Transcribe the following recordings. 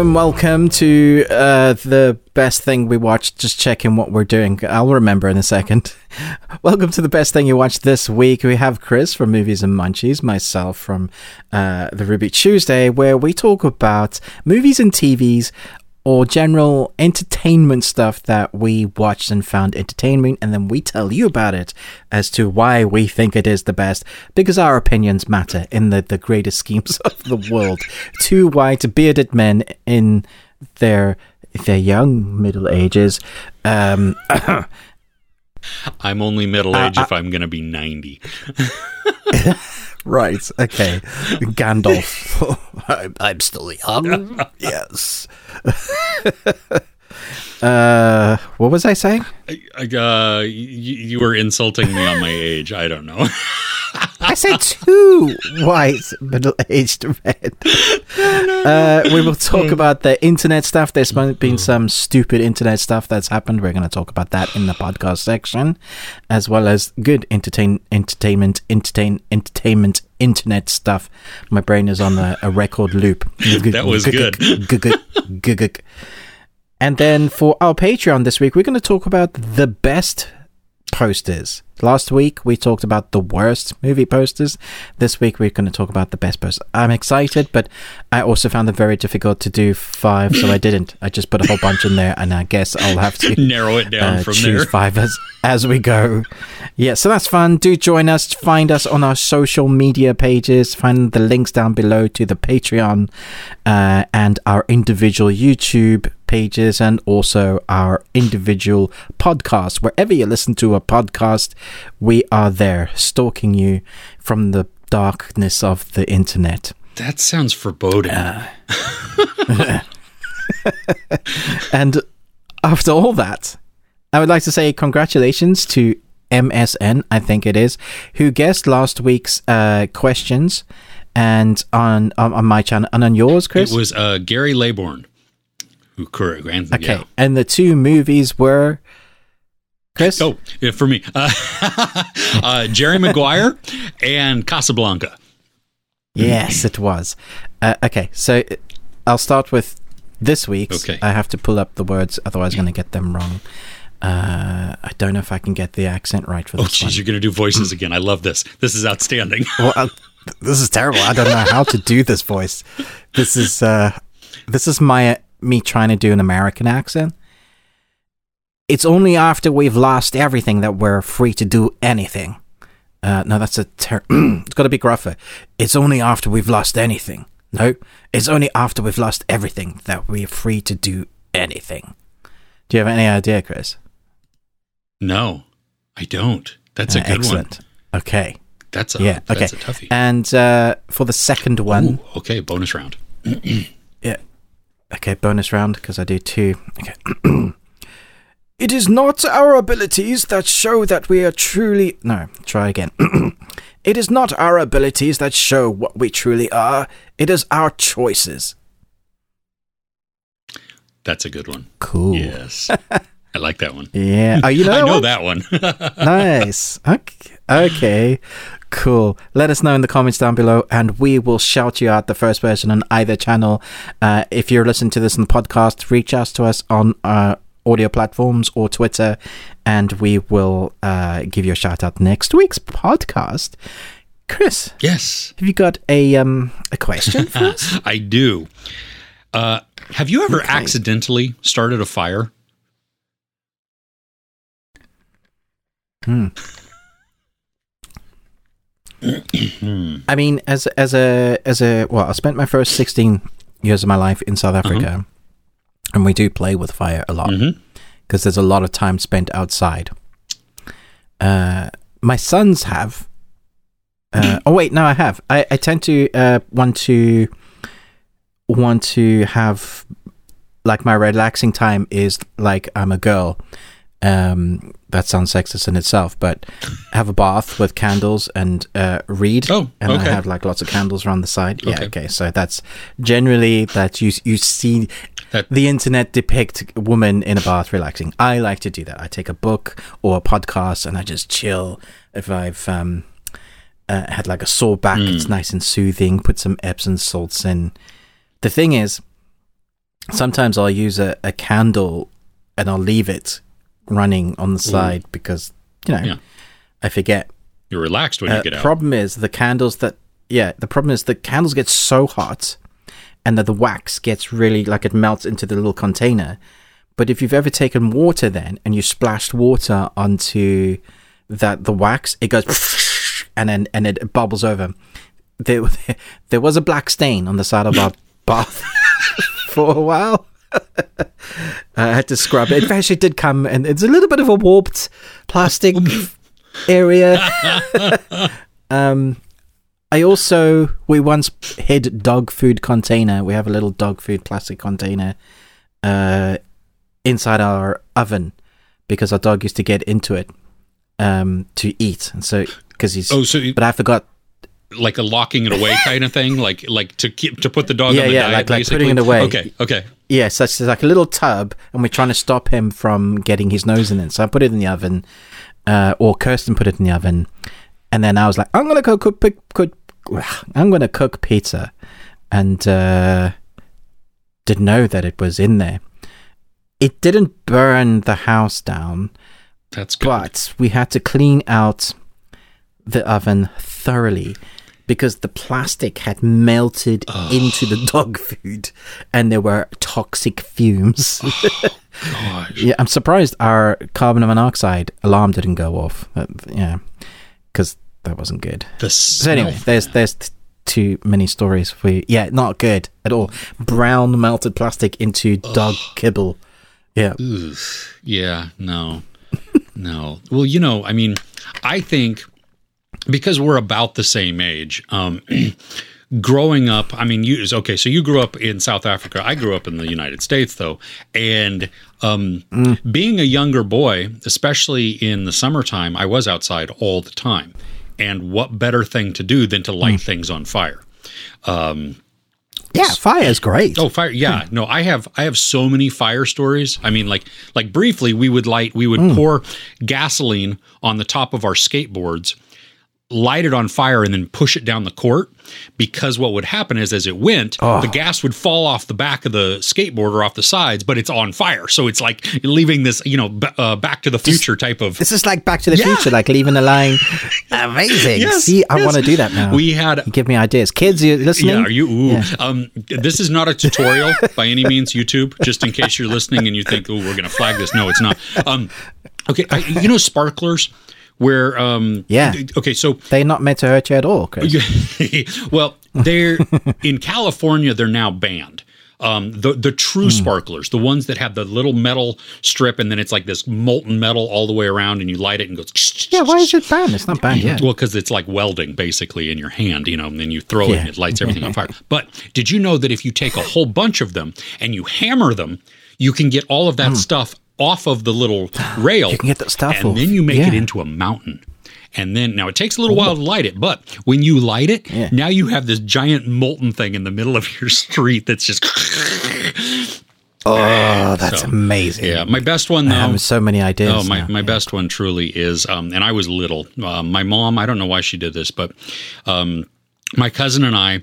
and welcome to uh, the best thing we watched. Just checking what we're doing. I'll remember in a second. welcome to the best thing you watched this week. We have Chris from Movies and Munchies, myself from uh, the Ruby Tuesday, where we talk about movies and TVs or general entertainment stuff that we watched and found entertaining, and then we tell you about it as to why we think it is the best, because our opinions matter in the, the greatest schemes of the world. Two white bearded men in their their young middle ages. Um, I'm only middle age uh, if I'm going to be 90. right. Okay. Gandalf. I'm, I'm still young. yes. uh, what was I saying? Uh, you, you were insulting me on my age. I don't know. I said two white middle-aged men. Uh, we will talk hmm. about the internet stuff. There's been some stupid internet stuff that's happened. We're going to talk about that in the podcast section, as well as good entertain, entertainment, entertain, entertainment, internet stuff. My brain is on a, a record loop. that was good. And then for our Patreon this week, we're going to talk about the best posters. Last week we talked about the worst movie posters. This week we're going to talk about the best posters. I'm excited, but I also found it very difficult to do five, so I didn't. I just put a whole bunch in there, and I guess I'll have to narrow it down uh, from choose there. five as as we go. Yeah, so that's fun. Do join us. Find us on our social media pages. Find the links down below to the Patreon uh, and our individual YouTube pages and also our individual podcasts. Wherever you listen to a podcast, we are there stalking you from the darkness of the internet. That sounds foreboding. Uh, and after all that, I would like to say congratulations to MSN, I think it is, who guessed last week's uh, questions and on, on, on my channel and on yours, Chris. It was uh, Gary Laybourne. Correct. Okay. Yeah. And the two movies were Chris? Oh, yeah, for me. Uh, uh, Jerry Maguire and Casablanca. Yes, it was. Uh, okay, so I'll start with this week's. Okay. I have to pull up the words, otherwise, I'm going to get them wrong. Uh, I don't know if I can get the accent right for oh, this. Oh, jeez, you're going to do voices again. I love this. This is outstanding. well, uh, this is terrible. I don't know how to do this voice. This is uh, this is my me trying to do an American accent. It's only after we've lost everything that we're free to do anything. Uh, no, that's a ter- it's got to be gruffer. It's only after we've lost anything. No, it's only after we've lost everything that we're free to do anything. Do you have any idea, Chris? No, I don't. That's a uh, good excellent. one. Okay. That's a yeah. Okay. That's a toughie. And uh, for the second one, Ooh, okay, bonus round. yeah, Okay, bonus round because I do two. Okay. it is not our abilities that show that we are truly. No, try again. it is not our abilities that show what we truly are, it is our choices. That's a good one. Cool. Yes. I like that one. Yeah. Oh, you know I know one? that one. nice. Okay. Okay. Cool. Let us know in the comments down below, and we will shout you out the first person on either channel. Uh, if you're listening to this in the podcast, reach out to us on uh, audio platforms or Twitter, and we will uh, give you a shout out next week's podcast. Chris, yes, have you got a um a question for us? I do. Uh, have you ever okay. accidentally started a fire? Hmm. I mean, as as a as a well, I spent my first sixteen years of my life in South Africa, uh-huh. and we do play with fire a lot because mm-hmm. there's a lot of time spent outside. Uh, my sons have. Uh, oh wait, no, I have. I, I tend to uh, want to want to have like my relaxing time is like I'm a girl um, that sounds sexist in itself, but have a bath with candles and uh, read. Oh, and okay. I have like lots of candles around the side. Yeah, okay. okay. So that's generally that you you see that- the internet depict woman in a bath relaxing. I like to do that. I take a book or a podcast and I just chill. If I've um, uh, had like a sore back, mm. it's nice and soothing. Put some Epsom salts in. The thing is, sometimes I'll use a, a candle and I'll leave it running on the side because you know Yeah. I forget. You're relaxed when Uh, you get out. The problem is the candles that yeah the problem is the candles get so hot and that the wax gets really like it melts into the little container. But if you've ever taken water then and you splashed water onto that the wax, it goes and then and it bubbles over. There, there was a black stain on the side of our bath for a while. I had to scrub it. It actually did come, and it's a little bit of a warped plastic area. um, I also we once hid dog food container. We have a little dog food plastic container uh, inside our oven because our dog used to get into it um, to eat, and so because he's. Oh, so you- but I forgot. like a locking it away kind of thing, like like to keep to put the dog Yeah, on the yeah, diet, like- like basically. putting it away. Okay, okay. Yeah, so it's like a little tub, and we're trying to stop him from getting his nose in it. So I put it in the oven, uh, or Kirsten put it in the oven, and then I was like, I'm gonna go cook, cook, cook I'm gonna cook pizza, and uh, didn't know that it was in there. It didn't burn the house down, That's good. but we had to clean out the oven thoroughly because the plastic had melted into the dog food and there were toxic fumes. Gosh. yeah, I'm surprised our carbon monoxide alarm didn't go off. Uh, yeah, because that wasn't good. The So anyway, there's there's too many stories for you. Yeah, not good at all. Brown melted plastic into dog kibble. Yeah. Ugh. Yeah, no, no. Well, you know, I mean, I think because we're about the same age. Um, growing up, I mean, you okay? So you grew up in South Africa. I grew up in the United States, though, and um, mm. being a younger boy, especially in the summertime, I was outside all the time. And what better thing to do than to light mm. things on fire? Um, yeah, fire is great. Oh, fire! Yeah, hmm. no, I have I have so many fire stories. I mean, like like briefly, we would light we would hmm. pour gasoline on the top of our skateboards, light it on fire, and then push it down the court. Because what would happen is, as it went, the gas would fall off the back of the skateboard or off the sides, but it's on fire. So it's like leaving this, you know, b- uh, Back to the Future type of This is like Back to the Yeah. Future, like leaving a line. Amazing. Yes, See, I yes. want to do that now. We had You give me ideas. Kids, you listening? Yeah, are you? Ooh. Yeah. Um, this is not a tutorial by any means, YouTube. Just in case you're listening and you think, "Oh, we're going to flag this." No, it's not. Um, okay, I, you know sparklers, where um, Yeah. Okay, so They're not meant to hurt you at all, Chris. well, they're in California. They're now banned. Um, the the true Hmm. sparklers, the ones that have the little metal strip, and then it's like this molten metal all the way around, and you light it and goes. Yeah, why is it banned? It's not banned yet. Well, because it's like welding basically in your hand, you know, and then you throw it and it lights everything on fire. But did you know that if you take a whole bunch of them and you hammer them, you can get all of that stuff off of the little rail? You can get that stuff and off. then you make it into a mountain. And then now it takes a little while to light it, but when you light it, Yeah. now you have this giant molten thing in the middle of your street that's just Oh, that's So, amazing. yeah. My best one I though. have so many ideas. Oh, my, now. my best one truly is, um, and I was little. Um, my mom, I don't know why she did this, but um, my cousin and I,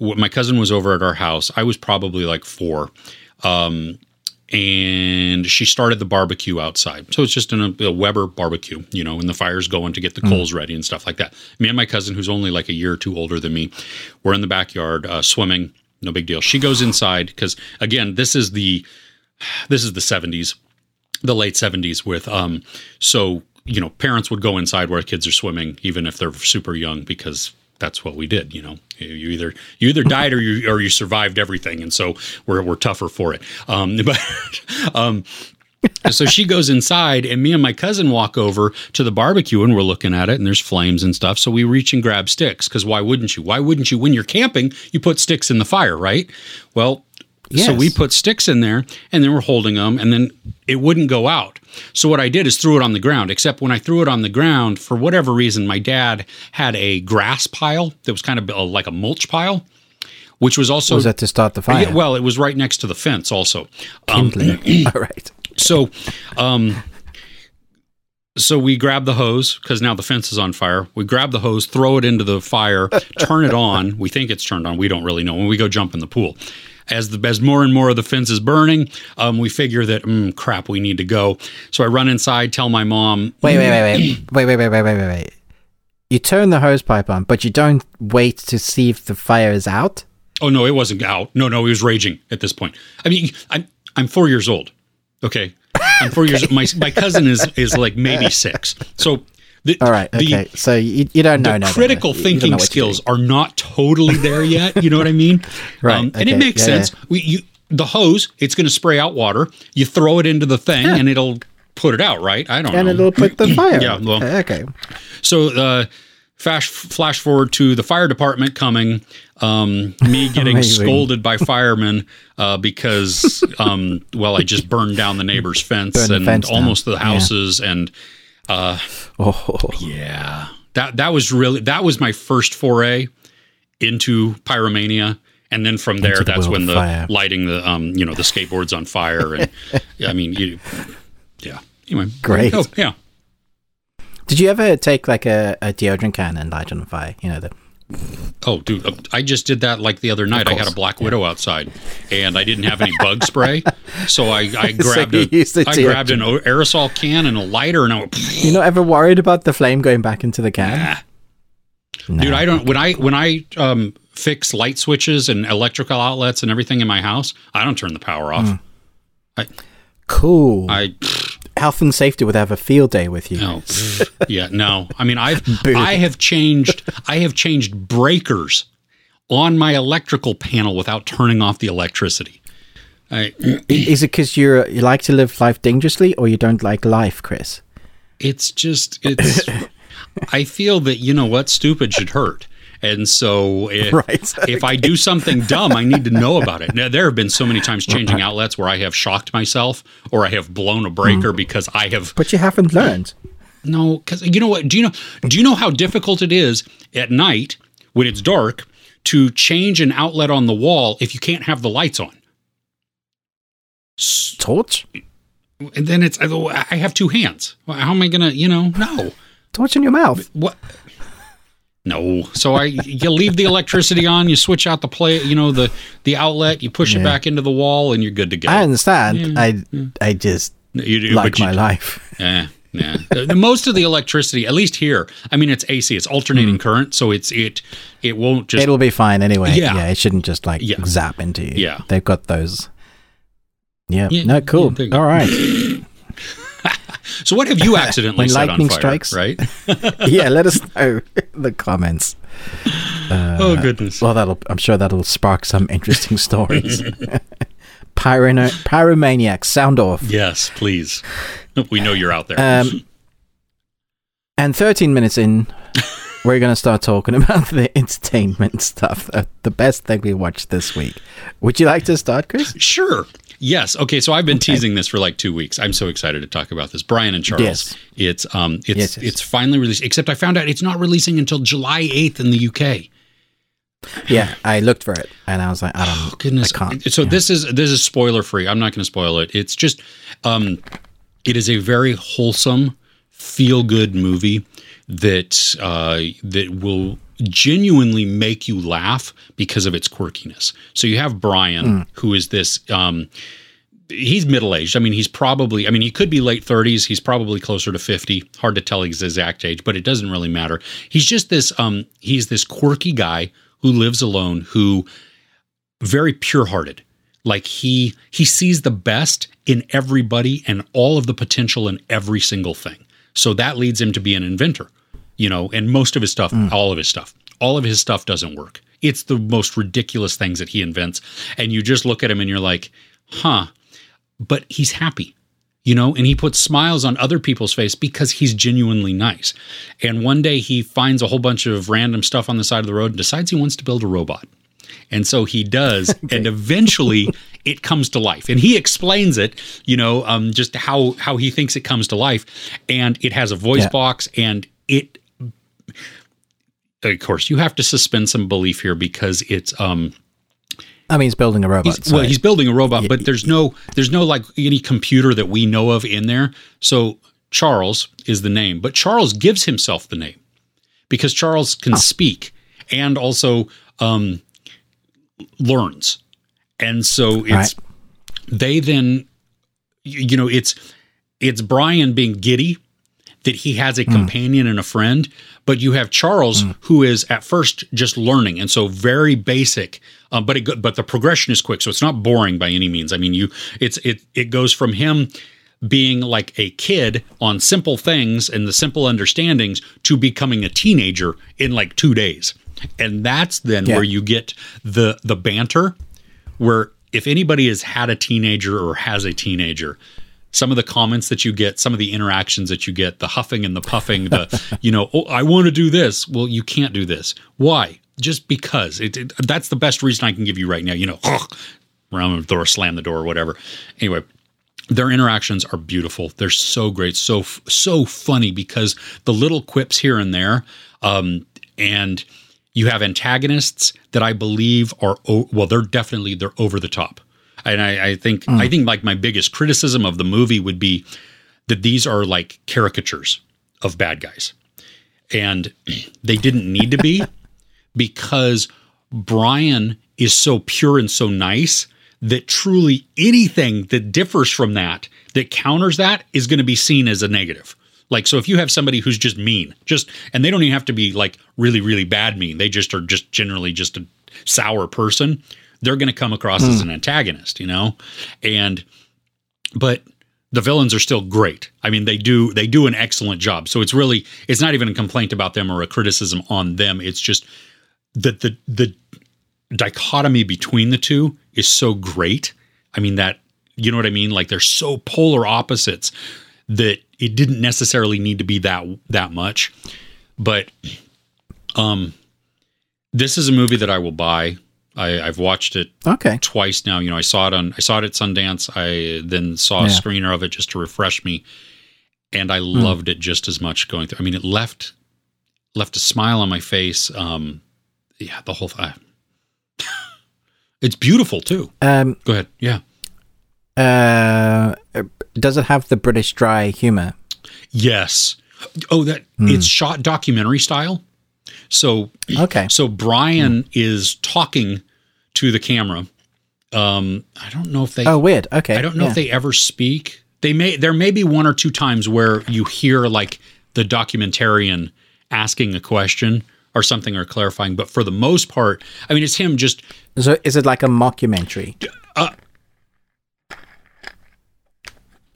my cousin was over at our house. I was probably like four. Um, and she started the barbecue outside. So it's just a, Weber barbecue, you know, and the fire's going to get the coals ready and stuff like that. Me and my cousin, who's only like a year or two older than me, we're in the backyard uh, swimming. No big deal. She goes inside because again, this is the this is the 70s the late 70s with um so you know parents would go inside where kids are swimming even if they're super young because that's what we did you know. You either you either died or you or you survived everything and so we're we're tougher for it. Um but um so she goes inside and me and my cousin walk over to the barbecue and we're looking at it and there's flames and stuff so we reach and grab sticks because why wouldn't you? Why wouldn't you? When you're camping you put sticks in the fire right? Well so we put sticks in there and then we're holding them and then it wouldn't go out. So what I did is threw it on the ground, except when I threw it on the ground, for whatever reason, my dad had a grass pile that was kind of a- like a mulch pile, which was also. was that to start the fire? Yeah, well, it was right next to the fence also. Um, Kindling. All right. so, um, so we grab the hose because now the fence is on fire. We grab the hose, throw it into the fire, turn it on. We think it's turned on. We don't really know when we go jump in the pool. As the as more and more of the fence is burning, um, we figure that mm, crap, we need to go. So I run inside, tell my mom. Wait, wait, wait, wait, wait, wait, wait, wait, wait, wait, wait. You turn the hose pipe on, but you don't wait to see if the fire is out. Oh no, it wasn't out. No, no, he was raging at this point. I mean, I'm I'm four years old. Okay, I'm four years. My my cousin is is like maybe six. So. The, All right. the- Okay. so you, you don't know. the no, no, no. critical You- you don't know thinking skills are not totally there yet. You know what I mean? Right, Um, and it makes yeah, sense. We, you, the hose, it's going to spray out water. You throw it into the thing, and it'll put it out. Right? I don't know. and know. it'll put the fire. Yeah, well- okay. So, uh, flash flash forward to the fire department coming. Um, me getting scolded by firemen uh, because, um, well, I just burned down the neighbor's fence the and fence down. almost the Yeah. houses and. Oh, Yeah. That that was really that was my first foray into pyromania. And then from there, the that's when the fire. lighting the um you know the skateboards on fire and I mean you yeah anyway Great. oh yeah did you ever take like a, a deodorant can and light it on fire? You know the oh dude uh, I just did that like the other night I had a black widow outside and I didn't have any bug spray so I I grabbed you a I grabbed an aerosol can and a lighter and I went You're not ever worried about the flame going back into the can? No. Dude, I don't when I when I um fix light switches and electrical outlets and everything in my house, I don't turn the power off. i cool. I Health and safety would have a field day with you. Oh, no. yeah, no. I mean, I've Boo. I have changed I have changed breakers on my electrical panel without turning off the electricity. I, Is it because you're you like to live life dangerously, or you don't like life, Chris? it's just it's I feel that you know what stupid should hurt. And so if, Right. if I do something dumb, I need to know about it. Now, there have been so many times changing outlets where I have shocked myself or I have blown a breaker hmm. because I have But you haven't learned. no because you know what do you know do you know how difficult it is at night when it's dark to change an outlet on the wall if you can't have the lights on Torch? and then it's I have two hands how am I gonna you know no Torch in your mouth. what no so i you leave the electricity on you switch out the play you know the the outlet you push it back into the wall and you're good to go I understand. I I just you do like but you- my life. yeah yeah the, the most of the electricity at least here i mean it's ac it's alternating mm. current so it's it it won't just It'll be fine anyway. Yeah. Yeah, it shouldn't just like Yeah. zap into you. Yeah. They've got those. Yeah. Yeah, no, cool. yeah, there you go. All right. so what have you accidentally When set on lightning fire strikes. right yeah, let us know in the comments. oh goodness Well, that'll I'm sure that'll spark some interesting stories. Pyrono- pyromaniac, sound off. yes please we know you're out there Um, and 13 minutes in, we're going to start talking about the entertainment stuff, uh, the best thing we watched this week. Would you like to start, Chris? Sure. Yes. Okay. So I've been teasing this for like two weeks. I'm so excited to talk about this. Brian and Charles. Yes. It's um it's Yes, yes. it's finally released. Except I found out it's not releasing until July 8th in the UK. Yeah, I looked for it and I was like, I don't Oh goodness. I can't. So yeah. this is this is spoiler free. I'm not going to spoil it. It's just um it is a very wholesome, feel good movie that uh that will genuinely make you laugh because of its quirkiness. So you have Brian Mm. who is this um he's middle aged. I mean, he's probably, I mean, he could be late 30s. He's probably closer to 50. Hard to tell his exact age, but it doesn't really matter. He's just this, um, he's this quirky guy who lives alone, who very pure hearted. Like he, he sees the best in everybody and all of the potential in every single thing. So that leads him to be an inventor, you know, and most of his stuff, all of his stuff, all of his stuff doesn't work. It's the most ridiculous things that he invents. And you just look at him and you're like, huh, but he's happy you know and he puts smiles on other people's face because he's genuinely nice. And one day he finds a whole bunch of random stuff on the side of the road and decides he wants to build a robot. And so he does and eventually it comes to life. And he explains it you know um, just how how he thinks it comes to life. And it has a voice Yeah. box and it of course you have to suspend some belief here because it's um I mean, he's building a robot. He's, so well, he's building a robot, but there's no there's no like any computer that we know of in there. So Charles is the name, but Charles gives himself the name because Charles can speak and also um, learns. and so it's Right. they then you know it's it's Brian being giddy that he has a companion and a friend but you have Charles who is at first just learning and so very basic um, but it but the progression is quick so it's not boring by any means. I mean you it's it it goes from him being like a kid on simple things and the simple understandings to becoming a teenager in like 2 days. And that's then Yeah. where you get the the banter where if anybody has had a teenager or has a teenager, some of the comments that you get, some of the interactions that you get, the huffing and the puffing, the, you know, oh, I want to do this. Well, you can't do this. Why? Just because. It, it- that's the best reason I can give you right now. You know, around the door, slam the door, whatever. Anyway, their interactions are beautiful. They're so great, so so funny because the little quips here and there, um, and you have antagonists that I believe are well, they're definitely they're over the top, and I, I think hmm. I think like my biggest criticism of the movie would be that these are like caricatures of bad guys, and they didn't need to be because Brian is so pure and so nice that truly anything that differs from that, that counters that, is going to be seen as a negative. Like, so if you have somebody who's just mean, just, and they don't even have to be like really, really bad mean, they just are just generally just a sour person, they're going to come across as an antagonist, you know? And, but the villains are still great. I mean, they do they do an excellent job. So it's really it's not even a complaint about them or a criticism on them. It's just that the the dichotomy between the two is so great. I mean that you know what I mean? Like they're so polar opposites that it didn't necessarily need to be that that much. But um this is a movie that I will buy. I, I've watched it Okay. twice now. You know, I saw it on I saw it at Sundance. I then saw a screener of it just to refresh me, and I loved it just as much going through. I mean, it left left a smile on my face. Um, yeah, the whole thing. it's beautiful too. Um, Go ahead. Yeah. uh, does it have the British dry humor? Yes. Oh, that it's shot documentary style. So Okay. So Brian is talking to the camera. Um, I don't know if they. Oh, weird. Okay. I don't know yeah. if they ever speak. They may. There may be one or two times where you hear like the documentarian asking a question or something or clarifying, but for the most part, I mean, it's him just. So is it like a mockumentary?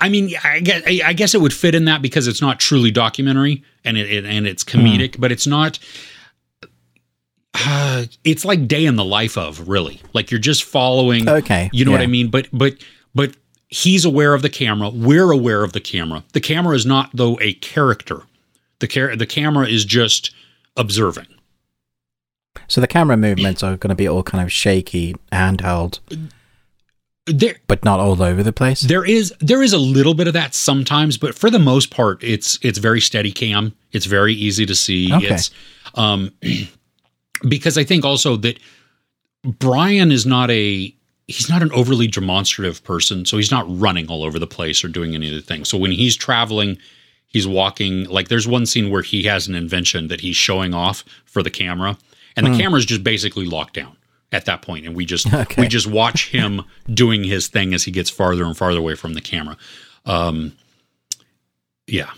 I mean, I guess I guess it would fit in that because it's not truly documentary and it, it and it's comedic, but it's not. Uh, it's like day in the life of really. Like you're just following Okay, you know what i mean? But but but he's aware of the camera. We're aware of the camera. The camera is not though a character. The car- the camera is just observing. So the camera movements are going to be all kind of shaky, handheld, there but not all over the place. There is there is a little bit of that sometimes, but for the most part, it's it's very steady cam. It's very easy to see. Okay. It's um because I think also that Brian is not a he's not an overly demonstrative person, so he's not running all over the place or doing any of the things. So when he's traveling, he's walking like there's one scene where he has an invention that he's showing off for the camera, and the camera's just basically locked down at that point, and we just Okay. we just watch him doing his thing as he gets farther and farther away from the camera. Um, yeah,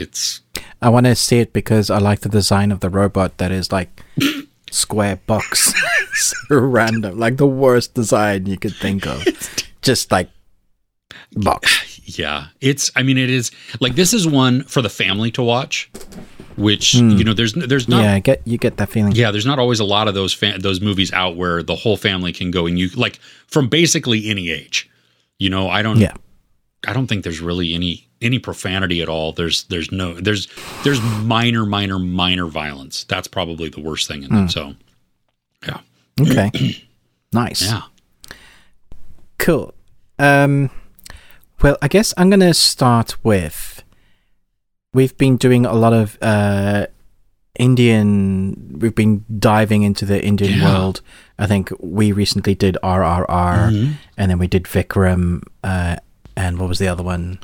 it's I want to see it because I like the design of the robot that is like square box. so random. Like the worst design you could think of. Just like box. Yeah, it's. I mean, it is like this is one for the family to watch, which hmm. you know, there's there's not. Yeah, Yeah. I get you get that feeling. Yeah there's not always a lot of those fa- those movies out where the whole family can go and you like from basically any age. You know, I don't. Yeah. I don't think there's really any any profanity at all. There's there's no there's there's minor minor minor violence. That's probably the worst thing in it. So, yeah, Okay. nice. yeah. Cool. Um, well, I guess I'm going to start with. We've been doing a lot of uh, Indian. We've been diving into the Indian Yeah. world. I think we recently did RRR, Mm-hmm. and then we did Vikram, uh, and what was the other one?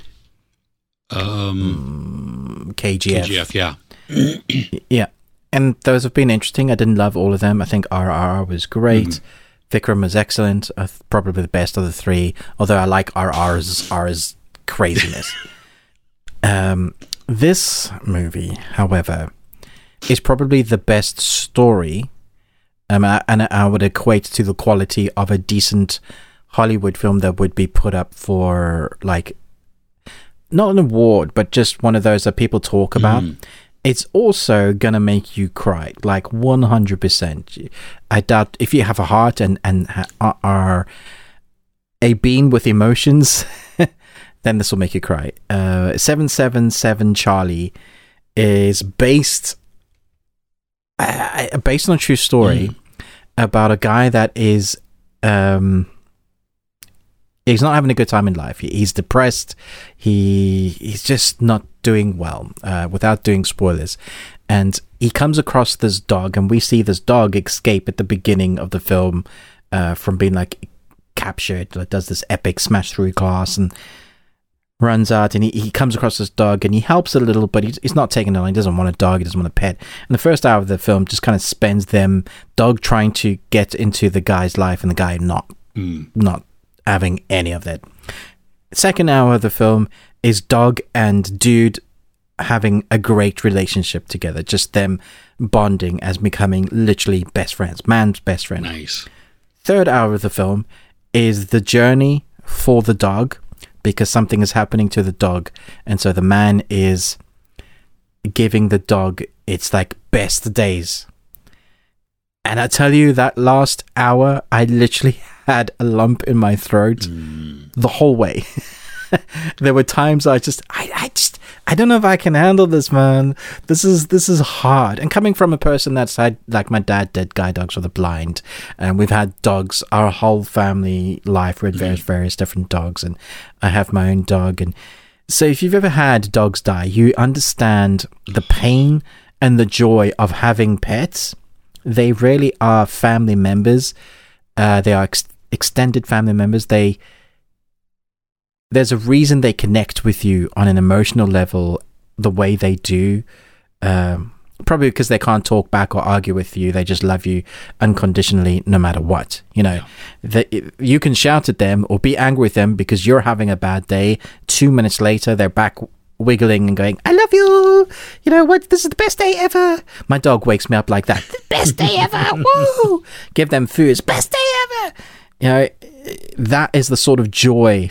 Um, KGF. KGF, yeah. Yeah. And those have been interesting. I didn't love all of them. I think RRR was great. Vikram is excellent, uh, probably the best of the three. Although I like RR's R's craziness. um, this movie, however, is probably the best story, um, and I would equate to the quality of a decent Hollywood film that would be put up for like not an award, but just one of those that people talk about. Mm. It's also gonna make you cry, like one hundred percent. I doubt if you have a heart and and ha- are a being with emotions, then this will make you cry. Uh, seven seven seven Charlie is based uh, based on a true story mm. about a guy that is um he's not having a good time in life. he's depressed. He he's just not doing well. Uh, without doing spoilers, and he comes across this dog, and we see this dog escape at the beginning of the film uh, from being like captured. Like, does this epic smash through glass and runs out and he, he comes across this dog and he helps it a little but he's, he's not taking it on he doesn't want a dog he doesn't want a pet and the first hour of the film just kind of spends them dog trying to get into the guy's life and the guy not mm. not having any of that. Second hour of the film is dog and dude having a great relationship together, just them bonding as becoming literally best friends, man's best friend. Nice. Third hour of the film is the journey for the dog because something is happening to the dog. And so the man is giving the dog its like best days. And I tell you, that last hour, I literally had a lump in my throat mm. the whole way. there were times I just, I, I just, I don't know if I can handle this, man. This is this is hard. And coming from a person that's had, like my dad did guide dogs for the blind, and we've had dogs our whole family life. We had various mm. various different dogs, and I have my own dog. And so, if you've ever had dogs die, you understand the pain and the joy of having pets. They really are family members. Uh, they are ex- extended family members, they there's a reason they connect with you on an emotional level the way they do. Um, probably because they can't talk back or argue with you. They just love you unconditionally, no matter what. You know, yeah. you can shout at them or be angry with them because you're having a bad day. Two minutes later, they're back wiggling and going, I love you. You know what? This is the best day ever. My dog wakes me up like that. the best day ever. Woo! Give them food. It's best day ever you know, that is the sort of joy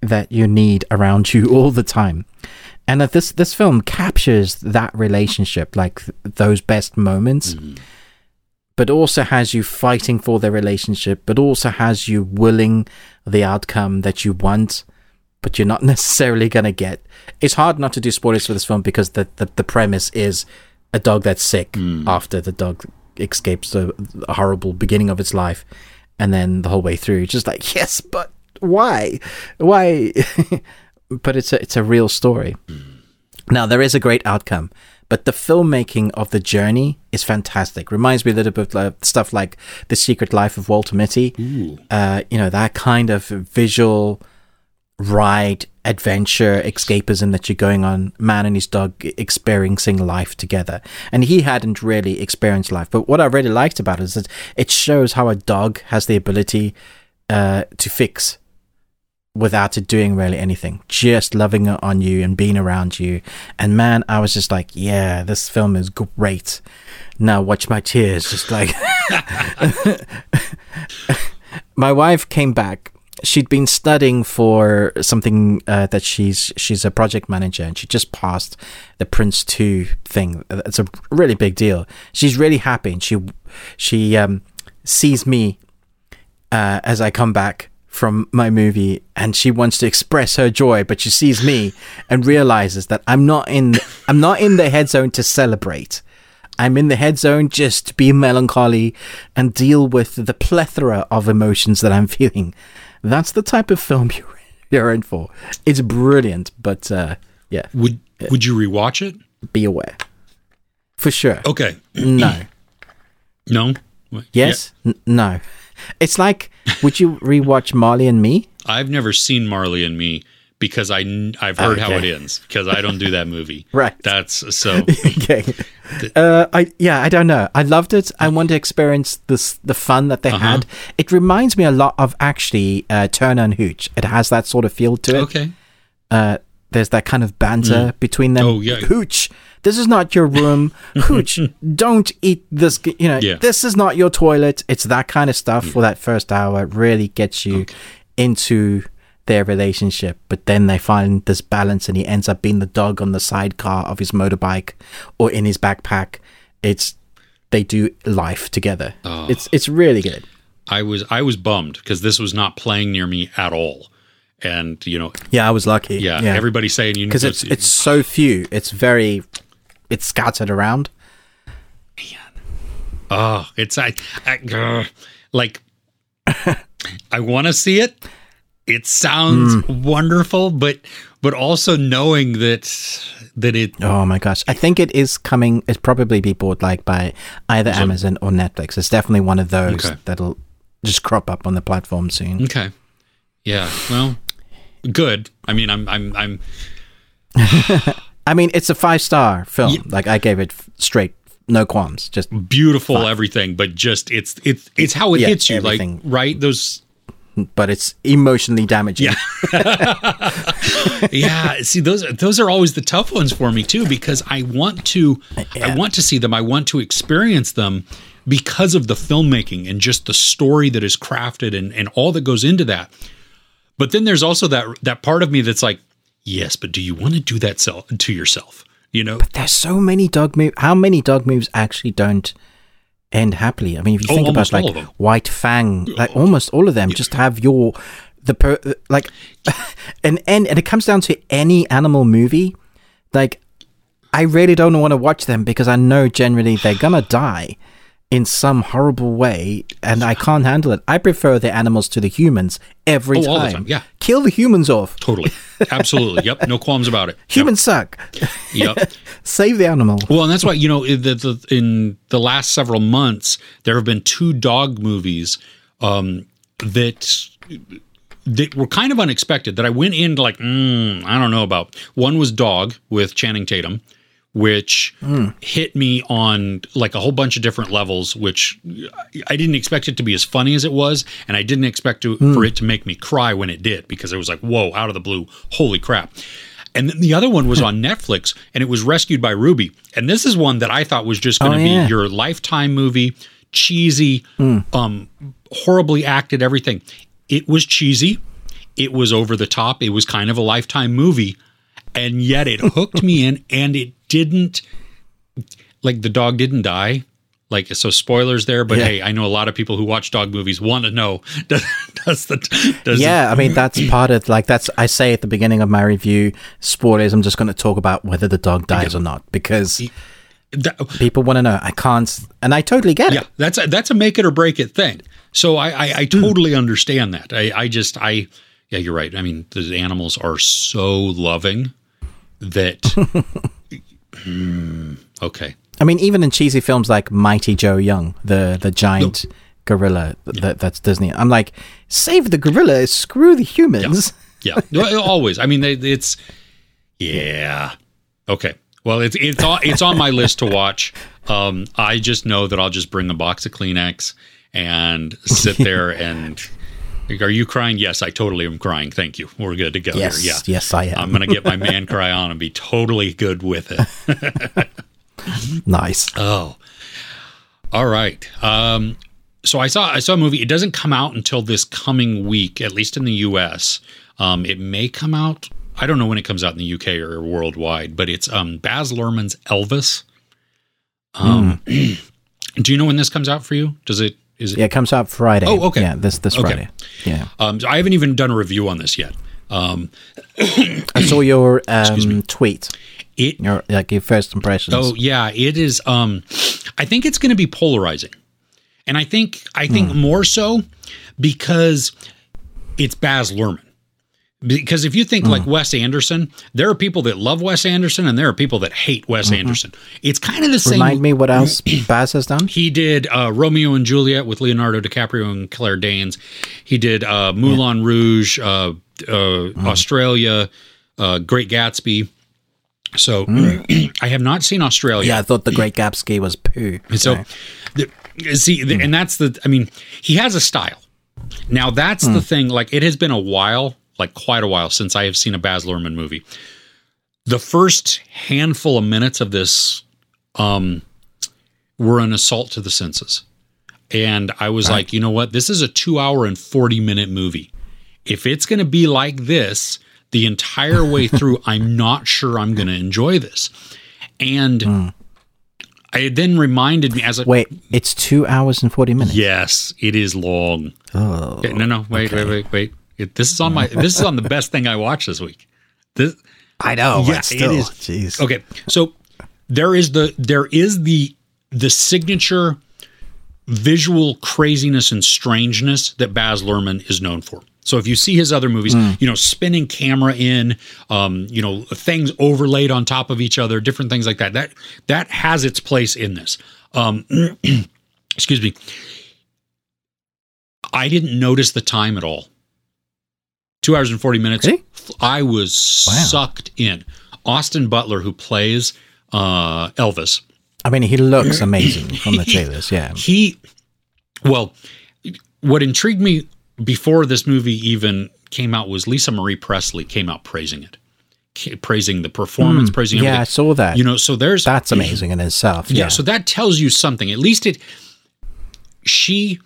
that you need around you all the time. And that this this film captures that relationship, like th- those best moments, mm-hmm. but also has you fighting for the relationship, but also has you willing the outcome that you want, but you're not necessarily gonna get. It's hard not to do spoilers for this film because the the, the premise is a dog that's sick mm. after the dog escapes the horrible beginning of its life and then the whole way through, just like yes, but why, why? but it's a it's a real story. Now there is a great outcome, but the filmmaking of the journey is fantastic. Reminds me a little bit of stuff like The Secret Life of Walter Mitty. Uh, you know that kind of visual ride, adventure, escapism that you're going on, man and his dog experiencing life together. And he hadn't really experienced life. But what I really liked about it is that it shows how a dog has the ability uh, to fix without it doing really anything, just loving it on you and being around you. And man, I was just like, yeah, this film is great. Now watch my tears, just like. my wife came back she'd been studying for something uh, that she's she's a project manager and she just passed the Prince 2 thing. It's a really big deal. She's really happy and she she um, sees me uh, as I come back from my movie and she wants to express her joy but she sees me and realizes that I'm not in I'm not in the head zone to celebrate. I'm in the head zone just to be melancholy and deal with the plethora of emotions that I'm feeling that's the type of film you're, you're in for. It's brilliant, but uh, yeah. Would Would you rewatch it? Be aware, for sure. Okay. no. No. Yes. Yeah. N- no. It's like, would you rewatch Marley and Me? I've never seen Marley and Me because I I've heard okay. how it ends because I don't do that movie. right. That's so. okay. Uh, I yeah, I don't know. I loved it. I want to experience this the fun that they Uh-huh. had. It reminds me a lot of actually uh, Turner and Hooch. It has that sort of feel to it. Okay. Uh, there's that kind of banter between them. Oh, yeah. Hooch, this is not your room. Hooch, don't eat this. You know, Yeah. this is not your toilet. It's that kind of stuff for that first hour. It really gets you into their relationship. But then they find this balance, and he ends up being the dog on the sidecar of his motorbike or in his backpack. It's they do life together. Oh. It's it's really good. I was I was bummed because this was not playing near me at all, and you know, Yeah, I was lucky. yeah, everybody's saying you because it's see- it's so few. It's very it's scattered around. Oh, it's I, I like I want to see it. It sounds Hmm. wonderful, but but also knowing that that it Oh my gosh. I think it is coming it's probably be bought like by either Amazon or Netflix. It's definitely one of those Okay. that'll just crop up on the platform soon. okay. Yeah, well, good. I mean, I'm I'm I'm I mean, it's a five star film. Like I gave it straight, no qualms. Just beautiful everything, but just it's it's it's how it Yeah, hits you, everything. like right those. But it's emotionally damaging. Yeah, yeah. see those those are always the tough ones for me too because I want to I want to see them. I want to experience them because of the filmmaking and just the story that is crafted and and all that goes into that. But then there's also that that part of me that's like, yes, but do you want to do that self to yourself? You know? But There's so many dog moves. How many dog moves actually don't end happily? I mean, if you Oh, think about like. White Fang, like almost all of them just have your the per like an end, and it comes down to any animal movie. Like, I really don't want to watch them because I know generally they're gonna die in some horrible way, and I can't handle it. I prefer the animals to the humans every Oh, time. all the time, yeah. kill the humans off. Totally. Absolutely. Yep. No qualms about it. Yep. Humans suck. Yep. Save the animal. Well, and that's why you know in the, the, in the last several months there have been two dog movies um, that that were kind of unexpected. That I went in like mm, I don't know about. One was Dog with Channing Tatum, which hmm. hit me on like a whole bunch of different levels. Which I didn't expect it to be as funny as it was, and I didn't expect to, for hmm. it to make me cry when it did because it was like whoa, out of the blue, holy crap. And then the other one was hmm. on Netflix, and it was Rescued by Ruby. And this is one that I thought was just going to Oh, yeah. be your lifetime movie, cheesy, um, horribly acted, everything. It was cheesy. It was over the top. It was kind of a lifetime movie, and yet it hooked me in, and it didn't. Like the dog didn't die. Like so, spoilers there. But Yeah. hey, I know a lot of people who watch dog movies want to know does, does the does yeah, I mean that's part of like that's I say at the beginning of my review, spoilers. I'm just going to talk about whether the dog dies or not because that- people want to know. I can't, and I totally get Yeah, it. Yeah that's a, that's a make it or break it thing. So I I, I hmm. totally understand that. I I just I yeah, you're right. I mean, the animals are so loving that. Hmm, okay. I mean, even in cheesy films like Mighty Joe Young, the the giant gorilla that that's Disney. I'm like, save the gorilla, screw the humans. Yeah, Well, always. I mean, it's yeah. Okay. Well, it's it's on it's on my list to watch. Um, I just know that I'll just bring a box of Kleenex and sit there and. Are you crying? Yes, I totally am crying. Thank you. We're good to go. Yes, here. Yeah. yes, I am. I'm going to get my man cry on and be totally good with it. Nice. Oh, all right. Um, so I saw I saw a movie. It doesn't come out until this coming week, at least in the U.S. Um, it may come out. I don't know when it comes out in the UK or worldwide, but it's um, Baz Luhrmann's Elvis. Um, do you know when this comes out for you? Does it? Is it? Yeah, it comes out Friday. Oh, okay. Yeah, this this Okay. Friday. Yeah, Um, so I haven't even done a review on this yet. Um, I saw your um, tweet. it Your like your first impressions. Oh yeah, it is. Um, I think it's going to be polarizing, and I think I think more so because it's Baz Luhrmann. Because if you think like Wes Anderson, there are people that love Wes Anderson, and there are people that hate Wes Anderson. It's kind of the same. Remind me what else Baz has done. He did uh, Romeo and Juliet with Leonardo DiCaprio and Claire Danes. He did uh, Moulin Rouge, uh, uh, Australia, uh, Great Gatsby. So I have not seen Australia. Yeah, I thought the Great Gatsby was poo. And so, the, see, the, and that's the. I mean, he has a style. Now that's the thing. Like it has been a while, like quite a while, since I have seen a Baz Luhrmann movie. The first handful of minutes of this, um, were an assault to the senses, and I was like, you know what? This is a two-hour and forty-minute movie. If it's going to be like this the entire way through, I'm not sure I'm going to enjoy this. And I then reminded me as a Wait, it's two hours and 40 minutes. Yes, it is long. Oh. Okay, no, no, wait, wait, wait, wait. It, this is on my. This is on the best thing I watched this week. This, I know. Yeah, still, it is. Jeez. okay, so there is the there is the the signature visual craziness and strangeness that Baz Luhrmann is known for. So if you see his other movies, you know, spinning camera in, um, you know, things overlaid on top of each other, different things like that. That that has its place in this. Um, excuse me. I didn't notice the time at all. Two hours and forty minutes. Really? I was Wow. sucked in. Austin Butler, who plays uh, Elvis, I mean, he looks amazing from the trailers. Yeah. he well what intrigued me before this movie even came out was lisa marie presley came out praising it praising the performance praising Hmm. Yeah, I saw that. you know so there's That's amazing in itself. yeah. Yeah. so that tells you something at least it she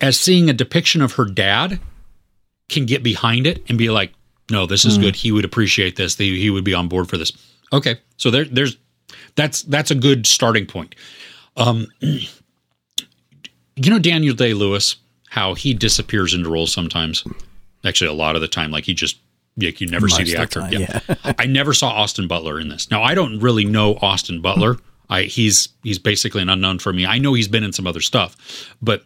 as seeing a depiction of her dad can get behind it and be like no this is good. He would appreciate this. He, he would be on board for this. Okay. So there there's that's that's a good starting point. Um you know daniel day lewis how he disappears into roles sometimes? Actually a lot of the time like he just like you never see Most the of the actor. time, I never saw Austin Butler in this. Now I don't really know Austin Butler. I he's he's basically an unknown for me. I know he's been in some other stuff, but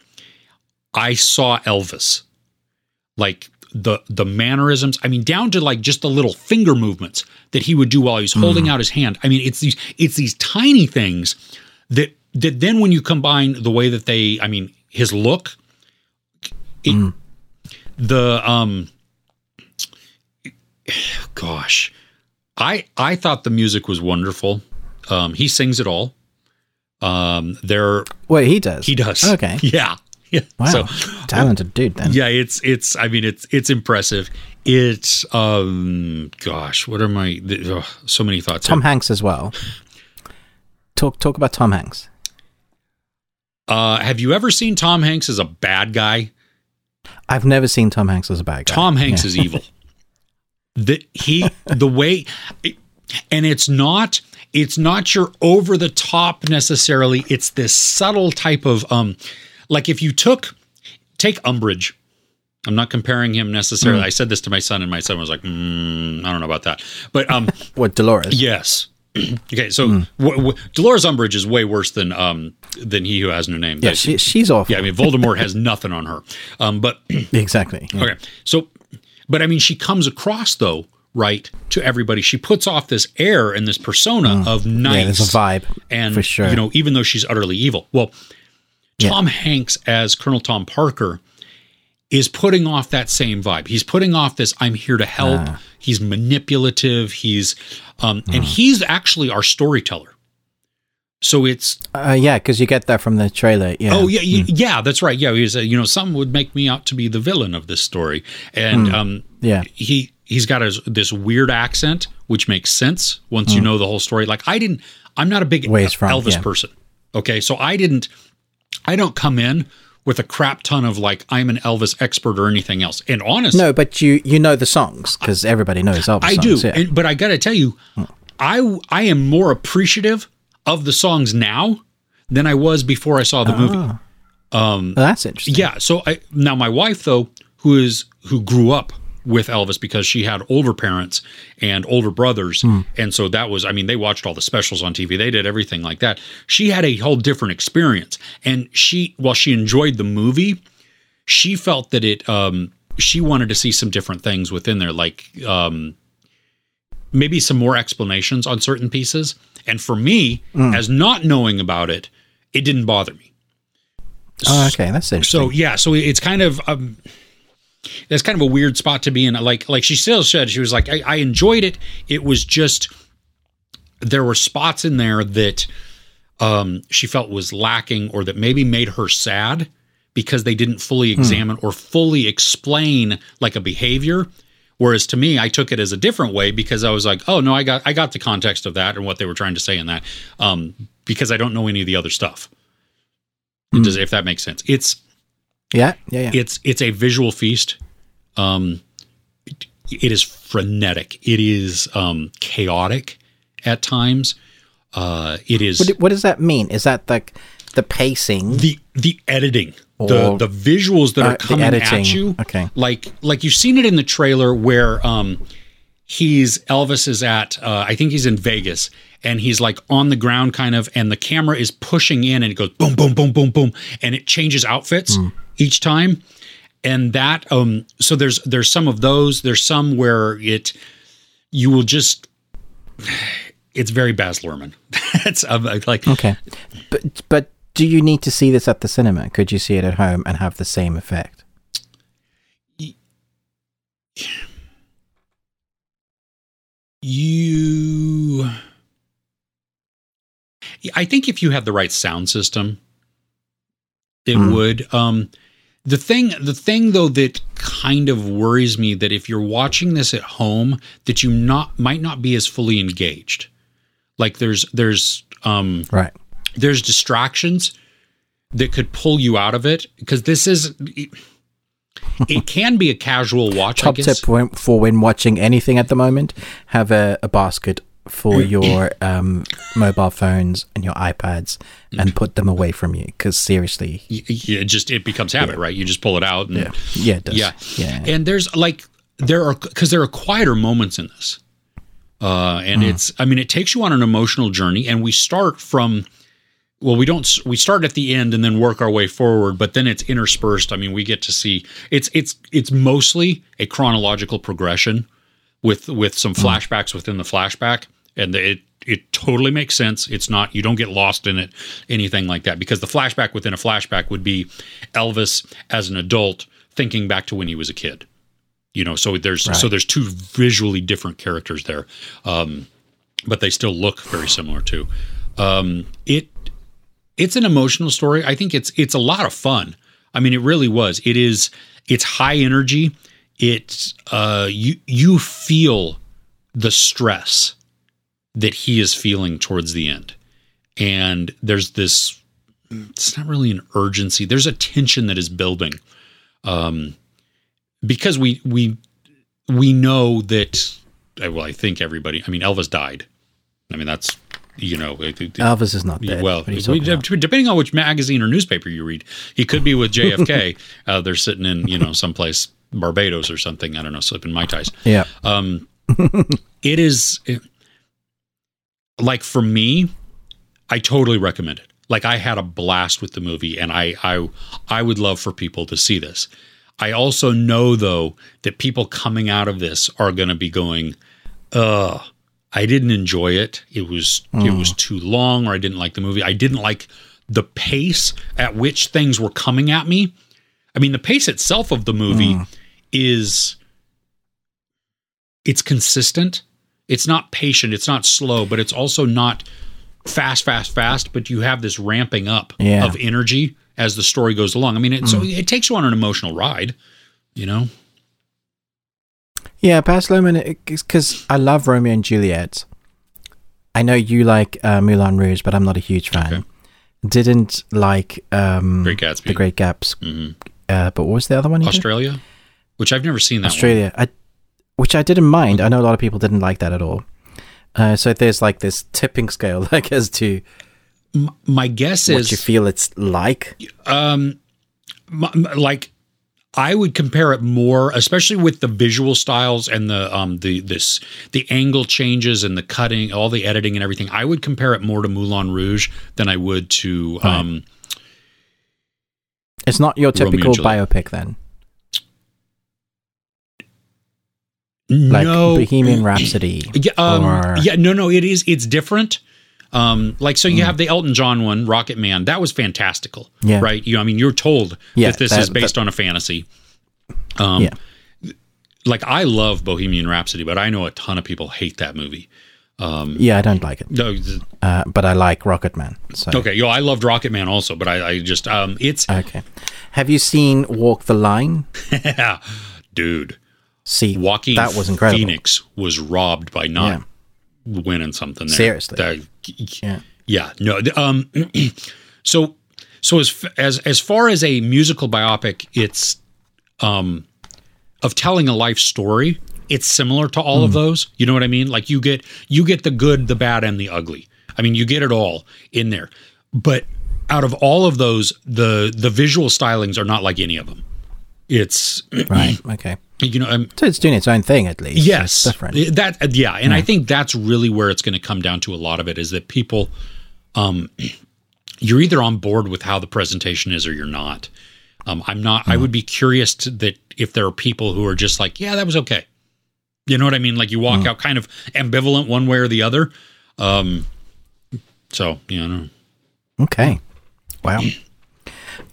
I saw Elvis. Like the the mannerisms, I mean down to like just the little finger movements that he would do while he was holding out his hand. I mean it's these it's these tiny things that that then when you combine the way that they I mean his look it, the um gosh. I i thought the music was wonderful. Um he sings it all. Um there Wait, he does. he does. Okay. yeah yeah Wow. so Talented dude then. yeah it's it's i mean it's it's impressive it's um gosh what are my so many thoughts Tom here. Hanks as well. Talk talk about Tom Hanks. uh have you ever seen tom hanks as a bad guy I've never seen Tom Hanks as a bad guy. Tom Hanks Yeah. is evil. The he the way and it's not it's not your over the top necessarily. It's this subtle type of um like if you took take Umbridge. I'm not comparing him necessarily. Mm. I said this to my son, and my son was like, mm, "I don't know about that." But um, What Dolores? yes. okay, so Hmm. w- w- Dolores Umbridge is way worse than um than he who has no name. Yeah, she, she's awful. yeah. I mean, Voldemort has nothing on her. Um, but exactly. Yeah. Okay. So, but I mean, she comes across though, right, to everybody. She puts off this air and this persona of nice. Mm. Yeah, there's a vibe and for sure. you know, even though she's utterly evil. Well, Tom Hanks as Colonel Tom Parker is putting off that same vibe. He's putting off this I'm here to help. Ah. He's manipulative. He's um Hmm. and he's actually our storyteller. So it's Uh, yeah, because you get that from the trailer. Yeah. Oh yeah, y- yeah, that's right. Yeah, he's a, you know, some would make me out to be the villain of this story, and Hmm. um, Yeah. he he's got his, this weird accent, which makes sense once you know the whole story. Like I didn't, I'm not a big Hmm. He's from, Elvis yeah. person. Okay, so I didn't, I don't come in with a crap ton of like I'm an Elvis expert or anything else. And honest, No, but you you know the songs because everybody knows Elvis I songs. do, Yeah. and, but I got to tell you, I I am more appreciative of the songs now than I was before I saw the movie. Ah. Um, well, that's interesting. Yeah. So I now my wife though, who is who grew up with Elvis because she had older parents and older brothers, and so that was I mean they watched all the specials on TV. They did everything like that. She had a whole different experience, and she while she enjoyed the movie, she felt that it um she wanted to see some different things within there, like um maybe some more explanations on certain pieces. And for me, as not knowing about it, it didn't bother me. Oh, okay, that's interesting. So yeah, so it's kind of um, it's kind of a weird spot to be in. Like like she still said, she was like, I, I enjoyed it. It was just there were spots in there that um, she felt was lacking or that maybe made her sad because they didn't fully examine or fully explain like a behavior. Whereas to me, I took it as a different way because I was like, oh no, I got I got the context of that and what they were trying to say in that um, because I don't know any of the other stuff. Does if that makes sense? It's Yeah, yeah, yeah. it's it's a visual feast. Um, it, it is frenetic. It is um, chaotic at times. Uh, it is What, what does that mean? Is that like the pacing? the the editing, the the visuals that Uh, are coming at you. Okay. like like you've seen it in the trailer where um he's Elvis is at uh, I think he's in Vegas and he's like on the ground kind of and the camera is pushing in and it goes boom boom boom boom boom and it changes outfits Hmm. each time and that um so there's there's some of those there's some where it you will just it's very Baz Luhrmann that's um, like Okay, but but do you need to see this at the cinema? Could you see it at home and have the same effect? You I think if you have the right sound system, it Hmm. would. Um the thing the thing though that kind of worries me that if you're watching this at home, that you not might not be as fully engaged. Like there's there's um Right. there's distractions that could pull you out of it because this is it, it can be a casual watch I Top tip for when watching anything at the moment: have a, a basket for your um, mobile phones and your iPads, and put them away from you. Because seriously, it just it becomes habit, right? You just pull it out and yeah, yeah, it does. yeah. yeah. And there's like there are because there are quieter moments in this. Uh and it's I mean it takes you on an emotional journey and we start from well we don't we start at the end and then work our way forward but then it's interspersed I mean we get to see it's it's it's mostly a chronological progression with with some flashbacks within the flashback and it it totally makes sense. It's not you don't get lost in it anything like that because the flashback within a flashback would be Elvis as an adult thinking back to when he was a kid. You know so there's so there's two visually different characters there um but they still look very similar too. Um it it's an emotional story. I think it's it's a lot of fun. I mean it really was. It is it's high energy. It's uh you you feel the stress that he is feeling towards the end and there's this it's not really an urgency there's a tension that is building um because we we we know that uh, well i think everybody i mean elvis died i mean that's you know Elvis is not dead. well, What are you we- depending on which magazine or newspaper you read, he could be with JFK. uh, they're sitting in, you know, someplace Barbados or something. I don't know, slipping mai tais. yeah, Um, it is it- like for me, I totally recommend it. Like I had a blast with the movie, and I I I would love for people to see this. I also know though that people coming out of this are going to be going, "Uh, I didn't enjoy it. It was it was too long, or I didn't like the movie. I didn't like the pace at which things were coming at me. I mean, the pace itself of the movie is it's consistent. It's not patient. It's not slow, but it's also not fast, fast, fast. But you have this ramping up Yeah. of energy as the story goes along. I mean, it, so it takes you on an emotional ride. You know, yeah. Baz Luhrmann, because I love Romeo and Juliet. I know you like uh, Moulin Rouge, but I'm not a huge fan. Okay. Didn't like um, Great Gatsby. The Great Gaps. Mhm. Uh, but what was the other one? you did? Australia, which I've never seen that. one. Australia, I, which I didn't mind. I know a lot of people didn't like that at all. Uh, so there's like this tipping scale, like as to My guess what is you feel it's like. um like I would compare it more, especially with the visual styles and the um the this the angle changes and the cutting, all the editing and everything. I would compare it more to Moulin Rouge than I would to Right. um It's not your typical biopic then, like no Bohemian Rhapsody. Yeah, um, or- yeah, no, no, it is. It's different. Um, like so, you have the Elton John one, Rocket Man. That was fantastical, Yeah. right? You, I mean, you're told Yeah, that this that- is based on a fantasy. Um, Yeah. like I love Bohemian Rhapsody, but I know a ton of people hate that movie. Um, Yeah, I don't like it, no, uh, but I like Rocket Man. So okay, yo, I loved Rocket Man also, but I, I just um, it's okay. Have you seen Walk the Line? dude. See, Joaquin that was incredible. Phoenix was robbed by not winning something there. Seriously. That- Yeah. yeah. No. Um. so so as as as far as a musical biopic, it's um of telling a life story. It's similar to all of Hmm. those. You know what I mean? Like you get you get the good, the bad, and the ugly. I mean, you get it all in there. But out of all of those, the the visual stylings are not like any of them. It's Right. Okay. you know. Um, So it's doing its own thing at least. yes It's different. that uh, yeah and i think that's really where it's going to come down to a lot of it is that people um you're either on board with how the presentation is or you're not um i'm not i would be curious to, that if there are people who are just like yeah that was okay you know what i mean like you walk out kind of ambivalent one way or the other um so you know Okay. Wow.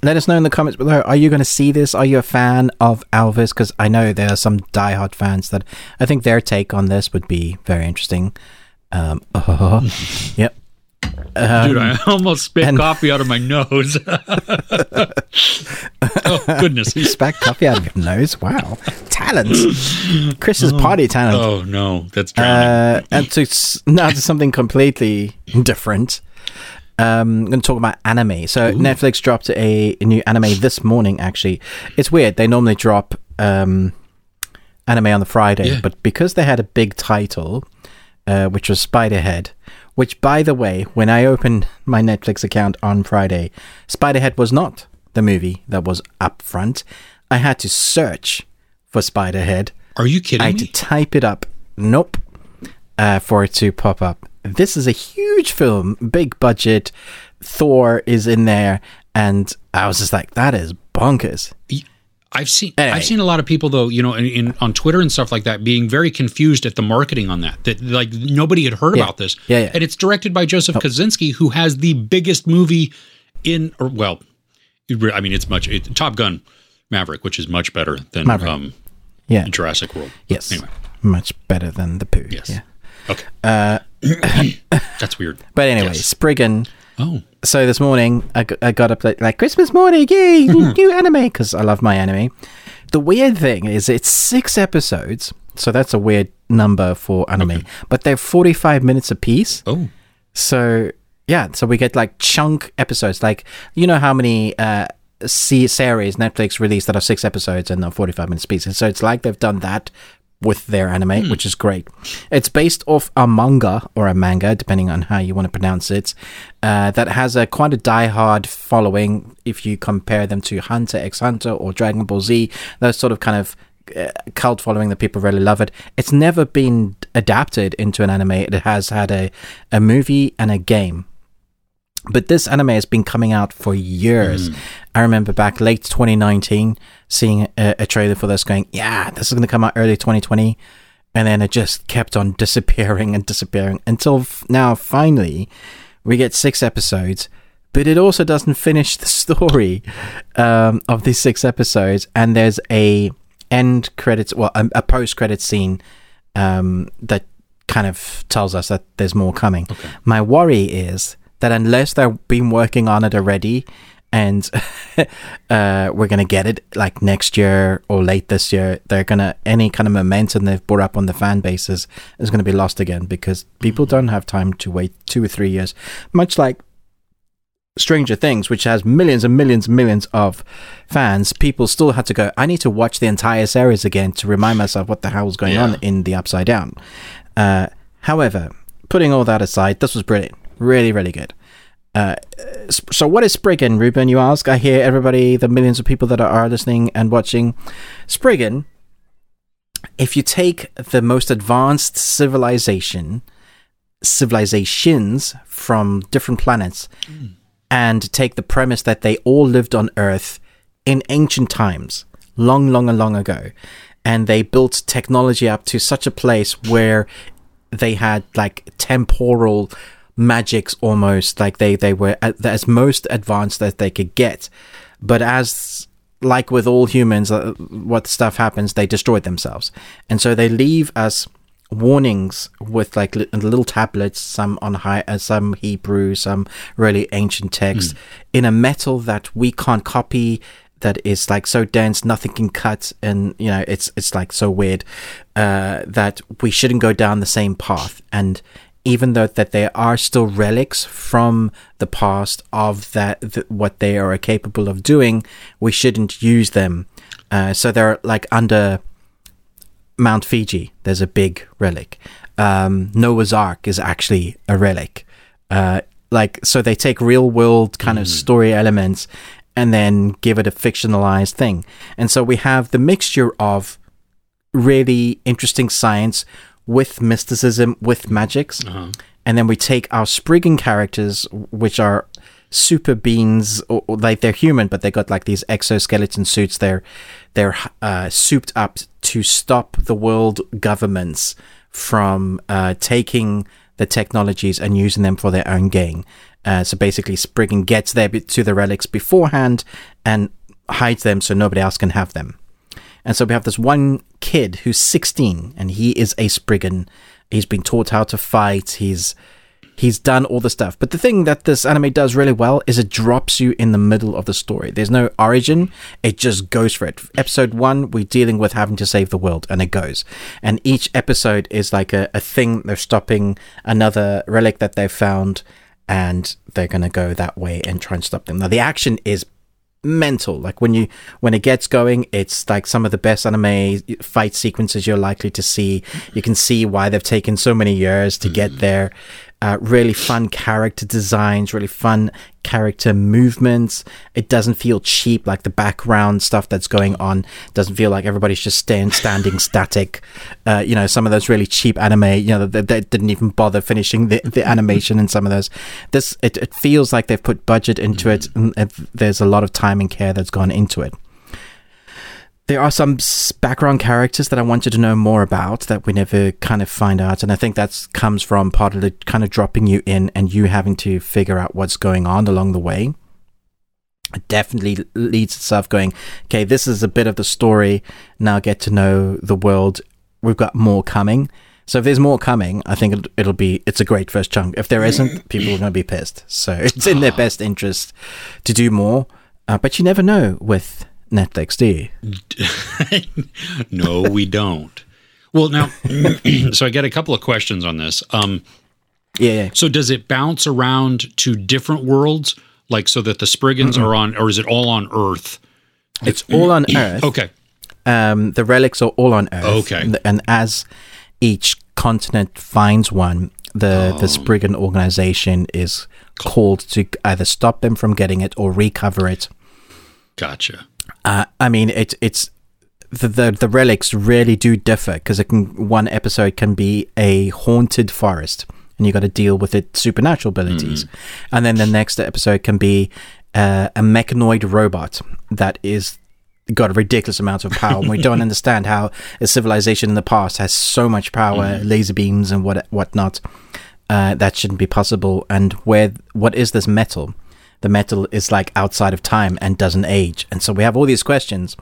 Let us know in the comments below. Are you going to see this? Are you a fan of Elvis? Because I know there are some diehard fans that I think their take on this would be very interesting. Um, yep. dude i almost spit and- coffee out of my nose oh goodness you Spat coffee out of your nose. Wow. Talent. Chris's party talent. oh no that's drowning Uh, and to s- now to something completely different. Um, I'm going to talk about anime. So Netflix dropped a, a new anime this morning. Actually, it's weird. They normally drop um, anime on the Friday, Yeah. but because they had a big title, uh, which was Spiderhead, which, by the way, when I opened my Netflix account on Friday, Spiderhead was not the movie that was up front. I had to search for Spiderhead. are you kidding I had me to type it up. Nope. Uh, for it to pop up. This is a huge film, big budget. Thor is in there, and I was just like, that is bonkers. I've seen Anyway. I've seen a lot of people though, you know, in, in on Twitter and stuff like that, being very confused at the marketing on that. That like nobody had heard Yeah. about this. Yeah, yeah. And it's directed by Joseph Kosinski, who has the biggest movie in, or well, I mean, it's much it, Top Gun, Maverick, which is much better than Maverick. um, Yeah. Jurassic World. Yes. Anyway, Much better than the poo. yes. Yeah. Okay. Uh, That's weird. But anyway, Yes. Spriggan. Oh, So this morning, I, g- I got up like, like Christmas morning, yay, new anime, because I love my anime. The weird thing is, it's six episodes, so that's a weird number for anime, but they're 45 minutes apiece. oh, So yeah, so we get like chunk episodes. Like you know how many uh series Netflix released that are six episodes and are forty five minutes pieces. So it's like they've done that with their anime, which is great. It's based off a manga or a manga, depending on how you want to pronounce it. Uh, that has a quite a diehard following. If you compare them to Hunter x Hunter or Dragon Ball Z, those sort of kind of uh, cult following that people really love it. It's never been adapted into an anime. It has had a, a movie and a game. But this anime has been coming out for years. I remember back late 2019 seeing a, a trailer for this going, yeah, this is going to come out early 2020. And then it just kept on disappearing and disappearing until f- now, finally, we get six episodes. But it also doesn't finish the story um, of these six episodes. And there's a end credits, well, a, a post credit scene um, that kind of tells us that there's more coming. My worry is that unless they've been working on it already and uh, we're going to get it like next year or late this year, they're going to, any kind of momentum they've brought up on the fan bases is going to be lost again because people don't have time to wait two or three years. Much like Stranger Things, which has millions and millions and millions of fans, people still had to go, I need to watch the entire series again to remind myself what the hell was going Yeah. on in the Upside Down. Uh, however, putting all that aside, this was brilliant. Really, really good. Uh, so, what is Spriggan, Ruben? You ask. I hear everybody, the millions of people that are listening and watching. Spriggan, if you take the most advanced civilization, civilizations from different planets, and take the premise that they all lived on Earth in ancient times, long, long, and long ago, and they built technology up to such a place where they had like temporal magics almost like they they were at, as most advanced that they could get but as like with all humans uh, what stuff happens they destroy themselves and so they leave us warnings with like li- little tablets, some on high, uh, some Hebrew, some really ancient text in a metal that we can't copy. That is like so dense, nothing can cut, and you know it's it's like so weird uh, that we shouldn't go down the same path. And even though that there are still relics from the past of that th- what they are capable of doing, we shouldn't use them. Uh, so they're like under Mount Fiji. There's a big relic. Um, Noah's Ark is actually a relic. Uh, like so, they take real world kind of story elements and then give it a fictionalized thing. And so we have the mixture of really interesting science with mysticism, with magics. And then we take our Spriggan characters, which are super beings, or, or like they're human, but they got like these exoskeleton suits. They're they're uh, souped up to stop the world governments from uh, taking the technologies and using them for their own gain. Uh, so basically, Spriggan gets there to the relics beforehand and hides them so nobody else can have them. And so we have this one kid who's 16 and he is a Spriggan. He's been taught how to fight. He's he's done all the stuff. But the thing that this anime does really well is it drops you in the middle of the story. There's no origin. It just goes for it. Episode one, we're dealing with having to save the world and it goes. And each episode is like a, a thing. They're stopping another relic that they found and they're going to go that way and try and stop them. Now the action is mental. Like when you when it gets going it's like some of the best anime fight sequences you're likely to see. You can see why they've taken so many years to get mm. there uh, really fun character designs really fun character movements. It doesn't feel cheap like the background stuff that's going on doesn't feel like everybody's just stand, standing static. Uh, you know some of those really cheap anime you know they, they didn't even bother finishing the, the animation in some of those. This it, it feels like they've put budget into it and it, there's a lot of time and care that's gone into it there are some background characters that I wanted to know more about that we never kind of find out, and I think that comes from part of the kind of dropping you in and you having to figure out what's going on along the way. It definitely leads itself going, okay, this is a bit of the story. Now get to know the world. We've got more coming. So if there's more coming, I think it'll, it'll be it's a great first chunk. If there isn't, people are going to be pissed. So it's in their best interest to do more. Uh, but you never know with Netflix, do you? no, we don't. Well, now, so I get a couple of questions on this. Um, Yeah, yeah. so does it bounce around to different worlds, like so that the Spriggans are on, or is it all on Earth? It's all on Earth. Okay, Um, the relics are all on Earth. Okay. And, and as each continent finds one, the the Spriggan organization is called to either stop them from getting it or recover it. gotcha. Uh, I mean, it, it's the, the the relics really do differ because it can one episode can be a haunted forest and you got to deal with its supernatural abilities, and then the next episode can be uh, a mechanoid robot that is got a ridiculous amount of power. and we don't understand how a civilization in the past has so much power, laser beams and what whatnot. Uh, that shouldn't be possible. And where what is this metal? The metal is like outside of time and doesn't age. And so we have all these questions.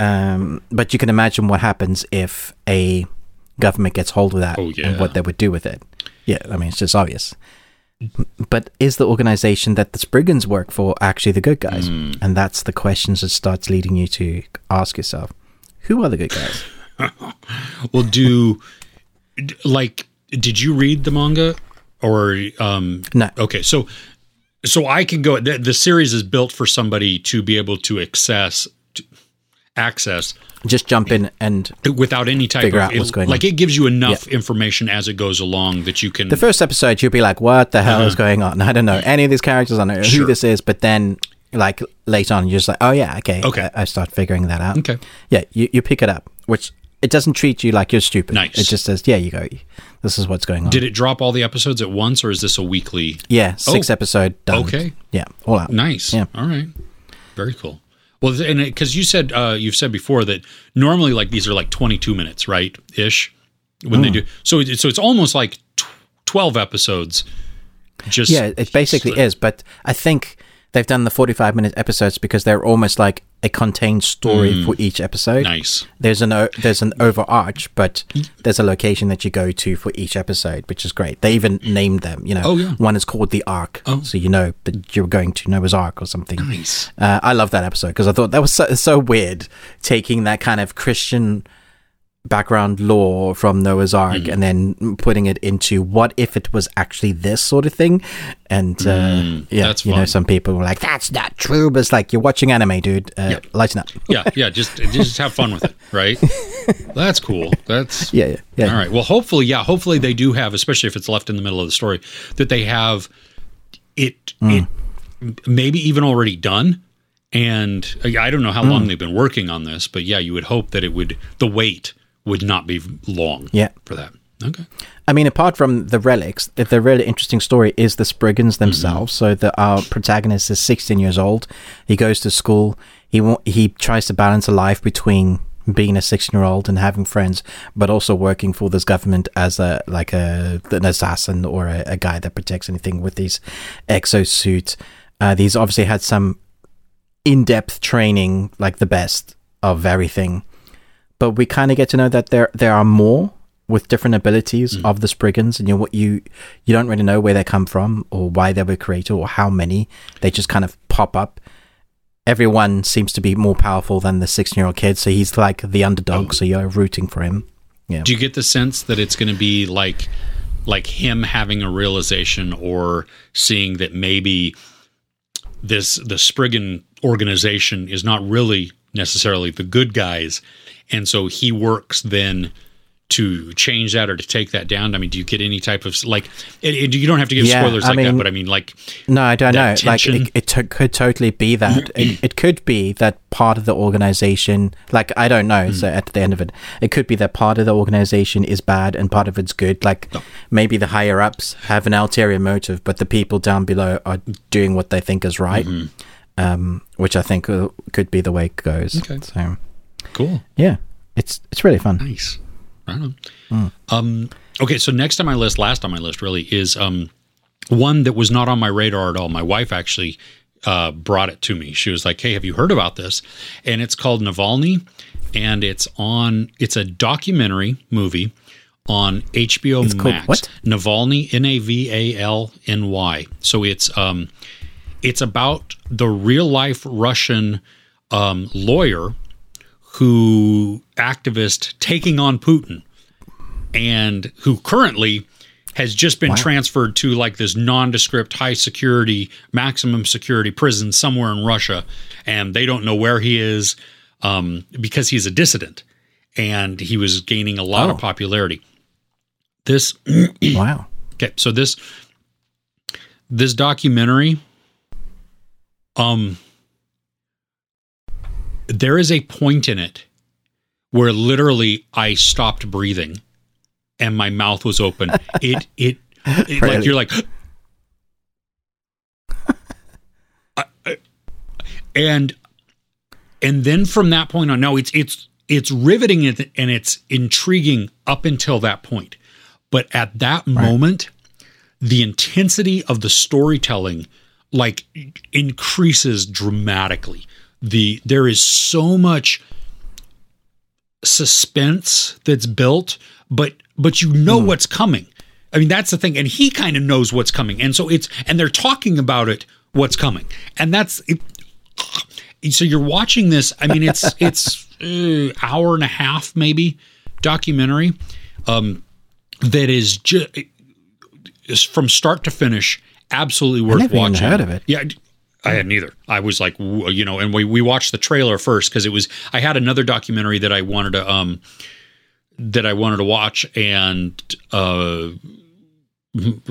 Um, but you can imagine what happens if a government gets hold of that Oh, yeah. and what they would do with it. Yeah, I mean, it's just obvious. But is the organization that the Spriggans work for actually the good guys? Hmm. And that's the questions that starts leading you to ask yourself, who are the good guys? Well, do like did you read the manga or um No. okay, so so I can go the, the series is built for somebody to be able to access to access Just jump in and without any type Figure of out what's going like on. it gives you enough information as it goes along that you can the first episode you'll be like, what the hell is going on? I don't know any of these characters. I don't know Uh-huh. Sure. who this is. But then, like later on, you're just like, oh yeah, okay, Okay. I, I start figuring that out. Okay. yeah, you, you pick it up, which it doesn't treat you like you're stupid. Nice. It just says, yeah, you go. This is what's going on. Did it drop all the episodes at once or is this a weekly? yeah, six Oh, episode done. okay. Yeah, all out. Nice. Yeah. All right. Very cool. Well, and because you said uh, you've said before that normally like these are like 22 minutes, right? Ish when Hmm. they do. So it, so it's almost like tw- 12 episodes. Just Yeah, it basically is. But I think they've done the 45 minute episodes because they're almost like a contained story Mm. for each episode. Nice. There's an o- there's an overarch, but there's a location that you go to for each episode, which is great. They even named them. You know, Oh, yeah. one is called the Ark, Oh. so you know that you're going to Noah's Ark or something. Nice. Uh, I love that episode because I thought that was so, so weird, taking that kind of Christian background lore from Noah's Ark Mm-hmm. and then putting it into what if it was actually this sort of thing. And uh, Mm, yeah, that's you know, some people were like, "That's not true," but it's like you're watching anime, dude. Uh, Yeah. Lighten up. Yeah, yeah. Just just have fun with it, right? That's cool. That's Yeah, yeah, yeah. All right. Well, hopefully, yeah. Hopefully, they do have, especially if it's left in the middle of the story, that they have it. Mm. It maybe even already done. And uh, I don't know how Mm. long they've been working on this, but yeah, you would hope that it would the wait would not be long. Yeah. For that. Okay. I mean, apart from the relics, the, really interesting story is the Spriggans themselves. So the our protagonist is 16 years old. He goes to school. He wa- he tries to balance a life between being a 16 year old and having friends, but also working for this government as a like a an assassin or a, a guy that protects anything with these exosuits. Uh, these obviously had some in depth training, like the best of everything. But we kind of get to know that there there are more with different abilities mm. of the Spriggans, and you what you you don't really know where they come from or why they were created or how many. They just kind of pop up. Everyone seems to be more powerful than the sixteen year old kid, so he's like the underdog. Mm. So you're rooting for him. Yeah. Do you get the sense that it's going to be like like him having a realization or seeing that maybe this the Spriggan organization is not really necessarily the good guys and so he works then to change that or to take that down i mean do you get any type of like it, it- you don't have to give Yeah, spoilers I like that but i mean like No, I don't know. that Like it, it to- could totally be that. it, it could be that part of the organization. Like I don't know. So at the end of it, it could be that part of the organization is bad and part of it's good. Like maybe the higher ups have an ulterior motive, but the people down below are doing what they think is right. Um, which I think uh, could be the way it goes. Okay. So cool yeah, it's it's really fun. Nice. Right on. Um, okay, so next on my list, last on my list, really is um, one that was not on my radar at all. My wife actually uh, brought it to me. She was like, "Hey, have you heard about this?" And it's called Navalny, and it's on. It's a documentary movie on HBO It's Max. what? Navalny, N A V A L N Y. So it's um, it's about the real life Russian um, lawyer who activist taking on Putin and who currently has just been transferred to like this nondescript high security maximum security prison somewhere in Russia and they don't know where he is um, because he's a dissident and he was gaining a lot of Oh. popularity this Wow. Okay, so this this documentary um there is a point in it where literally I stopped breathing and my mouth was open. It it, it like you're like I- I- and and then from that point on no it's it's it's riveting and and it's intriguing up until that point. But at that moment the intensity of the storytelling like increases dramatically the there is so much suspense that's built but but you know what's coming. I mean that's the thing and he kind of knows what's coming and so it's and they're talking about it what's coming and that's it, so you're watching this i mean it's it's uh, hour and a half maybe documentary um that is just is from start to finish absolutely worth watching. heard of it. yeah I had neither. I was like, you know, and we we watched the trailer first because it was. I had another documentary that I wanted to um that I wanted to watch, and uh,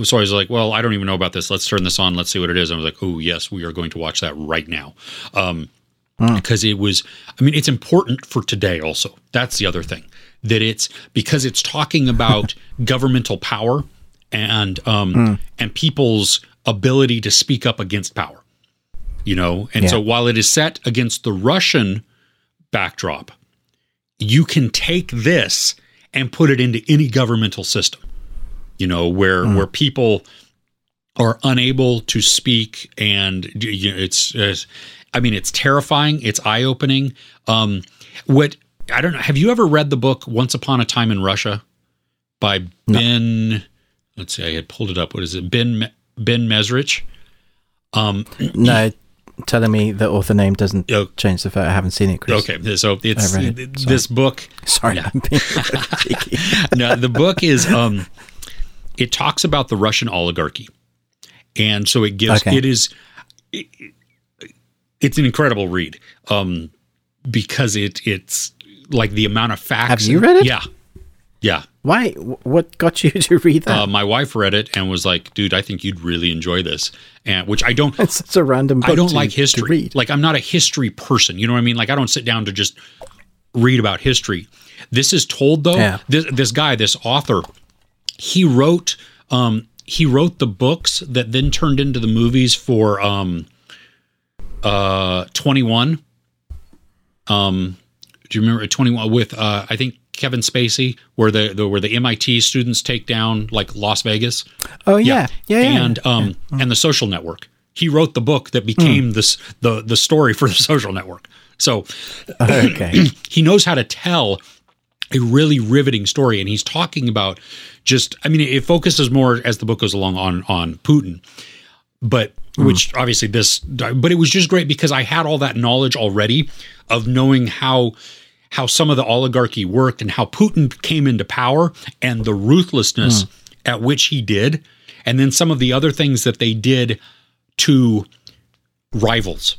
so I was like, well, I don't even know about this. Let's turn this on. Let's see what it is. And I was like, oh yes, we are going to watch that right now. Um, because it was. I mean, it's important for today. Also, that's the other thing that it's because it's talking about governmental power and um and people's ability to speak up against power you know and so while it is set against the russian backdrop you can take this and put it into any governmental system you know where where people are unable to speak, and you know, it's, it's I mean, it's terrifying. It's eye opening. Um, what I don't know. Have you ever read the book Once Upon a Time in Russia by Ben? Let's see. I had pulled it up. What is it? Ben Ben Mezrich. Um, No, telling me the author name doesn't Oh. change the fact I haven't seen it, Chris. okay, so it's it. this book. Sorry, Yeah. I'm being cheeky. no, the book is um, it talks about the Russian oligarchy, and so it gives Okay. it is it, it's an incredible read um, because it it's like the amount of facts. Have you read it? Yeah, yeah. Why? What got you to read that? Uh, my wife read it and was like, "Dude, I think you'd really enjoy this," and which I don't. it's such a random. Book I don't to- like history. Like I'm not a history person. You know what I mean? Like I don't sit down to just read about history. This is told though. Yeah. This this guy, this author, he wrote um he wrote the books that then turned into the movies for um uh 21. Um do you remember 21 with uh I think Kevin Spacey where the, the where the MIT students take down like Las Vegas? oh yeah, yeah, yeah. and um mm-hmm. and the social network. He wrote the book that became mm. this the the story for the social network. So okay. he knows how to tell a really riveting story and he's talking about just i mean it focuses more as the book goes along on on putin but mm. which obviously this but it was just great because i had all that knowledge already of knowing how how some of the oligarchy worked and how putin came into power and the ruthlessness hmm. at which he did and then some of the other things that they did to rivals.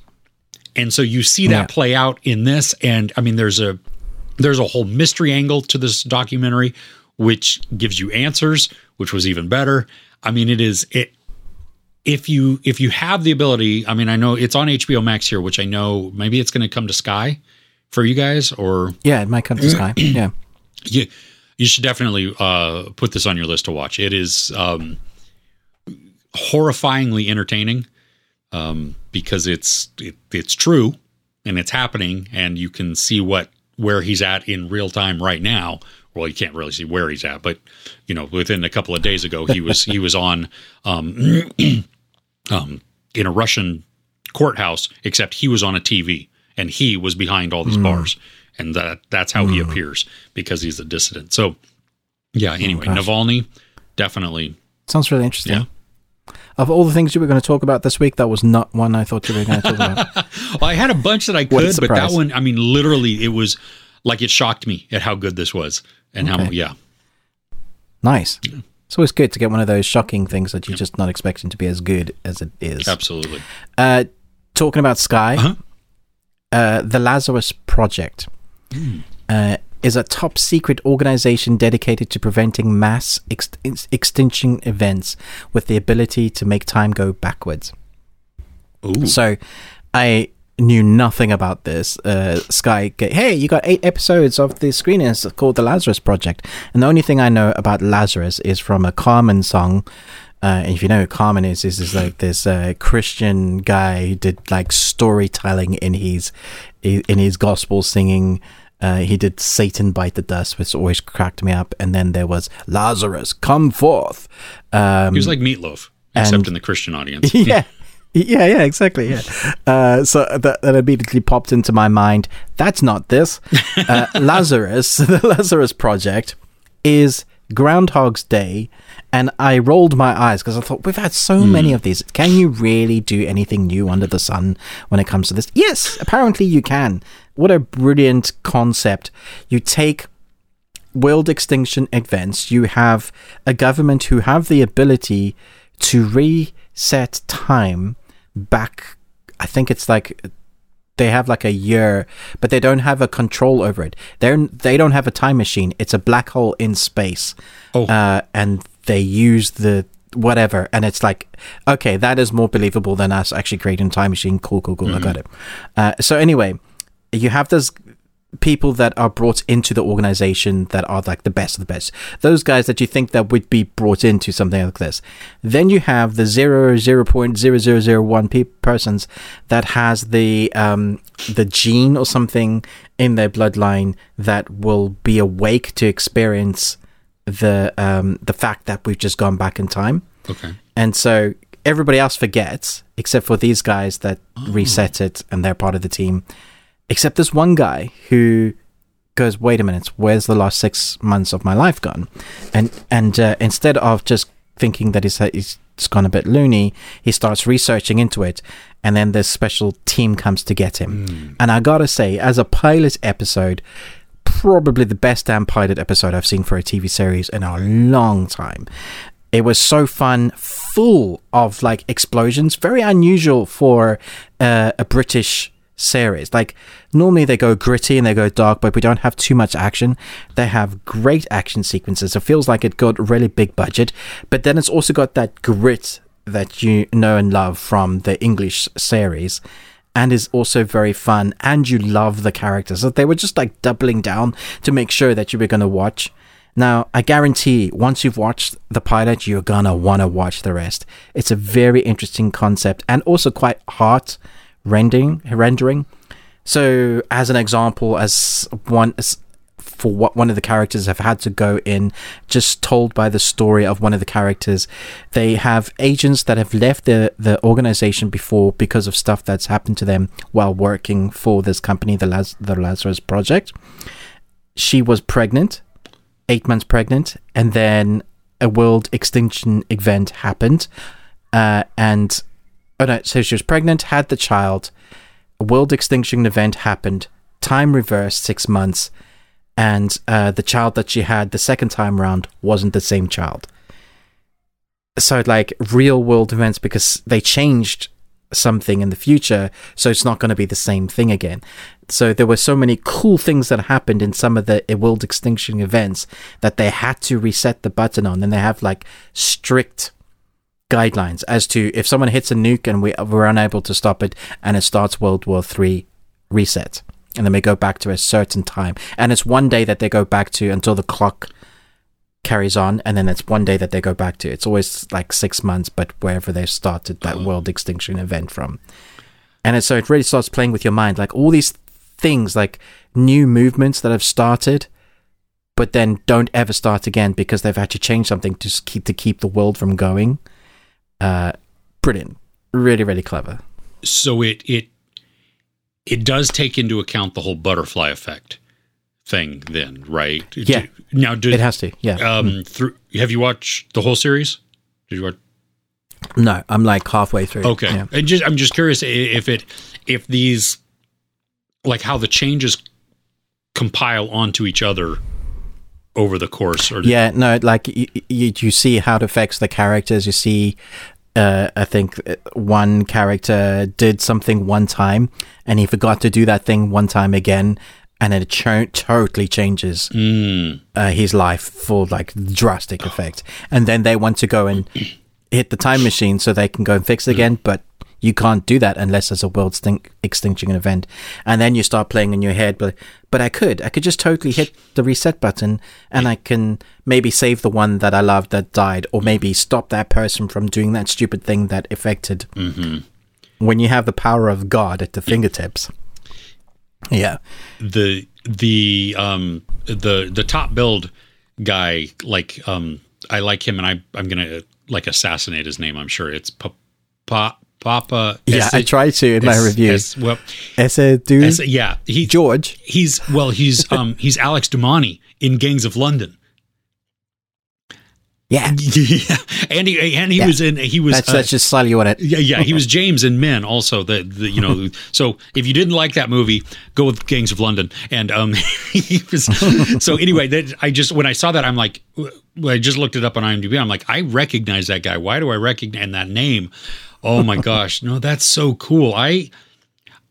And so you see that Yeah. play out in this and i mean there's a there's a whole mystery angle to this documentary which gives you answers which was even better. I mean it is it if you if you have the ability i mean i know it's on hbo max here which i know maybe it's going to come to sky for you guys or Yeah, it might come to Sky. Yeah. you you should definitely uh put this on your list to watch it is um horrifyingly entertaining um because it's it, it's true and it's happening and you can see what where he's at in real time right now well you can't really see where he's at but you know within a couple of days ago he was he was on um um in a russian courthouse except he was on a tv and he was behind all these bars and that that's how he appears because he's a dissident so yeah anyway gosh. navalny definitely Sounds really interesting. Yeah. Of all the things you were going to talk about this week, that was not one I thought you were going to talk about. well, i had a bunch that i could but that one i mean literally it was like it shocked me at how good this was and how yeah Nice. It's always good to get one of those shocking things that you're just not expecting to be as good as it is. absolutely Uh, talking about Sky, Uh-huh. Uh, the Lazarus Project uh, is a top secret organization dedicated to preventing mass ex- ex- extinction events with the ability to make time go backwards. Ooh. So I knew nothing about this. Uh, Sky, hey, you got eight episodes of the screenings called the Lazarus Project, and the only thing I know about Lazarus is from a Carman song. Uh, and if you know who Carman is, this is like this uh, Christian guy who did like storytelling in his in his gospel singing. Uh, he did Satan bite the dust, which always cracked me up. And then there was Lazarus, come forth. Um, he was like meatloaf except and- in the christian audience yeah. Yeah, yeah, exactly. Yeah. Uh, so that, that immediately popped into my mind. That's not this. Uh, Lazarus, the Lazarus Project, is Groundhog's Day. And I rolled my eyes because I thought, we've had so many of these. Can you really do anything new under the sun when it comes to this? Yes, apparently you can. What a brilliant concept. You take world extinction events, you have a government who have the ability to reset time back. I think it's like they have like a year, but they don't have a control over it. They're they don't have a time machine. It's a black hole in space, Oh. uh, and they use the whatever, and it's like okay, that is more believable than us actually creating a time machine. Cool, cool, cool. I got it. Uh, so anyway, you have those people that are brought into the organization that are like the best of the best those guys that you think that would be brought into something like this then you have the zero zero point zero zero zero one pe- persons that has the um the gene or something in their bloodline that will be awake to experience the um the fact that we've just gone back in time okay and so everybody else forgets except for these guys that Oh. reset it and they're part of the team. Except this one guy who goes, "Wait a minute, where's the last six months of my life gone?" And and uh, instead of just thinking that he's he's gone a bit loony, he starts researching into it, and then this special team comes to get him. And I gotta say, as a pilot episode, probably the best damn pilot episode I've seen for a TV series in a long time. It was so fun, full of like explosions, very unusual for uh, a British series. Like normally they go gritty and they go dark, but we don't have too much action. They have great action sequences. It feels like it got really big budget, but then it's also got that grit that you know and love from the English series and is also very fun and you love the characters. So they were just like doubling down to make sure that you were going to watch. Now, I guarantee once you've watched the pilot, you're going to want to watch the rest. It's a very interesting concept and also quite heart rendering rendering. So, as an example, as one as for what one of the characters have had to go in, just told by the story of one of the characters, they have agents that have left the the organization before because of stuff that's happened to them while working for this company, the Laz- the Lazarus Project. She was pregnant, eight months pregnant, and then a world extinction event happened, uh, and oh no, so she was pregnant, had the child. A world extinction event happened. Time reversed six months, and uh, the child that she had the second time around wasn't the same child. So, like real world events, because they changed something in the future, so it's not going to be the same thing again. So there were so many cool things that happened in some of the world extinction events that they had to reset the button on, and they have like strict guidelines as to if someone hits a nuke and we, we're unable to stop it and it starts World War Three, reset. And then we go back to a certain time. And it's one day that they go back to until the clock carries on. And then it's one day that they go back to. It's always like six months, but wherever they started that world extinction event from. And it, so it really starts playing with your mind. Like all these things, like new movements that have started, but then don't ever start again because they've had to change something to keep to keep the world from going. Uh, brilliant, really, really clever. So it it it does take into account the whole butterfly effect thing, then, right? Yeah. Now, did It has to, yeah. um through have you watched the whole series? Did you watch? no, I'm like halfway through. Okay, Yeah. and just I'm just curious if it if these like how the changes compile onto each other over the course, or Yeah, no, like you, you, you see how it affects the characters. You see, uh, I think uh, one character did something one time and he forgot to do that thing one time again, and it totally changes Mm, uh, his life for like drastic effect. And then they want to go and hit the time machine so they can go and fix it again, but you can't do that unless there's a world stink- extinction event. And then you start playing in your head, but but I could, I could just totally hit the reset button, and I can maybe save the one that I loved that died, or maybe stop that person from doing that stupid thing that affected. mhm. When you have the power of God at the fingertips, yeah, the the um the the top build guy like um I like him and I I'm gonna like assassinate his name I'm sure it's pa, pa, Paapa yeah. I tried to in my S- review. S- well Essiedu, S- yeah he George. he's well he's um he's Alex Dumani in Gangs of London Yeah, yeah and he and he Yeah. was in he was that's uh, that's just slightly what it. Yeah, yeah, he was James in Men also. The, the you know, so if you didn't like that movie, go with Gangs of London. And um, he was so anyway. That I just when I saw that, I'm like, I just looked it up on IMDb. I'm like, I recognize that guy. Why do I recognize that name? Oh my gosh, no, that's so cool. I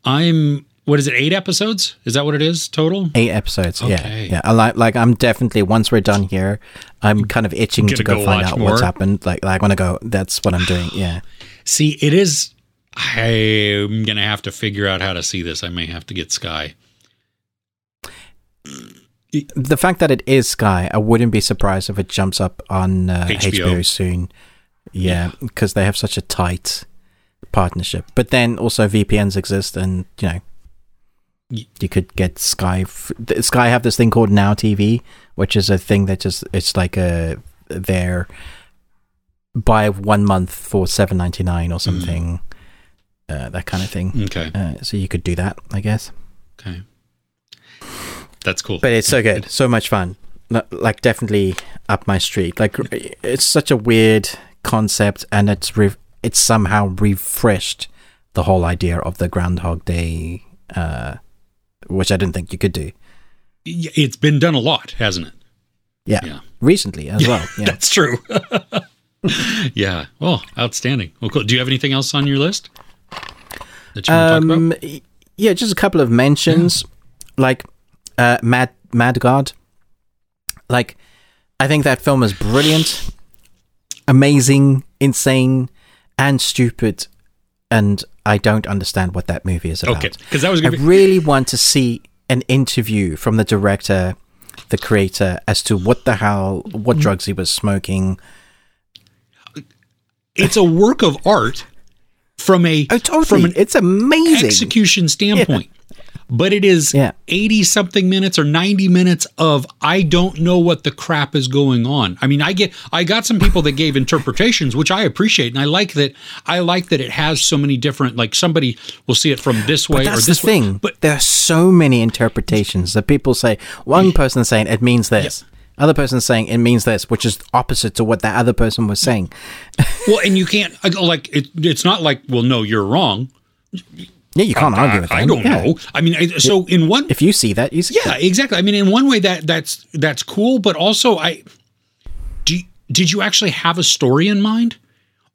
I'm what is it? Eight episodes? Is that what it is total? Eight episodes. Yeah, Okay. yeah. I like, like, I'm definitely once we're done here, I'm kind of itching Gonna go, go find out what's more? happened. Like, like, I want to go. That's what I'm doing. Yeah. See, it is. I'm gonna have to figure out how to see this. I may have to get Sky. The fact that it is Sky, I wouldn't be surprised if it jumps up on uh, HBO. HBO. soon. Yeah, because they have such a tight partnership. But then also VPNs exist, and you know, you could get Sky. F- Sky have this thing called Now TV, which is a thing that just it's like a their buy one month for seven ninety nine or something, uh, that kind of thing. Okay. Uh, so you could do that, I guess. Okay. That's cool. But it's so good, so much fun. Like definitely up my street. Like it's such a weird concept, and it's re- it's somehow refreshed the whole idea of the Groundhog Day, uh, which I didn't think you could do. It's been done a lot, hasn't it? Yeah, Yeah. recently as well. Yeah. That's true. yeah. Well, outstanding. Well, cool. Do you have anything else on your list that you want to talk Um, about? yeah, just a couple of mentions, like uh, Mad Mad God. Like, I think that film is brilliant, amazing, insane, and stupid, and I don't understand what that movie is about. Okay, because that was I going to be. really want to see an interview from the director, the creator, as to what the hell, what mm. drugs he was smoking. It's a work of art from a Oh, totally! from an it's amazing. execution standpoint. But it is Yeah. 80 something minutes or 90 minutes of I don't know what the crap is going on. I mean, I get I got some people that gave interpretations which I appreciate and I like that I like that it has so many different like somebody will see it from this way But or this the way. thing. But there are so many interpretations that people say. One person saying it means this. Other person saying it means this, which is opposite to what that other person was saying. well, and you can't like it, it's not like well no, you're wrong. Yeah, you can't argue with that. I, don't Yeah. know. I mean, I, so in one If you see that, you see Yeah, exactly. I mean, in one way that that's that's cool, but also I do. Did you actually have a story in mind,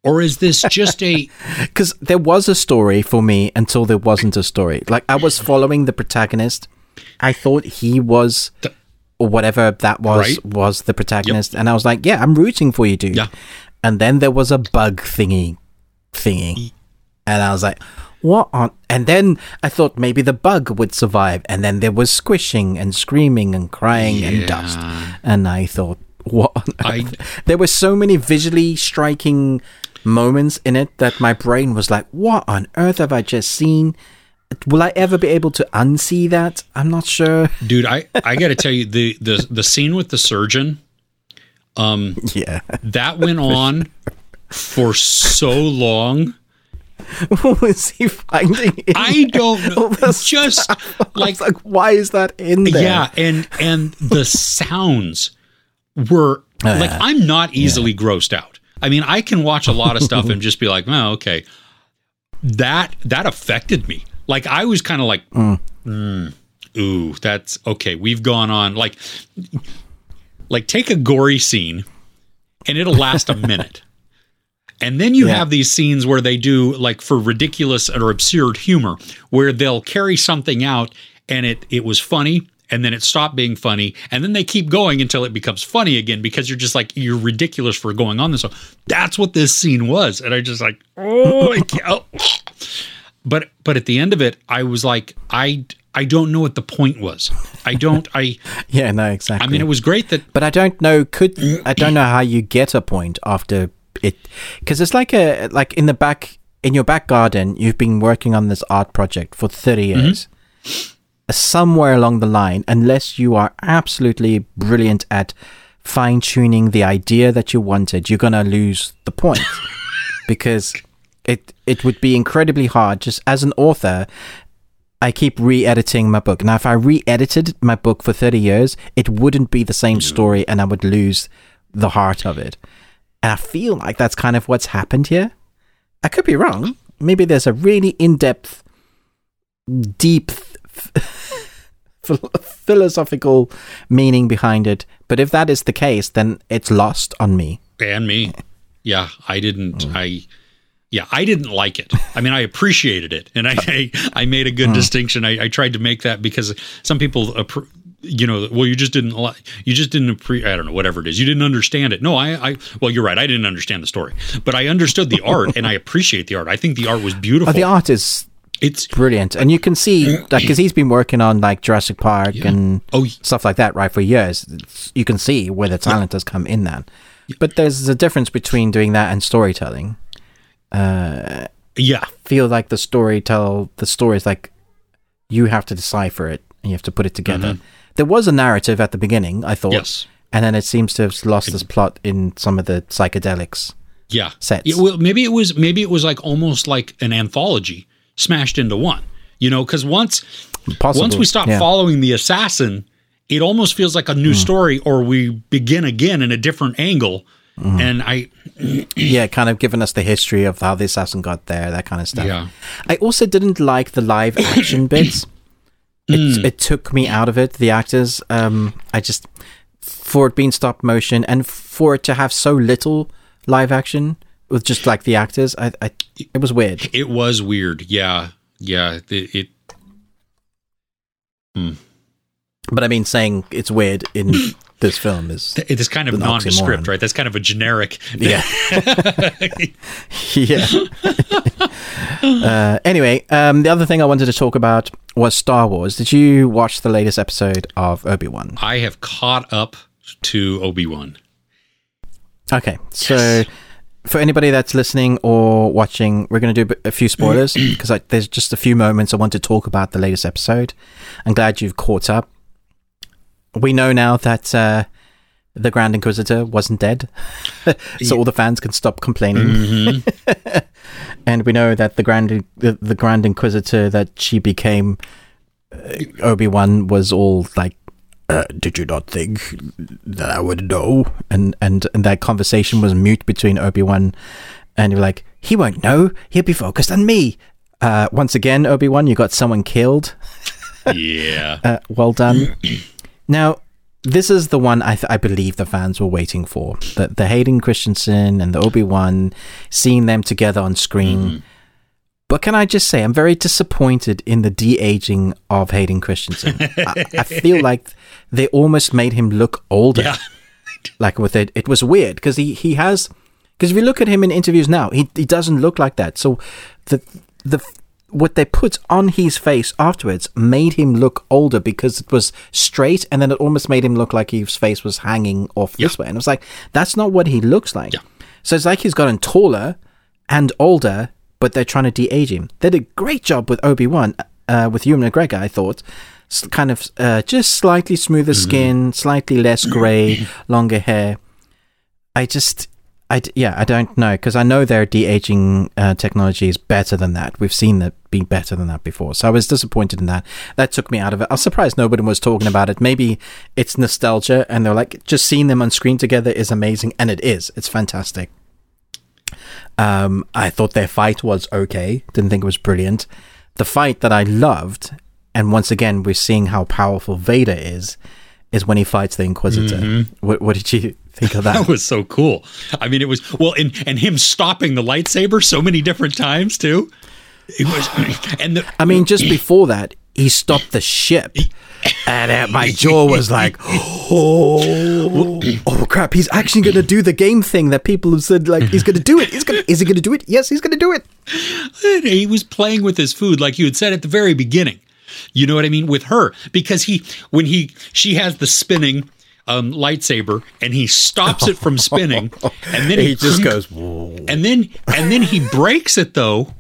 or is this just a? Because there was a story for me until there wasn't a story. Like I was following the protagonist. I thought he was, The- or whatever that was, Right. was the protagonist, and I was like, "Yeah, I'm rooting for you, dude." Yeah. And then there was a bug thingy, thingy, and I was like, "What on?" And then I thought maybe the bug would survive, and then there was squishing and screaming and crying and dust, and I thought, "What?" On I- earth? there were so many visually striking moments in it that my brain was like, "What on earth have I just seen?" Will I ever be able to unsee that? I'm not sure. Dude, I I got to tell you the the the scene with the surgeon um Yeah. that went on for so long. what was he finding? in I don't know. Just like like, why is that in there? yeah, and and the sounds were like. I'm not easily grossed out. I mean, I can watch a lot of stuff and just be like, "Oh, okay." That that affected me. Like I was kind of like, "Mm, "Ooh, that's okay." We've gone on like like take a gory scene and it'll last a minute. And then you Yeah. have these scenes where they do like for ridiculous or absurd humor, where they'll carry something out and it it was funny and then it stopped being funny and then they keep going until it becomes funny again because you're just like you're ridiculous for going on this. So that's what this scene was, and I just like oh, I can't- oh. but but at the end of it, I was like I I don't know what the point was. I don't I Yeah, no, exactly. I mean it was great that but I don't know. Could I don't know how you get a point after it? Because it's like a like in the back in your back garden. You've been working on this art project for thirty Mm-hmm. years. Somewhere along the line, unless you are absolutely brilliant at fine tuning the idea that you wanted, you're gonna lose the point because it it would be incredibly hard. Just as an author, I keep re-editing my book. Now, if I re-edited my book for 30 years, it wouldn't be the same story and I would lose the heart of it. And I feel like that's kind of what's happened here. I could be wrong. Maybe there's a really in-depth, deep phil- philosophical meaning behind it. But if that is the case, then it's lost on me. and me. Yeah, I didn't. Mm. I yeah, I didn't like it. I mean, I appreciated it, and I I, I made a good Mm. distinction. I, I tried to make that because some people. You know, well, you just didn't like, you just didn't appre- I don't know, whatever it is. You didn't understand it. No, I, I, well, you're right. I didn't understand the story, but I understood the art and I appreciate the art. I think the art was beautiful. But the art is it's, brilliant. And you can see, like, because he's been working on, like, Jurassic Park and oh, stuff like that, right, for years. It's- you can see where the talent has come in that. But there's a difference between doing that and storytelling. Uh, yeah, feel like the story tell the story is like you have to decipher it and you have to put it together. There was a narrative at the beginning, I thought, yes. and then it seems to have lost its plot in some of the psychedelics yeah sets. Yeah, well, maybe it was maybe it was like almost like an anthology smashed into one. You know, because once Possible, once we stop yeah. following the assassin, it almost feels like a new story, or we begin again in a different angle. Hmm. And I, yeah, kind of giving us the history of how the assassin got there, that kind of stuff. Yeah. I also didn't like the live action bits. It, it took me out of it. The actors, um, I just for it being stop motion and for it to have so little live action with just like the actors, I, I it was weird. it was weird. Yeah, yeah. It, it But I mean, saying it's weird in this film is it is kind of nondescript, oxymoron. right? That's kind of a generic. yeah, yeah. uh, anyway, um, the other thing I wanted to talk about was Star Wars. Did you watch the latest episode of Obi Wan? I have caught up to Obi Wan. Okay, so for anybody that's listening or watching, we're going to do a few spoilers because there's just a few moments I want to talk about the latest episode. I'm glad you've caught up. We know now that uh, the Grand Inquisitor wasn't dead, so all the fans can stop complaining. and we know that the Grand the, the Grand Inquisitor that she became uh, Obi Wan was all like uh, did you not think that I would know? And and and that conversation was mute between Obi Wan and you're like, he won't know. He'll be focused on me. Uh, once again, Obi Wan, you got someone killed. Yeah. Uh, well done. now, this is the one I, th- I believe the fans were waiting for. The the Hayden Christensen and the Obi Wan, seeing them together on screen. Hmm. But can I just say, I'm very disappointed in the de aging of Hayden Christensen. I, I feel like they almost made him look older. yeah. Like with it, it was weird because he he has because if you look at him in interviews now, he he doesn't look like that. So the the what they put on his face afterwards made him look older because it was straight, and then it almost made him look like his face was hanging off this way. And it was like, that's not what he looks like. Yeah. So it's like he's gotten taller and older, but they're trying to de-age him. They did a great job with Obi Wan, uh, with Ewan McGregor. I thought, S- kind of uh, just slightly smoother skin, slightly less grey, longer hair. I just, I d- yeah, I don't know because I know their de-aging uh, technology is better than that. We've seen that be better than that before, so I was disappointed in that. That took me out of it. I was surprised nobody was talking about it. Maybe it's nostalgia, and they're like, just seeing them on screen together is amazing, and it is. It's fantastic. Um, I thought their fight was okay. Didn't think it was brilliant. The fight that I loved, and once again we're seeing how powerful Vader is, is when he fights the Inquisitor. What, what did you think of that? That was so cool. I mean, it was well, and and him stopping the lightsaber so many different times too. It was, and the, I mean, just before that, he stopped the ship. And uh, my jaw was like, oh, oh crap! He's actually going to do the game thing that people have said, like he's going to do it. He's going. Is he going to do it? Yes, he's going to do it. he was playing with his food like you had said at the very beginning. You know what I mean with her because he when he she has the spinning um, lightsaber and he stops it from spinning and then he, He just goes, Whoa. and then and then he breaks it though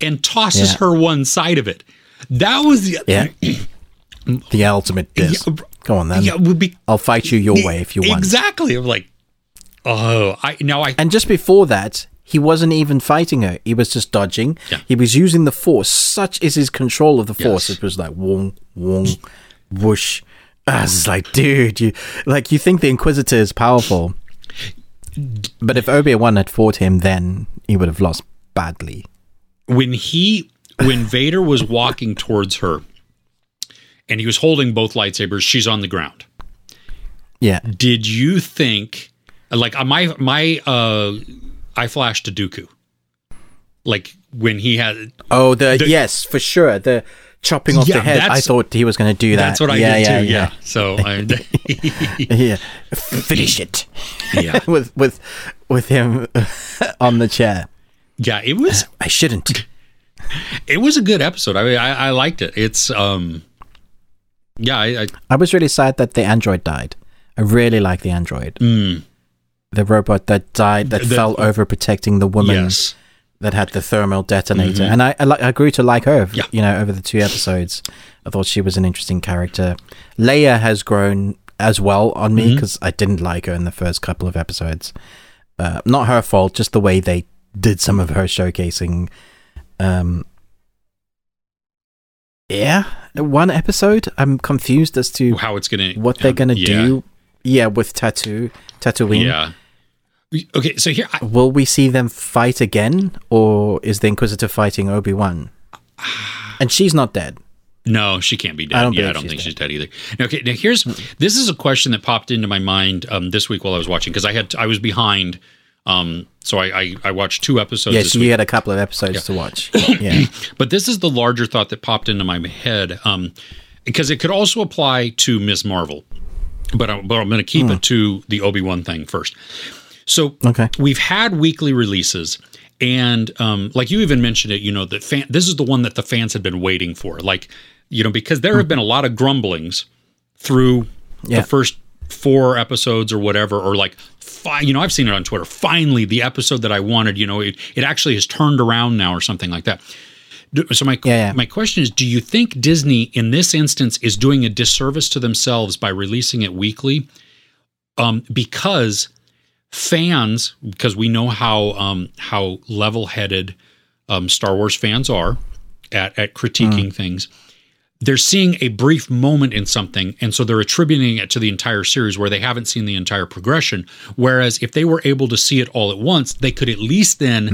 and tosses Yeah. her one side of it. That was the yeah, the ultimate diss. Yeah, Go on then. yeah would be I'll fight you your way if you want. exactly. I'm like, oh, I now I And just before that, he wasn't even fighting her. He was just dodging. Yeah. He was using the force. Such is his control of the force. Yes. It was like wong, wong, whoosh. I was like, dude, you like you think the Inquisitor is powerful, but if Obi Wan had fought him, then he would have lost badly. when he when Vader was walking towards her and he was holding both lightsabers, she's on the ground. Yeah. Did you think like uh, my my uh I flashed to Dooku. Like when he had Oh, the, The- yes, for sure. The chopping off Yeah, the head. I thought he was going to do that. that's what I yeah, did yeah, too. Yeah, Yeah. So I yeah. Finish it. yeah. with with with him on the chair. Yeah, it was I shouldn't. it was a good episode. I mean, I, I liked it. It's um yeah, I, I I was really sad that the android died. I really like the android. mm, The robot that died, that The- fell over protecting the woman yes. That had the thermal detonator. And I, I, I grew to like her, Mm-hmm. Yeah. you know, over the two episodes. I thought she was an interesting character. Leia has grown as well on Mm-hmm. me because I didn't like her in the first couple of episodes. Uh, not her fault, just the way they did some of her showcasing. Um, yeah, one episode. I'm confused as to how it's gonna what they're gonna yeah. do. Yeah, with tattoo, Tatooine. Yeah. Okay, so here I, Will we see them fight again, or is the Inquisitor fighting Obi Wan? And she's not dead. No, she can't be dead. I don't yeah, I don't she's think she's dead either. Okay, now here's this is a question that popped into my mind um, this week while I was watching because I had I was behind. Um, so I, I I watched two episodes. Yes, this you week. had a couple of episodes to watch. Yeah, But this is the larger thought that popped into my head um, because it could also apply to Ms. Marvel. But, I, but I'm going to keep it to the Obi Wan thing first. So Okay. we've had weekly releases, and um, like you even mentioned it, you know, that fan, this is the one that the fans had been waiting for. Like, you know, because there have been a lot of grumblings through Yeah. the first four episodes or whatever, or like, fi- you know, I've seen it on Twitter. Finally, the episode that I wanted, you know, it, it actually has turned around now or something like that. So my Yeah, yeah. my question is, do you think Disney in this instance is doing a disservice to themselves by releasing it weekly? Um, because fans, because we know how um, how level headed um, Star Wars fans are at at critiquing things. They're seeing a brief moment in something, and so they're attributing it to the entire series where they haven't seen the entire progression. Whereas if they were able to see it all at once, they could at least then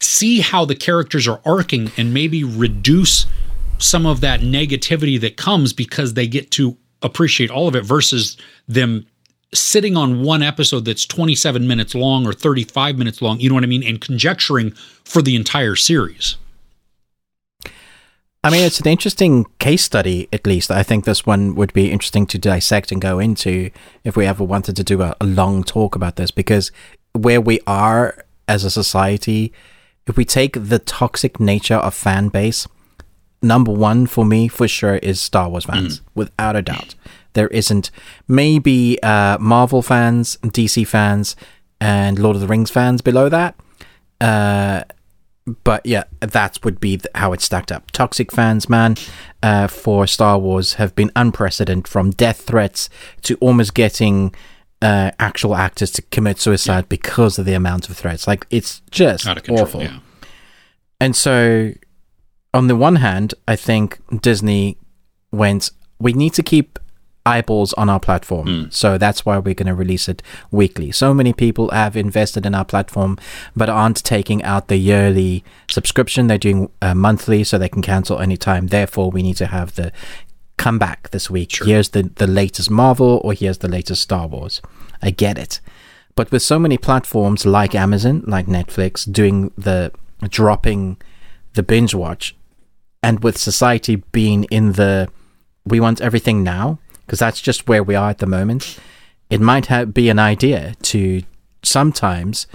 see how the characters are arcing and maybe reduce some of that negativity that comes because they get to appreciate all of it versus them sitting on one episode that's 27 minutes long or 35 minutes long, you know what I mean, and conjecturing for the entire series. I mean, it's an interesting case study, at least. I think this one would be interesting to dissect and go into if we ever wanted to do a, a long talk about this, because where we are as a society, if we take the toxic nature of fan base, number one for me, for sure, is Star Wars fans, mm. without a doubt. There isn't maybe uh, Marvel fans, DC fans, and Lord of the Rings fans below that. Uh, but yeah, that would be th- how it's stacked up. Toxic fans, man, uh, for Star Wars have been unprecedented from death threats to almost getting uh, actual actors to commit suicide because of the amount of threats. Like, it's just Out of control. awful. Yeah. And so, on the one hand, I think Disney went, we need to keep eyeballs on our platform. So that's why we're going to release it weekly. So many people have invested in our platform, but aren't taking out the yearly subscription. They're doing uh, monthly, so they can cancel anytime. Therefore, we need to have the come back this week. Here's the, the latest Marvel or here's the latest Star Wars. I get it. But with so many platforms like Amazon, like Netflix, doing the dropping the binge watch, and with society being in the we want everything now, because that's just where we are at the moment, it might ha- be an idea to sometimes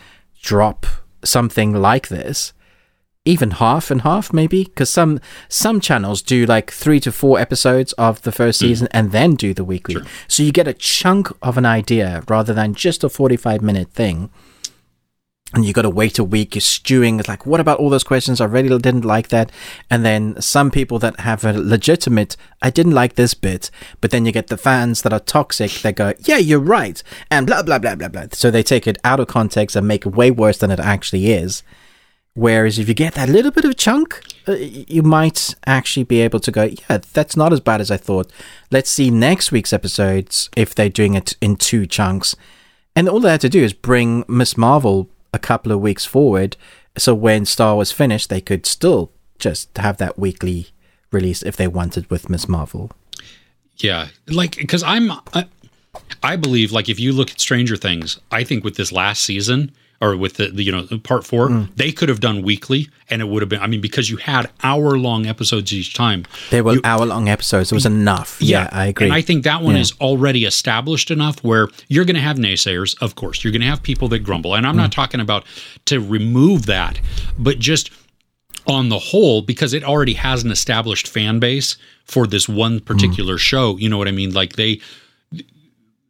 drop something like this even half and half maybe because some some channels do like three to four episodes of the first mm-hmm. season and then do the weekly. So you get a chunk of an idea rather than just a 45 minute thing and you got to wait a week you're stewing it's like what about all those questions i really didn't like that and then some people that have a legitimate i didn't like this bit but then you get the fans that are toxic They go yeah you're right and blah blah blah blah blah so they take it out of context and make it way worse than it actually is Whereas if you get that little bit of chunk, uh, you might actually be able to go, yeah, that's not as bad as I thought. Let's see next week's episodes if they're doing it in two chunks. And all they had to do is bring Miss Marvel a couple of weeks forward. So when Star was finished, they could still just have that weekly release if they wanted with Miss Marvel. Yeah, like because I'm, I, I believe like if you look at Stranger Things, I think with this last season or with the, the you know part four, Mm. they could have done weekly, and it would have been. I mean, because you had hour long episodes each time. They were hour long episodes. It was enough. Yeah, I agree. And I think that one Yeah. is already established enough where you're going to have naysayers, of course. You're going to have people that grumble. And I'm Mm. not talking about to remove that, but just on the whole, because it already has an established fan base for this one particular show. You know what I mean? Like they,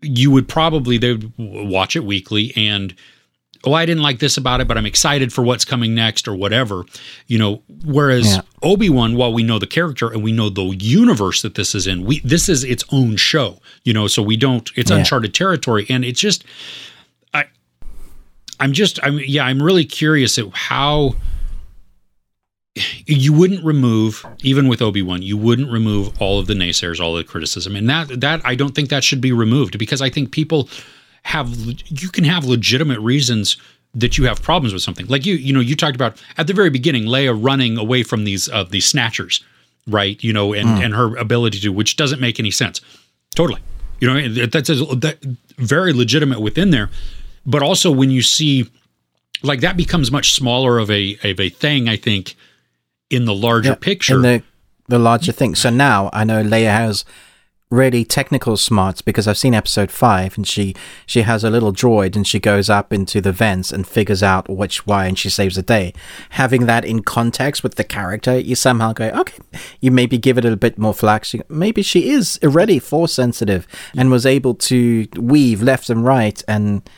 you would probably, they would watch it weekly and, oh, I didn't like this about it, but I'm excited for what's coming next or whatever, you know. Whereas Yeah. Obi Wan, while we know the character and we know the universe that this is in, we this is its own show, you know. So we don't, it's Yeah. uncharted territory, and it's just, I, I'm just I'm yeah I'm really curious at how you wouldn't remove even with Obi-Wan you wouldn't remove all of the naysayers all the criticism and that that I don't think that should be removed because I think people have you can have legitimate reasons that you have problems with something. Like you you know you talked about at the very beginning Leia running away from these uh, these snatchers right? You know and mm. and her ability to which doesn't make any sense. Totally. You know that's a, that very legitimate within there. But also when you see like that becomes much smaller of a of a thing i think in the larger picture in the the larger thing. So now i know leia has really technical smarts because I've seen episode five and she she has a little droid and she goes up into the vents and figures out which way and she saves the day. Having that in context with the character, you somehow go, okay, you maybe give it a bit more flax. Maybe she is already force sensitive and was able to weave left and right and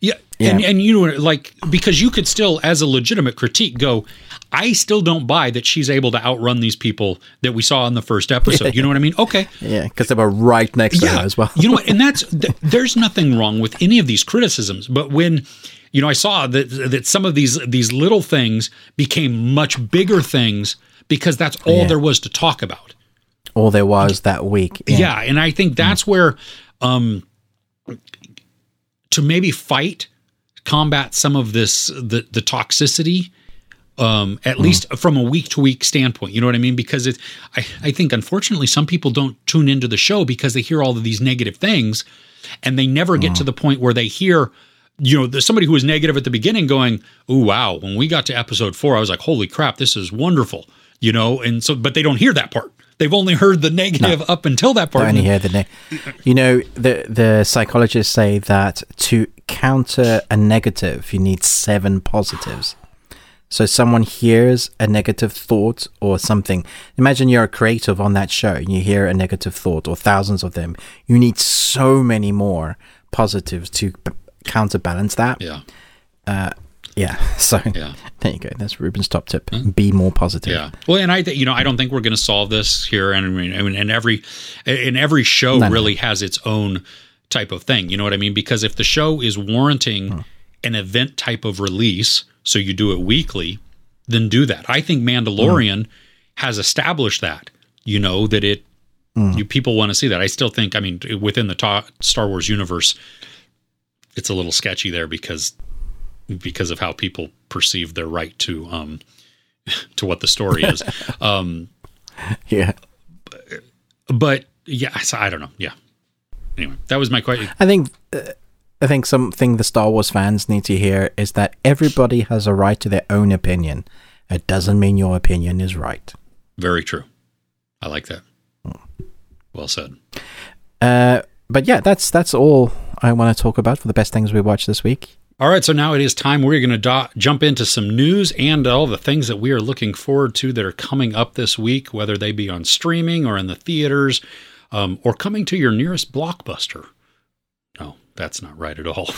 yeah, yeah. And, and you know, like, because you could still, as a legitimate critique, go, I still don't buy that she's able to outrun these people that we saw in the first episode. You know what I mean? Okay. Yeah, because they were right next to her as well. you know what? And that's, th- there's nothing wrong with any of these criticisms. But when, you know, I saw that, that some of these, these little things became much bigger things because that's all yeah. there was to talk about. All there was that week. Yeah. yeah and I think that's mm. where, um, to maybe fight combat some of this the the toxicity um, at mm. least from a week to week standpoint. You know what I mean? Because it, I, I think unfortunately some people don't tune into the show because they hear all of these negative things, and they never get mm. to the point where they hear, you know, there's somebody who was negative at the beginning going, "Oh wow!" When we got to episode four, I was like, "Holy crap, this is wonderful," you know. And so, but they don't hear that part. They've only heard the negative no. up until that part. Only hear the ne- You know, the the psychologists say that to counter a negative, you need seven positives. So someone hears a negative thought or something. Imagine you're a creative on that show and you hear a negative thought or thousands of them. You need so many more positives to b- counterbalance that. Yeah. Uh, yeah. So yeah. there you go. That's Ruben's top tip. Mm-hmm. Be more positive. Yeah. Well, and I, th- you know, I don't think we're going to solve this here. And I mean, and every, and every show no, really no. has its own type of thing. You know what I mean? Because if the show is warranting hmm. an event type of release, so you do it weekly, then do that. I think Mandalorian hmm. has established that. You know that it. Hmm. You people want to see that. I still think. I mean, within the ta- Star Wars universe, it's a little sketchy there because because of how people perceive their right to um to what the story is. um yeah. But, but yeah, I don't know. Yeah. Anyway, that was my question. I think uh, I think something the Star Wars fans need to hear is that everybody has a right to their own opinion. It doesn't mean your opinion is right. Very true. I like that. Well said. Uh, but yeah, that's that's all I want to talk about for the best things we watched this week. All right, so now it is time we're going to do- jump into some news and all the things that we are looking forward to that are coming up this week, whether they be on streaming or in the theaters um, or coming to your nearest blockbuster. That's not right at all.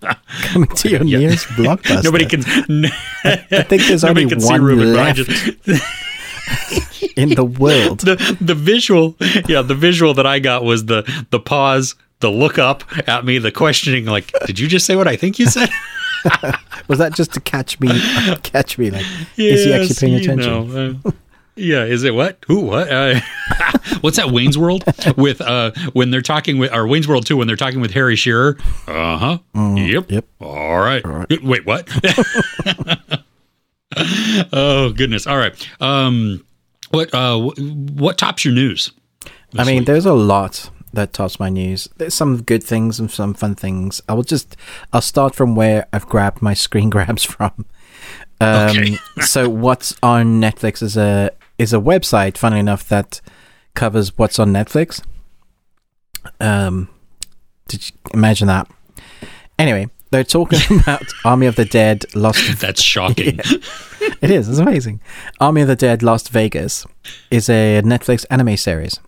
coming to your yeah. nearest blockbuster. Nobody can. I think there's only one left. in the world. The the visual, yeah, the visual that I got was the the pause the look up at me, the questioning, like, did you just say what I think you said? was that just to catch me? Catch me? Like, yes, is he actually paying attention? Know, uh, yeah, is it what? Who? What? Uh, what's that? Wayne's World with uh when they're talking with or Wayne's World two when they're talking with Harry Shearer. Uh huh. Mm, yep. Yep. All right. All right. Wait, what? oh goodness. All right. Um, what uh what tops your news? I mean, week? there's a lot that tops my news. There's some good things and some fun things. I will just I'll start from where I've grabbed my screen grabs from. Um, okay. so what's on Netflix is a is a website, funny enough, that covers what's on Netflix. Um, did you imagine that? Anyway, they're talking about Army of the Dead Lost. That's shocking. Yeah. it is. It's amazing. Army of the Dead Lost Vegas is a Netflix anime series.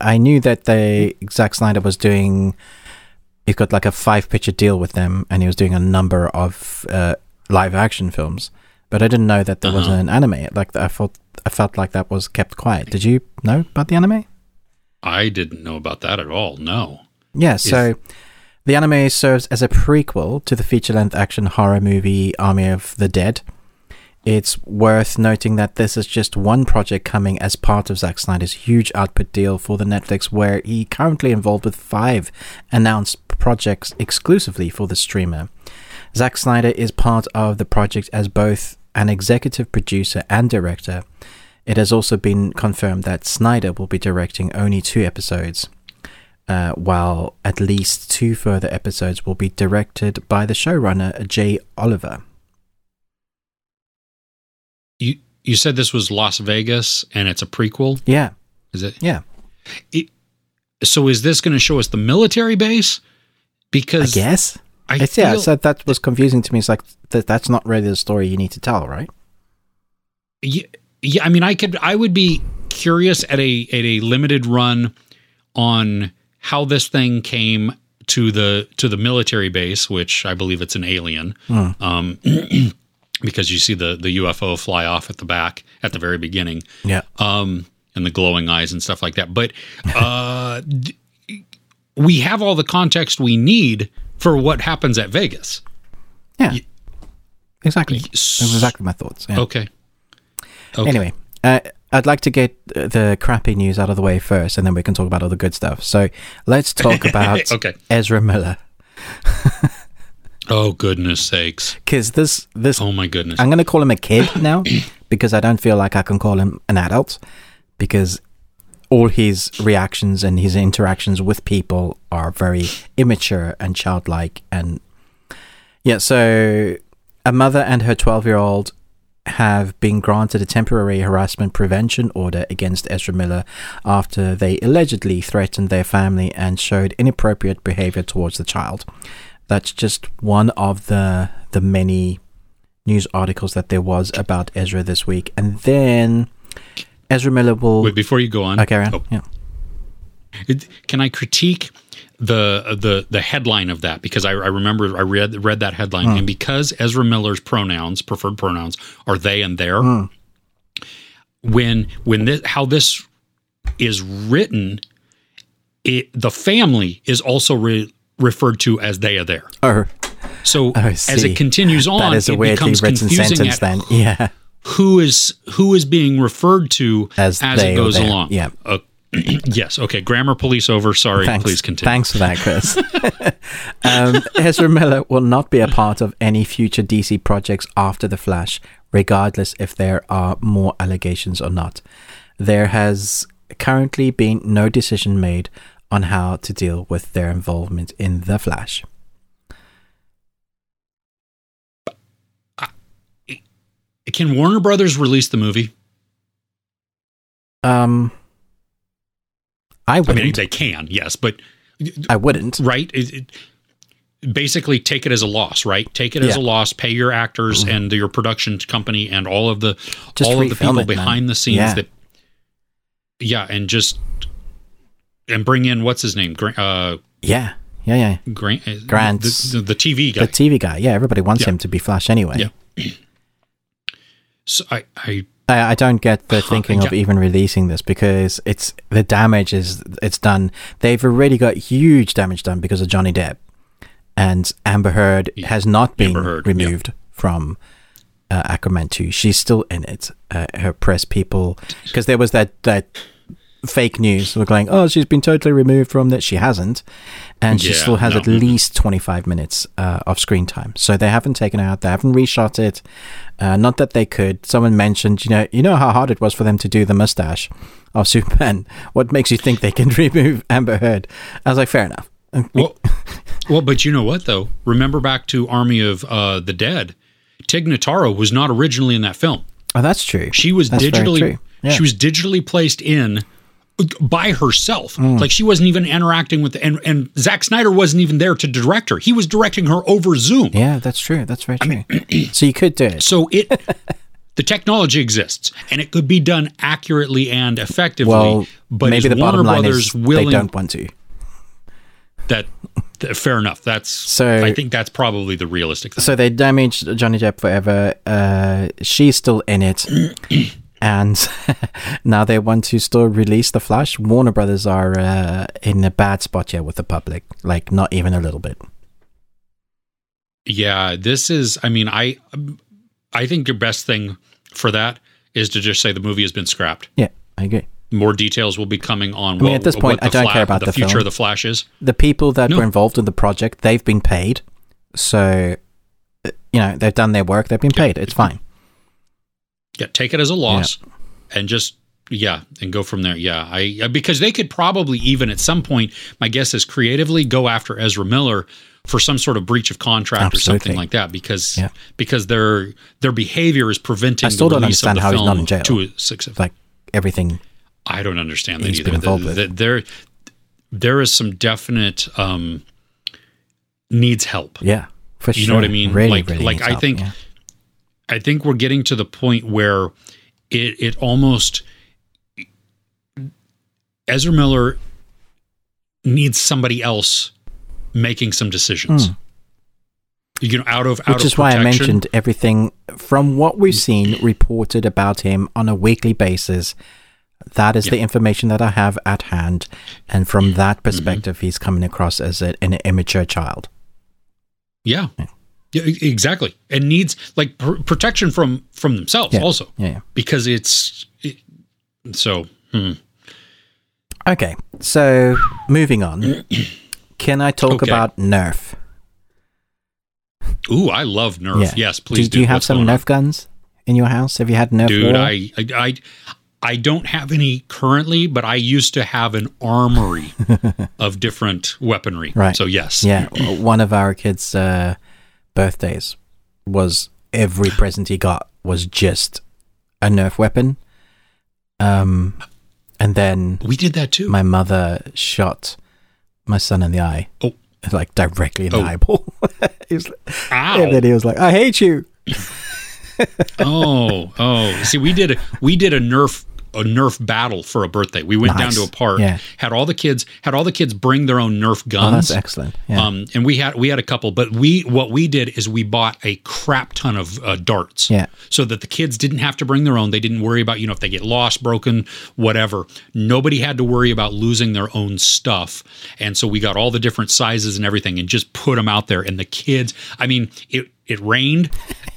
I knew that the Zack Snyder was doing. He's got like a five picture deal with them, and he was doing a number of uh, live action films. But I didn't know that there uh-huh. was an anime. Like I thought, I felt like that was kept quiet. Did you know about the anime? I didn't know about that at all. No. Yeah. So, The anime serves as a prequel to the feature length action horror movie Army of the Dead. It's worth noting that this is just one project coming as part of Zack Snyder's huge output deal for the Netflix, where he currently involved with five announced projects exclusively for the streamer. Zack Snyder is part of the project as both an executive producer and director. It has also been confirmed that Snyder will be directing only two episodes, uh, while at least two further episodes will be directed by the showrunner Jay Oliver. You you said this was Las Vegas and it's a prequel. Yeah, Is it? yeah. So is this going to show us the military base? I Because guess. I It's, yeah, so that was confusing to me. It's like that, that's not really the story you need to tell, right? yeah, yeah, I mean, I could, I would be curious at a at a limited run on how this thing came to the to the military base, which I believe it's an alien, um, because you see the the UFO fly off at the back at the very beginning, Yeah. um, and the glowing eyes and stuff like that. But uh, we have all the context we need for what happens at Vegas. Yeah. exactly. exactly my thoughts. Yeah. Okay. Okay. Anyway, uh, I'd like to get the crappy news out of the way first, and then we can talk about all the good stuff. So let's talk about Okay. Ezra Miller, Oh goodness sakes! because this this Oh my goodness! I'm going to call him a kid now because I don't feel like I can call him an adult because all his reactions and his interactions with people are very immature and childlike and yeah so a mother and her 12 year old have been granted a temporary harassment prevention order against Ezra Miller after they allegedly threatened their family and showed inappropriate behavior towards the child. That's just one of the the many news articles that there was about Ezra this week. And then Ezra Miller will Wait, before you go on, Okay, Ryan. oh, Yeah. it- can I critique the the the headline of that because I, I remember I read read that headline Hmm. and because Ezra Miller's pronouns preferred pronouns are they and their Hmm. when when this how this is written it the family is also re, referred to as they are there Oh, so I as it continues on that is a it weirdly becomes written confusing sentence then. Yeah. Who is who is being referred to As as, it goes along. Yeah. Uh, yes. Okay. Grammar police over. Sorry. Thanks. Please continue. Thanks for that, Chris. um, Ezra Miller will not be a part of any future DC projects after The Flash, regardless if there are more allegations or not. There has currently been no decision made on how to deal with their involvement in The Flash. Can Warner Brothers release the movie? Um, I I wouldn't. mean, they can. Yes, but I wouldn't. right. It, it- basically, take it as a loss. Right. Take it as Yeah. Mm-hmm. a loss. Pay your actors and your production company and all of the Just all of the people it, man. behind the scenes Yeah. that. Yeah, and just and bring in what's his name? Uh, Yeah, yeah, yeah. Grant, Grant. the, the, the TV guy. The TV guy. Yeah, everybody wants Yeah. him to be Flash anyway. Yeah. So I, I I, don't get the thinking of even releasing this because it's the damage is it's done. They've already got huge damage done because of Johnny Depp, and Amber Heard has not been Heard, yeah. removed from uh, Aquaman two. She's still in it. Uh, her press people because there was that that fake news were going, oh, she's been totally removed from that. She hasn't, and she Yeah, still has no. at least twenty five minutes uh, of screen time. So they haven't taken her out. They haven't reshot it. Uh, not that they could. Someone mentioned, you know, you know how hard it was for them to do the mustache of Superman. What makes you think they can remove Amber Heard? I was like, fair enough. well, well, but you know what though? Remember back to Army of uh, the Dead. Tig Notaro was not originally in that film. Oh, that's true. She was That's digitally. Yeah. she was digitally placed in by herself. Hmm. Like she wasn't even interacting with the, and and Zack Snyder wasn't even there to direct her. He was directing her over Zoom. Yeah, that's true. That's very true. so you could do it. So it the technology exists and it could be done accurately and effectively. Well, but maybe the Warner bottom line Brothers is willing they don't want to. that, that fair enough. That's So- I think that's probably the realistic thing. So they damaged Johnny Depp forever. Uh, she's still in it. and now they want to still release the Flash. Warner Brothers are uh, in a bad spot here with the public, like not even a little bit. Yeah, this is. I mean, I I think your best thing for that is to just say the movie has been scrapped. Yeah, I agree. More details will be coming on. I mean, at this point, I don't care about the, the future film. of the Flash is. The people that No. were involved in the project, they've been paid, so uh, you know they've done their work. They've been paid. It's fine. Yeah, take it as a loss, and just yeah, and go from there. Yeah, I because they could probably even at some point, my guess is creatively go after Ezra Miller for some sort of breach of contract or something like that because Yeah. because their their behavior is preventing I still the don't understand how he's not in jail. to a success. Like everything. I don't understand that He's either. been involved The- with. the- there, there is some definite um, needs help. Yeah, for sure. You know what I mean? Really, like, really like I help, think, yeah. I think we're getting to the point where it, it almost Ezra Miller needs somebody else making some decisions. You know, out of out. Which of is why I mentioned everything from what we've seen reported about him on a weekly basis. That is the information that I have at hand, and from that Mm-hmm. perspective, he's coming across as a, an immature child. Yeah. Yeah, e- exactly. And needs like pr- protection from from themselves Yeah. also Yeah. yeah. because it's it, so. Hmm. Okay, so moving on. Can I talk Okay. about Nerf? Ooh, I love Nerf. Yeah. Yes, please. do, do you have What's some going on? Nerf guns in your house? Have you had Nerf Dude? I, I I I don't have any currently, but I used to have an armory of different weaponry. Right. So yes. Yeah, one of our kids' uh, birthdays was every present he got was just a Nerf weapon. Um, and then We did that too. my mother shot my son in the eye, oh, like directly in Oh. the eyeball. he was, ow. and then he was like, "I hate you." oh, oh. See, we did a we did a Nerf a Nerf battle for a birthday. We went down to a park, Yeah. had all the kids had all the kids bring their own Nerf Oh, guns. that's excellent. Yeah. Um, and we had we had a couple, but we what we did is we bought a crap ton of uh, darts, Yeah. so that the kids didn't have to bring their own. They didn't worry about you know if they get lost, broken, whatever. Nobody had to worry about losing their own stuff, and so we got all the different sizes and everything, and just put them out there. And the kids, I mean, it it rained,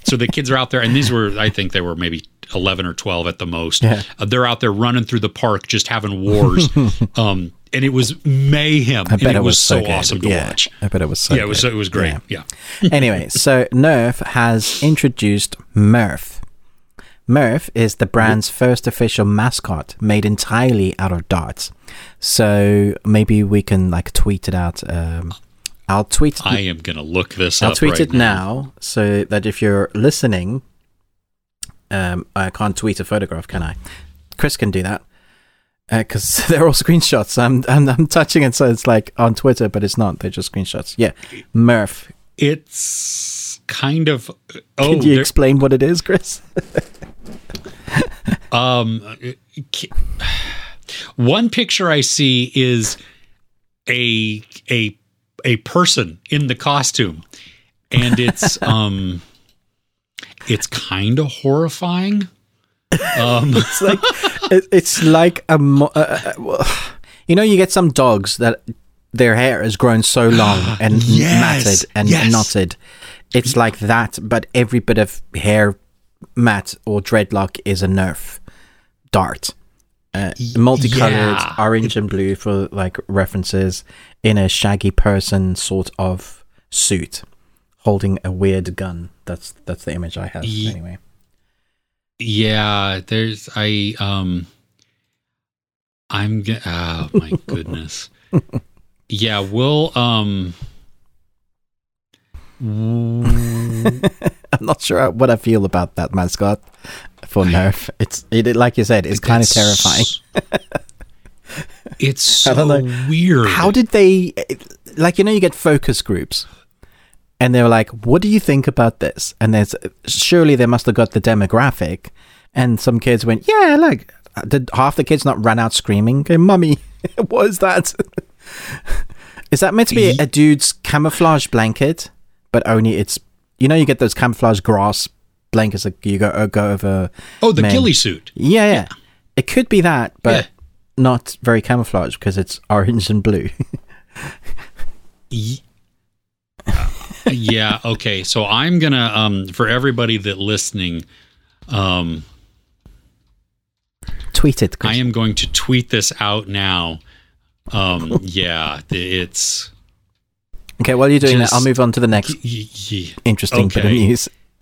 so the kids are out there, and these were I think they were maybe. 11 or 12 at the most. Yeah. Uh, they're out there running through the park just having wars. um, and it was mayhem. I bet it, was, so good. awesome to yeah, watch. I bet it was so. yeah, it was good. it was great. Yeah. Yeah. anyway, so Nerf has introduced Murph. Murph is the brand's first official mascot made entirely out of darts. So maybe we can like tweet it out. Um, I'll tweet. I am gonna look this up. I'll tweet right it now so that if you're listening, um, I can't tweet a photograph, can I? Chris can do that because they're all screenshots. I'm, I'm I'm touching it, so it's like on Twitter, but it's not. They're just screenshots. Yeah, Murph. It's kind of. Oh, Can you explain what it is, Chris? um, one picture I see is a a a person in the costume, and it's um, it's kind of horrifying. Um, It's like it, it's like a. Mo- uh, uh, well, you know, you get some dogs that their hair has grown so long and Yes, matted and yes. knotted. It's like that, but every bit of hair mat or dreadlock is a Nerf dart. Uh, multicolored, yeah. orange and blue for like references, in a shaggy person sort of suit, holding a weird gun. That's that's the image I have Ye- anyway. Yeah, there's I um I'm oh my goodness. yeah, we'll um I'm not sure what I feel about that mascot for Nerf. It's it, like you said, it's kind of terrifying. It's so I don't know. weird. How did they like you know you get focus groups and they were like, "What do you think about this?" And there's surely they must have got the demographic and some kids went, "Yeah, like did half the kids not run out screaming, okay, "Mummy, what is that? is that meant to be a dude's camouflage blanket, but only it's you know you get those camouflage grass blankets a you go uh, go over. Oh, the men. ghillie suit. Yeah, yeah, It could be that, but Yeah. not very camouflage because it's orange and blue. Ye- yeah. Okay. So I'm gonna um for everybody that listening, um, Tweet it. Chris. I am going to tweet this out now. Um, yeah, it's okay, while you're doing Just- that, I'll move on to the next interesting bit of news.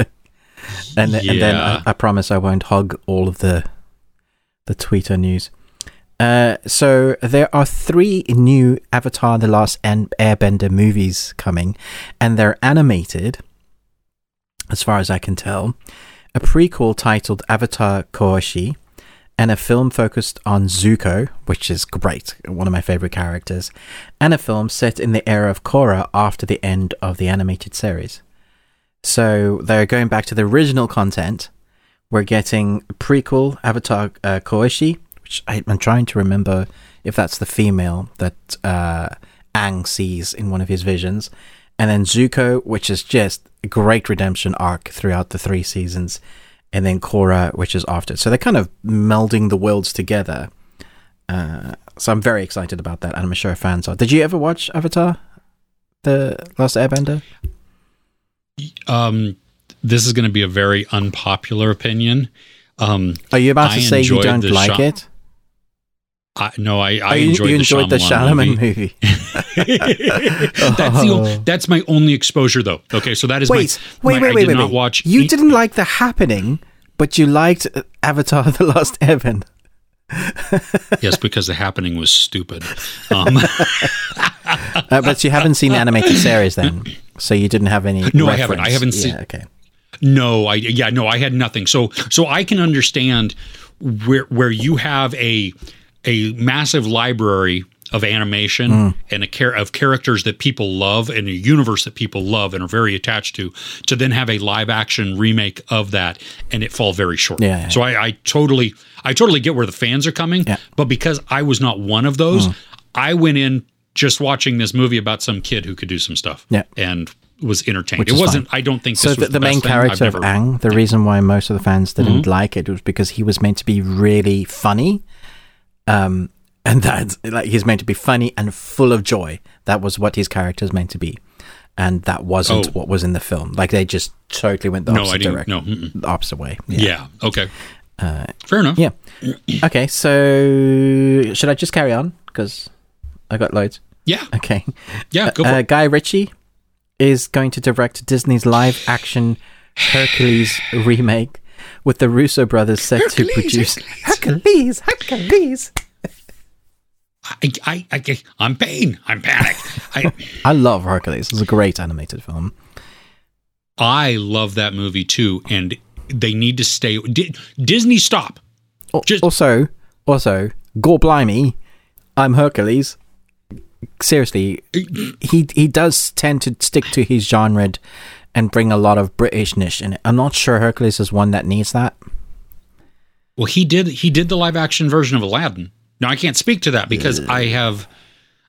and, th- and then I, I promise I won't hog all of the the Twitter news. Uh, so there are three new Avatar: The Last Airbender movies coming, and they're animated, as far as I can tell. A prequel titled Avatar Kyoshi, and a film focused on Zuko, which is great, one of my favorite characters, and a film set in the era of Korra after the end of the animated series. So they're going back to the original content. We're getting prequel Avatar uh, Kyoshi, which I, I'm trying to remember if that's the female that uh, Aang sees in one of his visions, and then Zuko, which is just a great redemption arc throughout the three seasons, and then Korra, which is after. So they're kind of melding the worlds together. Uh, so I'm very excited about that, and I'm sure fans are. Did you ever watch Avatar, the Last Airbender? um, this is going to be a very unpopular opinion. Um, Are you about to I say you don't like Sha- it? I, no, I, I Oh, you, enjoyed, you the enjoyed the Shyamalan Shyamalan movie. that's the that's my only exposure though. Okay, so that is wait, my, wait, my- wait, wait, did wait, not wait. watch. You e- didn't like The Happening, but you liked uh, Avatar: The Last Airbender. yes, because the happening was stupid. Um, Uh, but you haven't seen the animated series then, so you didn't have any. No, I haven't. I haven't Yeah, seen- Okay. No, I yeah, no, I had nothing. So so I can understand where where you have a a massive library of animation Mm. and a care of characters that people love and a universe that people love and are very attached to to then have a live action remake of that and it fall very short. Yeah, yeah. So I, I totally I totally get where the fans are coming, Yeah. but because I was not one of those, Mm. I went in just watching this movie about some kid who could do some stuff. Yeah. And was entertained. Which it wasn't I don't think So this the, was the main best thing. I've character of Mm-hmm. Aang, the reason why most of the fans didn't like it was because he was meant to be really funny, um, and that like he's meant to be funny and full of joy. That was what his character is meant to be, and that wasn't Oh. what was in the film. Like they just totally went the No, opposite direction, No, the opposite way. Yeah. Okay. Fair enough. Uh, Yeah. Okay, so should I just carry on because I got loads? Yeah. Okay. Yeah. Go Uh, it. Guy Ritchie is going to direct Disney's live action Hercules remake, with the Russo brothers set to produce Hercules, Hercules. I, I, I, I'm pain. I'm panic. I, I love Hercules. It's a great animated film. I love that movie too, and they need to stay. Di- Disney, stop. Oh, Just- also, also, gore blimey, I'm Hercules. Seriously, uh, he he does tend to stick to his genre and bring a lot of Britishness in it. I'm not sure Hercules is one that needs that. Well, he did. He did the live action version of Aladdin. Now I can't speak to that because I have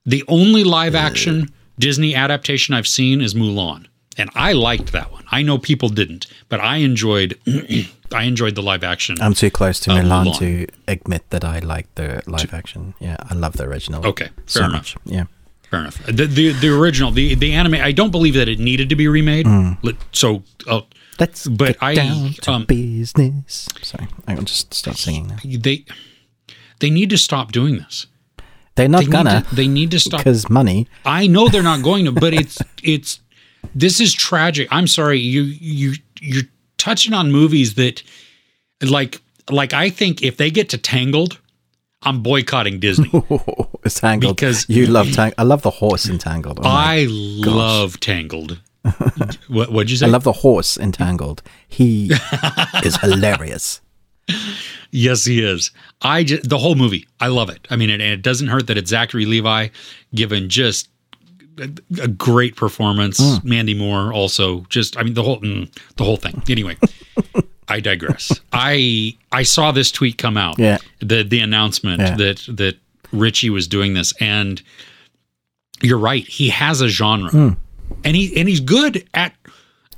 the only live action Disney adaptation I've seen is Mulan, and I liked that one. I know people didn't, but I enjoyed. I enjoyed the live action. I'm too close to Milan Mulan. to admit that I like the live action. Yeah, I love the original. Okay, so fair much. Yeah. Fair enough. The, the the original the the anime. I don't believe that it needed to be remade. Let- So uh, Let's But get I, down to um, business. Sorry, I will just stop singing now. they they need to stop doing this. They're not They gonna to, they need to stop. because money. I know they're not going to, but it's it's this is tragic. I'm sorry, you you you're touching on movies that like like I think if they get to Tangled, I'm boycotting Disney. it's Tangled. Because- you love Tangled. I love the horse in Tangled. Oh I love Tangled. what what'd you say? I love the horse in Tangled. He is hilarious. Yes, he is. I just, the whole movie. I love it. I mean, and it doesn't hurt that it's Zachary Levi given just a, a great performance. Hmm. Mandy Moore also just. I mean, the whole mm, the whole thing. Anyway, I digress. I I saw this tweet come out. Yeah. The the announcement Yeah. that that Ritchie was doing this, and you're right. He has a genre, Hmm. and he and he's good at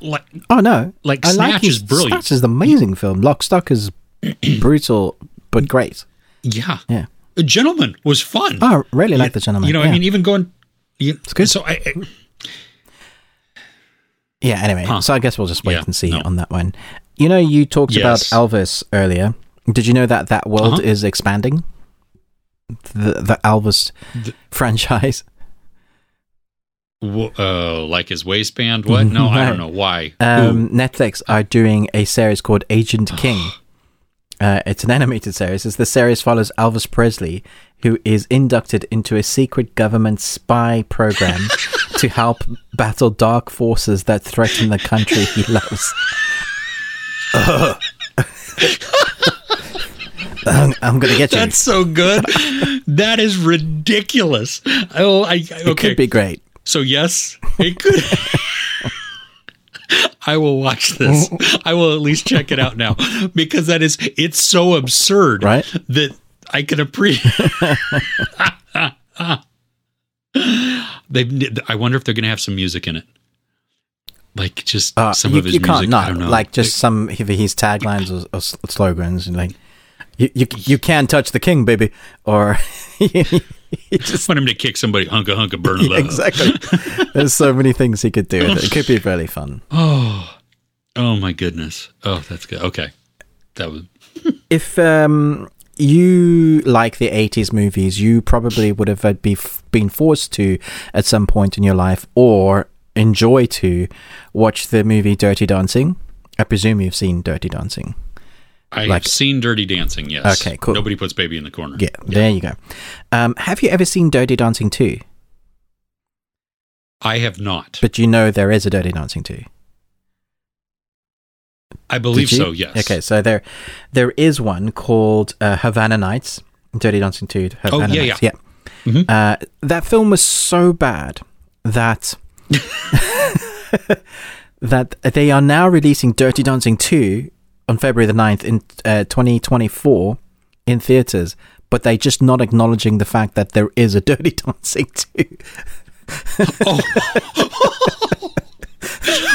like Oh no, Like, I Snatch his- is brilliant. Snatch is an amazing film. Lock, Stock is brutal but great. yeah, Yeah. a gentleman was fun. Oh, I really like the gentleman. you know, yeah. I mean, even going. You, it's good. So I, I yeah. Anyway, Huh. so I guess we'll just wait Yeah, and see no. on that one. You know, you talked Yes. about Elvis earlier. Did you know that that world Uh-huh. is expanding? The the Elvis The- franchise. uh, like his waistband. What? No, I don't know why. Um, Netflix are doing a series called Agent King. Uh, it's an animated series. It's the series follows Elvis Presley, who is inducted into a secret government spy program to help battle dark forces that threaten the country he loves. I'm, I'm gonna get you. That's so good. that is ridiculous. Oh, I, I it could be great. So yes, it could. I will watch this. I will at least check it out now because that is it's so absurd, Right? That I can appreciate. they. I wonder if they're going to have some music in it, like just Uh, some you, of his you can't music. I don't know. like just some of his taglines or, or slogans and like you, you you can't touch the king, baby, or I just want him to kick somebody, hunka hunka, burn love. exactly. There's so many things he could do. with it. It could be really fun. Oh, oh my goodness. Oh, that's good. Okay, that was. If um, you like the 80s movies, you probably would have uh, be, been forced to at some point in your life or enjoy to watch the movie Dirty Dancing. I presume you've seen Dirty Dancing. I've Like- seen Dirty Dancing. Yes. Okay, cool. Nobody puts baby in the corner. Yeah, there you go. Um, have you ever seen Dirty Dancing 2? I have not. But you know there is a Dirty Dancing 2. I believe so. Yes. Okay, so there there is one called uh, Havana Nights, Dirty Dancing 2. Havana Oh, yeah, Nights. yeah. Mhm. Uh, that film was so bad that that they are now releasing Dirty Dancing 2 on February the 9th in uh, 2024 in theaters, but they're just not acknowledging the fact that there is a Dirty Dancing 2.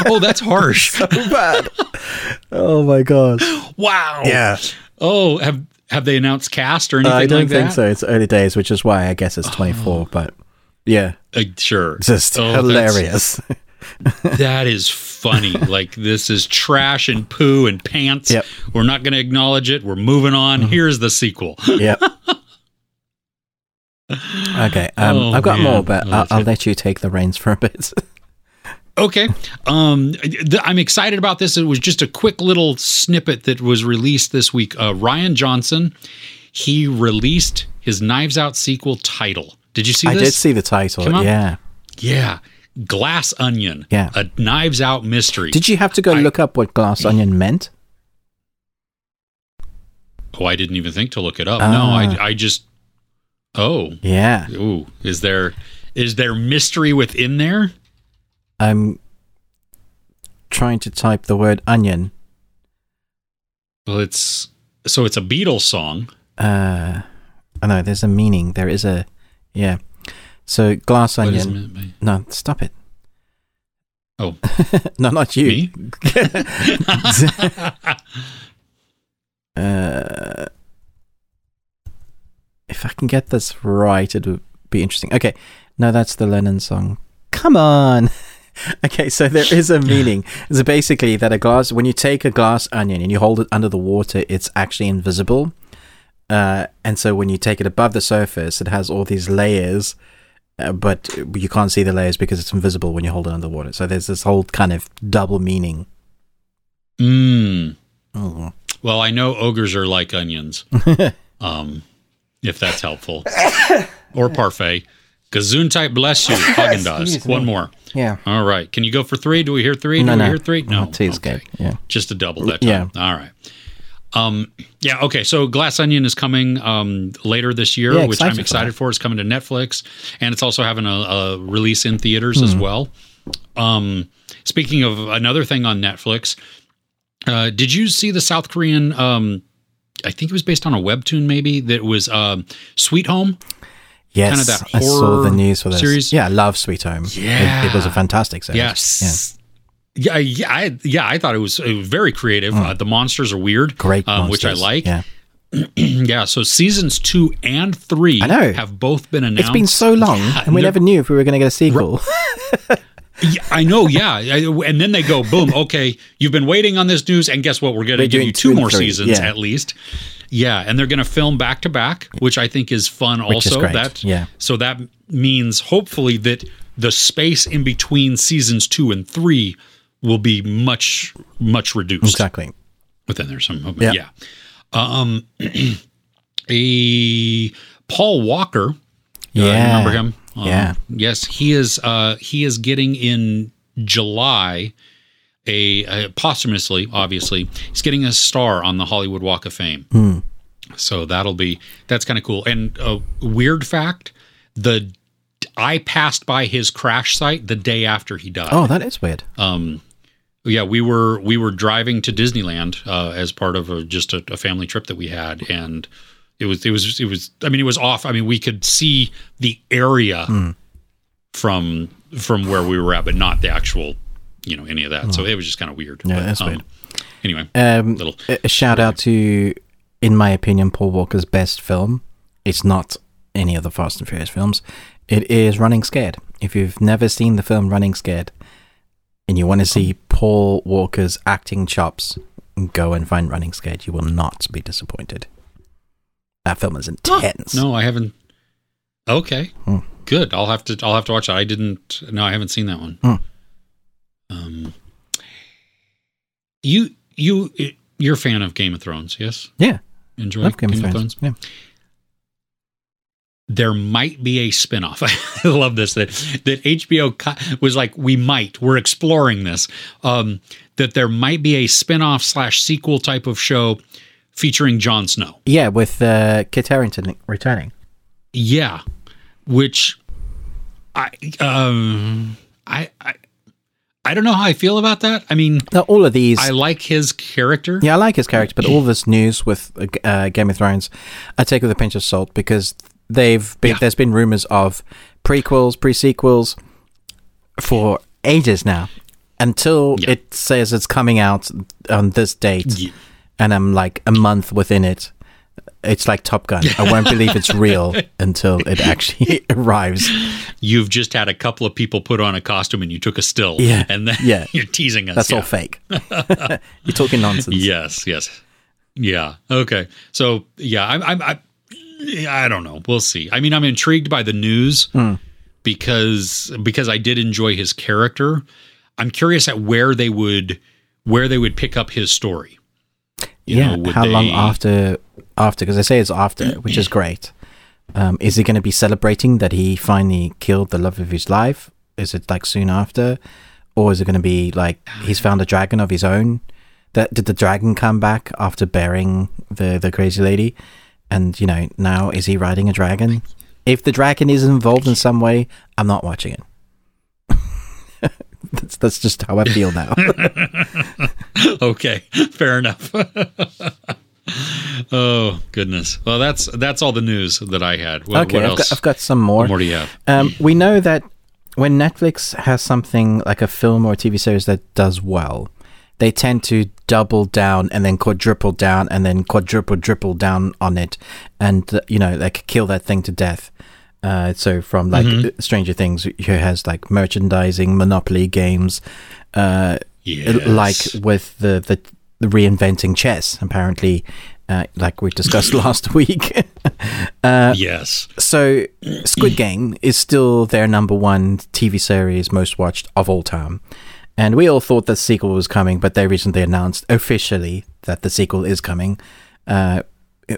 Oh, that's harsh. so bad. oh my god. wow. Yeah. Oh, have have they announced cast or anything I don't like think that? so. It's early days, which is why I guess it's 24, but yeah, Uh, sure. just Oh, hilarious. That is funny. like this is trash and poo and pants. Yep. Mm-hmm. We're not going to acknowledge it. We're moving on. Here's the sequel. yep. Okay, um, Oh, I've got man. more, but Oh, I'll, I'll let you take the reins for a bit. Okay. Um, th- I'm excited about this. It was just a quick little snippet that was released this week. Uh, Rian Johnson, he released his Knives Out sequel title. Did you see I this? did see the title. Yeah. Yeah. Glass Onion. Yeah. A Knives Out mystery. Did you have to go I- look up what glass onion meant? oh, I didn't even think to look it up. Ah. No, I, I just. Oh. Yeah. Ooh. Is there is there mystery within there? I'm trying to type the word onion. Well, it's so it's a Beatles song. Uh, oh know there's a meaning. There is a, yeah. So glass onion. No, stop it. Oh. no, not you. Me? Uh, if I can get this right, it would be interesting. Okay, no, that's the Lennon song. Come on. okay, so there is a meaning. So basically, that a glass, when you take a glass onion and you hold it under the water, it's actually invisible. Uh, and so when you take it above the surface, it has all these layers, uh, but you can't see the layers because it's invisible when you hold it under the water. So there's this whole kind of double meaning. Mm. Oh. Well, I know ogres are like onions. um, if that's helpful. or parfait. Gesundheit bless you. Haagen Dazs. Excuse One more. Yeah. All right. Can you go for three? Do we hear three? No, Do we no. hear three? No. Oh, Okay. good. Yeah. Just a double that time. Yeah. All right. Um, yeah, okay. So Glass Onion is coming um, later this year, Yeah, which I'm excited for excited that. for. It's coming to Netflix, and it's also having a, a release in theaters as Hmm. well. Um, speaking of another thing on Netflix, uh, did you see the South Korean? Um, I think it was based on a webtoon, maybe that was um, Sweet Home. Yes, kind of that I saw the horror news for this. series. Yeah, I love Sweet Home. Yeah. it, it was a fantastic series. Yes. Yeah, yeah, I, yeah. I thought it was, it was very creative. Uh, the monsters are weird, Mm. Great, um, which I like. Yeah. Yeah, so seasons two and three I know. have both been announced. It's been so long, Yeah, and we never knew if we were going to get a sequel. Yeah, I know, yeah. And then they go, boom, okay, you've been waiting on this news, and guess what? We're going to give you two two more three, seasons yeah. at least. Yeah, and they're going to film back to back, which I think is fun Which is also. great, That yeah. So that means hopefully that the space in between seasons two and three will be much, much reduced. exactly. But then there's some, Yeah. yeah. Um, a Paul Walker. Yeah. remember him? Um, Yeah. Yes, he is. Uh, he is getting in July a, a posthumously, obviously, he's getting a star on the Hollywood Walk of Fame. Hmm. So that'll be that's kind of cool. And a weird fact: the I passed by his crash site the day after he died. Oh, that is weird. Um, yeah, we were we were driving to Disneyland uh, as part of a, just a, a family trip that we had, and it was it was it was. I mean, it was off. I mean, we could see the area Hmm. from from where we were at, but not the actual, you know, any of that. So it was just kind of weird. Hmm. Yeah, But, that's um, weird. Anyway, Um, little a a shout out to, in my opinion, Paul Walker's best film. It's not any of the Fast and Furious films. It is Running Scared. If you've never seen the film Running Scared, and you want to see Paul Walker's acting chops, go and find Running Scared. You will not be disappointed. That film is intense. no, I haven't. Okay, Hmm. good. I'll have to I'll have to watch that. I didn't. No, I haven't seen that one. Hmm. Um, you you you're a fan of Game of Thrones, yes? Yeah, Enjoy love Game, of Thrones. Yeah. There might be a spin-off. I love this that that HBO was like we might we're exploring this um that there might be a spin-off slash sequel type of show featuring Jon Snow. Yeah, with uh, Kit Harington returning. Yeah, which I um I I I don't know how I feel about that. I mean, Now, all of these. I like his character. Yeah, I like his character, but all this news with uh, Game of Thrones, I take with a pinch of salt because they've been Yeah. there's been rumors of prequels, pre-sequels for ages now, until Yeah. it says it's coming out on this date, Ye- and I'm like a month within it. It's like Top Gun. I won't believe it's real until it actually arrives. You've just had a couple of people put on a costume and you took a still. Yeah. And then Yeah. you're teasing us. That's yeah. all fake. You're talking nonsense. Yes, yes. Yeah. Okay. So yeah, I'm, I'm I, I don't know. We'll see. I mean, I'm intrigued by the news Hmm. because because I did enjoy his character. I'm curious at where they would where they would pick up his story. You yeah, know, how long after? After, because they say it's after, which is great. Um, is he going to be celebrating that he finally killed the love of his life? Is it like soon after, or is it going to be like he's found a dragon of his own? That did the dragon come back after burying the the crazy lady, and you know now is he riding a dragon? If the dragon is involved in some way, I'm not watching it. that's that's just how I feel now. okay, fair enough. oh goodness. Well, that's that's all the news that I had. What, okay, what I've else? got, I've got some more. what more do you have? Um, we know that when Netflix has something like a film or a TV series that does well, they tend to double down and then quadruple down and then quadruple triple down on it, and uh, you know like kill that thing to death. Uh, so from like Mm-hmm. uh, Stranger Things, who has like merchandising, Monopoly games, uh, Yes. like with the, the the reinventing chess. Apparently, uh, like we discussed last week. uh, yes. so, Squid Game is still their number one TV series most watched of all time. And we all thought the sequel was coming, but they recently announced officially that the sequel is coming. Uh,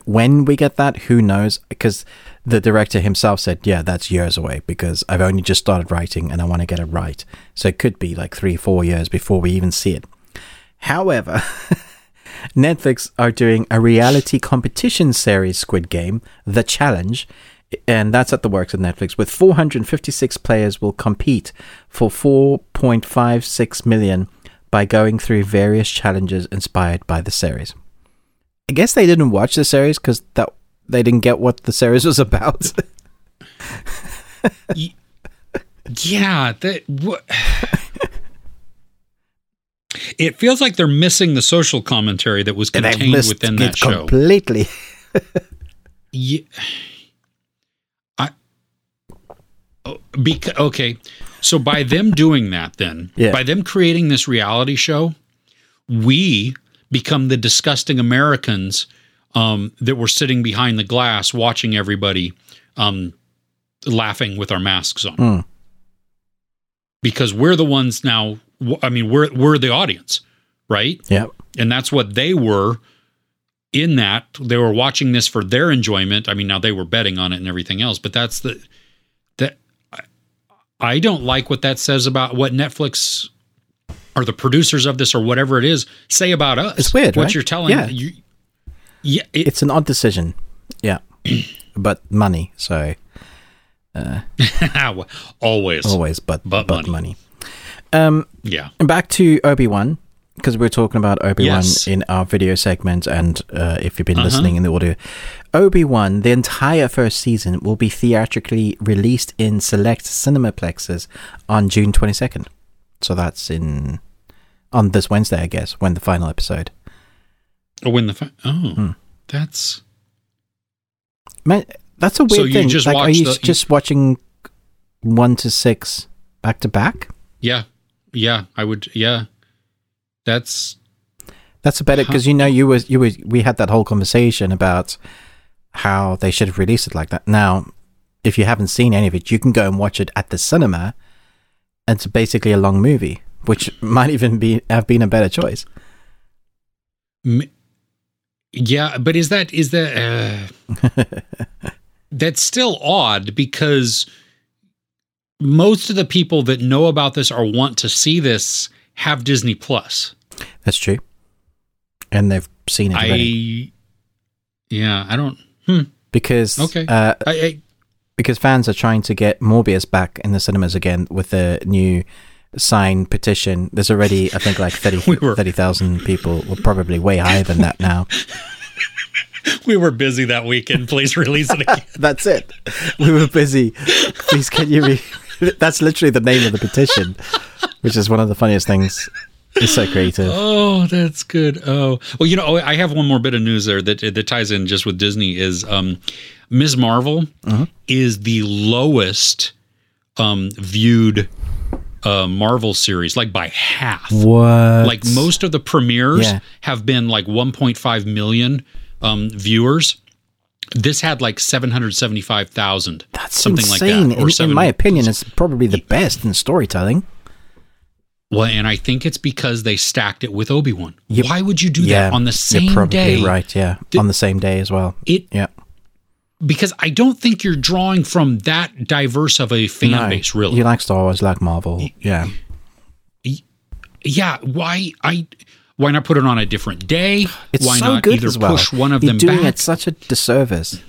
when we get that, who knows? Because the director himself said, yeah, that's years away because I've only just started writing and I want to get it right. So it could be like three, four years before we even see it. However, Netflix are doing a reality competition series, Squid Game, The Challenge, and that's at the works of Netflix. With 456 players, will compete for 4.56 million by going through various challenges inspired by the series. I guess they didn't watch the series because that they didn't get what the series was about. yeah. That what. It feels like they're missing the social commentary that was contained within it that show. completely. Yeah. I. Okay, so by them doing that, then Yeah. by them creating this reality show, we become the disgusting Americans um, that were sitting behind the glass watching everybody um, laughing with our masks on. Hmm. Because we're the ones now. I mean, we're we're the audience, right? Yeah. and that's what they were in that they were watching this for their enjoyment i mean now they were betting on it and everything else but that's the i don't like what that says about what netflix or the producers of this or whatever it is say about us It's weird, what right? you're telling Yeah. you yeah it, It's an odd decision. Yeah. but money. So always always, but, But but, money. money. Um, yeah And back to Obi Wan, because we are talking about Obi Wan Yes. in our video segment, and uh, if you've been Uh-huh. listening in the audio, Obi Wan, the entire first season will be theatrically released in select cinema cinemaplexes on June twenty second. So that's in on this Wednesday, I guess, when the final episode. oh when the fi- oh Hmm. that's Man, that's a weird So you thing. just like, are you the- just watching one to six back to back? yeah yeah i would yeah that's That's a better because you know you was you was we had that whole conversation about how they should have released it like that. Now, if you haven't seen any of it, you can go and watch it at the cinema. It's basically a long movie, which might even be have been a better choice. Yeah, but is that is that uh, that's still odd because most of the people that know about this or want to see this have Disney Plus. That's true, and they've seen it already I yeah, I don't. Hmm. because Okay. uh, I, I, because fans are trying to get Morbius back in the cinemas again with the new sign petition. There's already, I think, like 30 We were- 30,000 people, well, probably way higher than that now. we were busy that weekend. Please release it again. That's it. We were busy. Please, can you read? That's literally the name of the petition, which is one of the funniest things. It's so creative. Oh, that's good. Oh, well, you know, I have one more bit of news there that that ties in just with Disney. Is um, Ms. Marvel is the lowest um, viewed uh, Marvel series, like by half. What? Like most of the premieres Yeah. have been like 1.5 million um, viewers. This had like 775,000. That's something insane. like that. Or in, in my opinion, it's probably the best in storytelling. Well, and I think it's because they stacked it with Obi Wan. Yep. Why would you do yeah, that on the same probably day? right. Yeah, on the same day as well. It Yeah, because I don't think you're drawing from that diverse of a fan No, base, really. You like Star Wars, like Marvel. Yeah, yeah, why I why not put it on a different day? it's why so not good either as well. push one of You're them doing back? it such a disservice.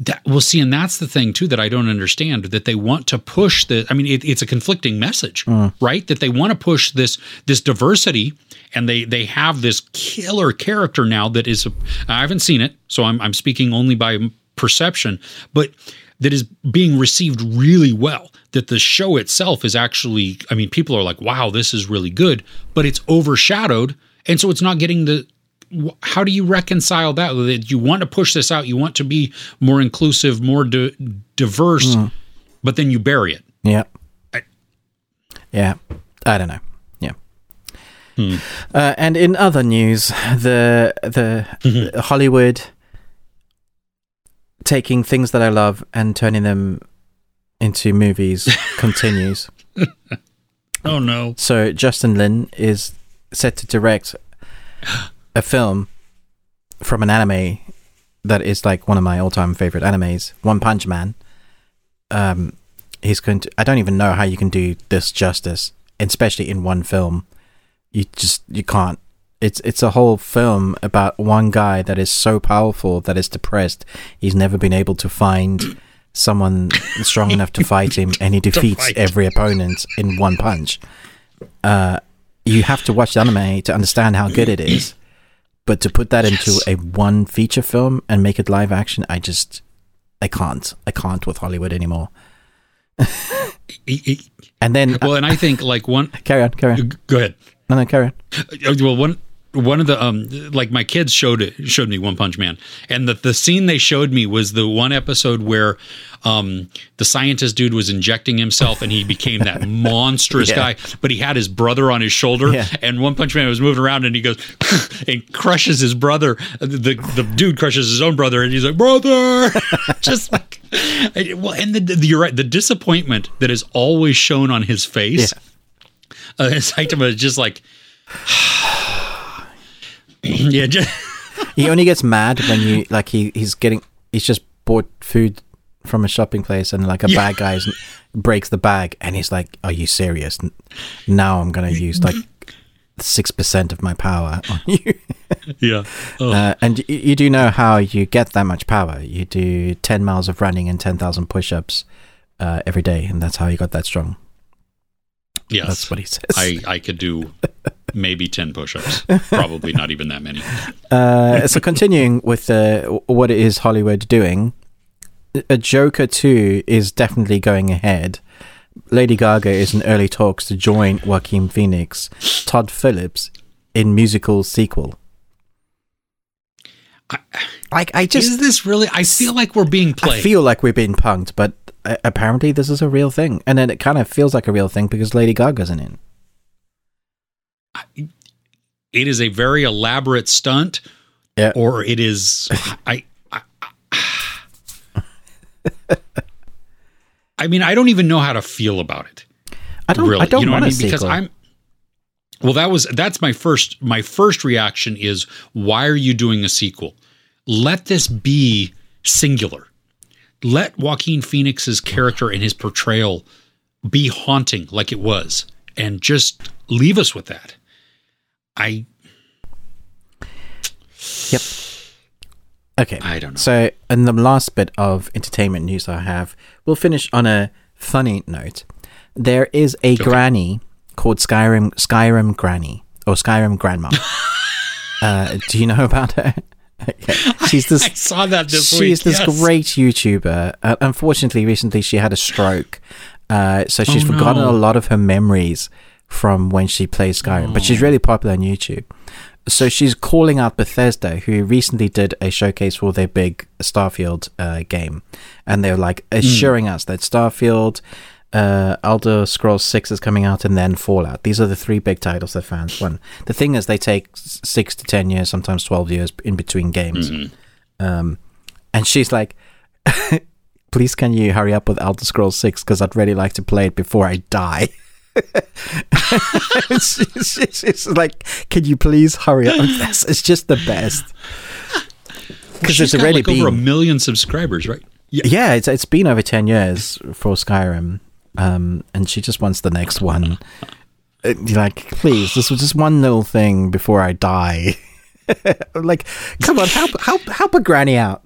That, well, see, and that's the thing too that I don't understand that they want to push the. I mean, it, it's a conflicting message, Mm. right? That they want to push this this diversity, and they they have this killer character now that is. I haven't seen it, so I'm I'm speaking only by perception, but that is being received really well. That the show itself is actually. I mean, people are like, "Wow, this is really good," but it's overshadowed, and so it's not getting the how do you reconcile that that you want to push this out you want to be more inclusive more di- diverse but then you bury it Yeah. I- yeah. I don't know. Yeah. Uh, and in other news, the the Hollywood taking things that I love and turning them into movies continues. oh no So Justin Lin is set to direct a film from an anime that is like one of my all-time favorite animes, One Punch Man. Um, he's going to. I don't even know how you can do this justice, especially in one film. You just you can't. It's it's a whole film about one guy that is so powerful that is depressed. He's never been able to find someone strong enough to fight him, and he defeats every opponent in one punch. Uh, you have to watch the anime to understand how good it is. But to put that into a one feature film and make it live action, I just I can't. I can't with Hollywood anymore. And then well and i think like one carry on, carry on. go ahead No, no, carry on. Uh, Well, one one of the um like my kids showed it showed me One Punch Man, and the the scene they showed me was the one episode where um the scientist dude was injecting himself and he became that monstrous Yeah. guy, but he had his brother on his shoulder, Yeah. and One Punch Man was moving around and he goes and crushes his brother. The the dude crushes his own brother, and he's like brother, just like well, and the, the you're right, the disappointment that is always shown on his face. Uh, Saitama is just like, yeah, just, He only gets mad when you like he he's getting he's just bought food from a shopping place and like a Yeah. bad guy breaks the bag and he's like, "Are you serious? Now I'm gonna use like six percent of my power on you." yeah. Oh, Uh, and y- you do know how you get that much power. You do ten miles of running and ten thousand push-ups uh, every day, and that's how you got that strong. Yes. That's what he says. I, I could do maybe 10 push ups. Probably not even that many. Uh, so continuing with uh, what is Hollywood doing, a Joker 2 is definitely going ahead. Lady Gaga is in early talks to join Joaquin Phoenix, Todd Phillips in musical sequel. I- like I just Is this really? I feel like we're being played I feel like we're being punked, but apparently this is a real thing, and then it kind of feels like a real thing because Lady Gaga's in it. it is a very elaborate stunt, Yeah. or it is. I. I, I mean, I don't even know how to feel about it. I don't. really. I don't you know want what I mean? Because. I'm well, that was that's my first my first reaction is why are you doing a sequel? Let this be singular. Let Joaquin Phoenix's character and his portrayal be haunting like it was, and just leave us with that. I Yep. Okay. I don't know. So, in the last bit of entertainment news I have, we'll finish on a funny note. There is a granny called Skyrim Skyrim Granny or Skyrim Grandma. uh, do you know about her? okay. She's this I saw that this she's week. this yes. great YouTuber. Uh, unfortunately, recently she had a stroke, uh, so she's Oh, forgotten no. a lot of her memories from when she played Skyrim. But Oh. she's really popular on YouTube. So she's calling out Bethesda, who recently did a showcase for their big Starfield uh, game, and they're like Hmm. assuring us that Starfield. Uh, Elder Scrolls 6 is coming out and then Fallout. These are the three big titles that fans want. The thing is, they take six to 10 years, sometimes 12 years in between games. Mm-hmm. Um, and she's like, please can you hurry up with Elder Scrolls 6 because I'd really like to play it before I die. she's like, can you please hurry up? It's, it's just the best. Because She's it's already like over a million subscribers, right? Yeah. yeah, it's, it's been over 10 years for Skyrim. Um, and she just wants the next one. Uh, like, please, this was just one little thing before I die. like, come on, help, help, help a granny out.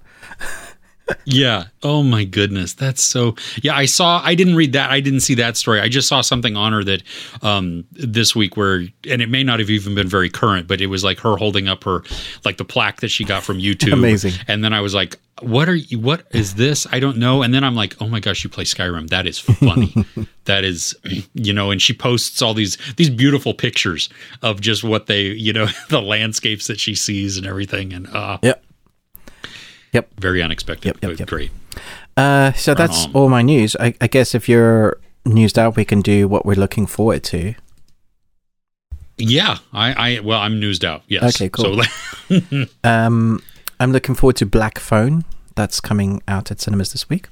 Yeah. Oh my goodness. That's so Yeah, I saw I didn't read that. I didn't see that story. I just saw something on her that um this week where and it may not have even been very current, but it was like her holding up her like the plaque that she got from YouTube. Amazing. And then I was like, what are you what is this? I don't know. And then I'm like, oh my gosh, you play Skyrim. That is funny. that is you know, and she posts all these these beautiful pictures of just what they, you know, the landscapes that she sees and everything. And uh Yep. Very unexpected, Yep, yep, yep. great. Uh, so that's all my news. I, I guess if you're newsed out, we can do what we're looking forward to. Yeah, I, I well, I'm newsed out. Yes. Okay, cool. So, Um, I'm looking forward to Black Phone. That's coming out at cinemas this week.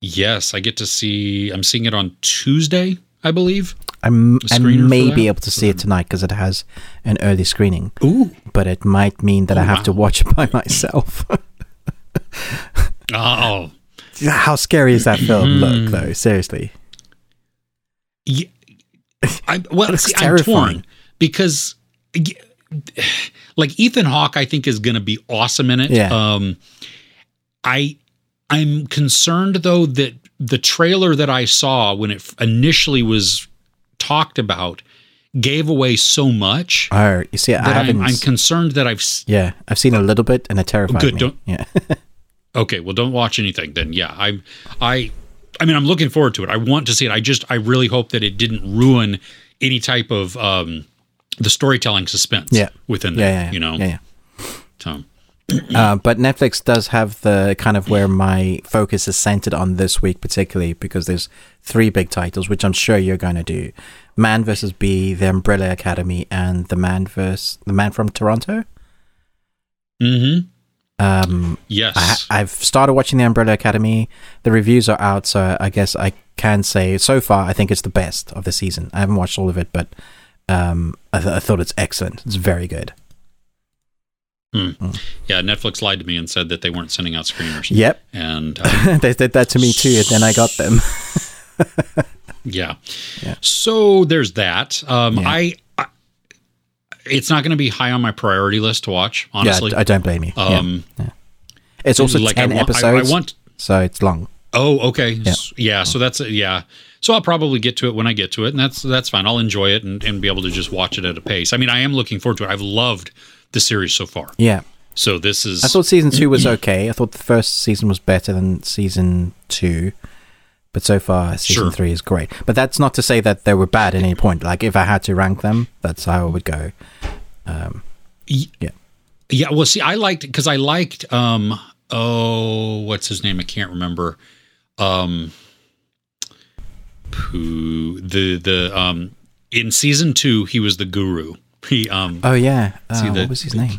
yes, I get to see. I'm seeing it on Tuesday, I believe. I'm, I may be able to see it tonight because it has an early screening, Ooh. but it might mean that Oh, I have to watch it by myself. Oh, How scary is that film Hmm. look, though? Seriously. yeah. I, well, see, I'm torn because, like, Ethan Hawke, I think is going to be awesome in it. Yeah. Um, I, I'm concerned though that the trailer that I saw when it initially was talked about gave away so much Oh, you see, I haven't. I'm, I'm concerned that I've yeah, I've seen a little bit and it terrified Good, me. don't- yeah. Okay, well, don't watch anything then. Yeah, I'm. I, I mean, I'm looking forward to it. I want to see it. I just, I really hope that it didn't ruin any type of um, the storytelling suspense Yeah. within Yeah, that. yeah, yeah. You know, yeah, So, yeah. Uh, but Netflix does have the kind of where my focus is centered on this week, particularly because there's three big titles, which I'm sure you're going to do: Man vs. Bee, The Umbrella Academy, and The Man vs. The Man from Toronto. hmm Um, yes, I, I've started watching The Umbrella Academy. The reviews are out, so I guess I can say so far I think it's the best of the season. I haven't watched all of it, but um, I, th- I thought it's excellent. It's very good. Yeah. Netflix lied to me and said that they weren't sending out screeners. Yep, And uh, they did that to me too, and then I got them. yeah. Yeah. So there's that. Um, Yeah. I, I, it's not going to be high on my priority list to watch. Honestly, yeah, I don't blame you. Yeah. um, It's also like I ten want, I- episodes, I want so it's long. Oh, okay. S- Yeah. so that's yeah. So I'll probably get to it when I get to it, and that's that's fine. I'll enjoy it and, and be able to just watch it at a pace. I mean, I am looking forward to it. I've loved the series so far. Yeah, So this is I thought season two was okay. I thought the first season was better than season two, but so far season Sure. three is great. But that's not to say that they were bad at any point. Like if I had to rank them, that's how I would go. Um, Yeah. Yeah, well, see, I liked because I liked um oh, what's his name? I can't remember. Um who the the um in season 2 he was the guru. He um oh yeah, uh, the- what was his name?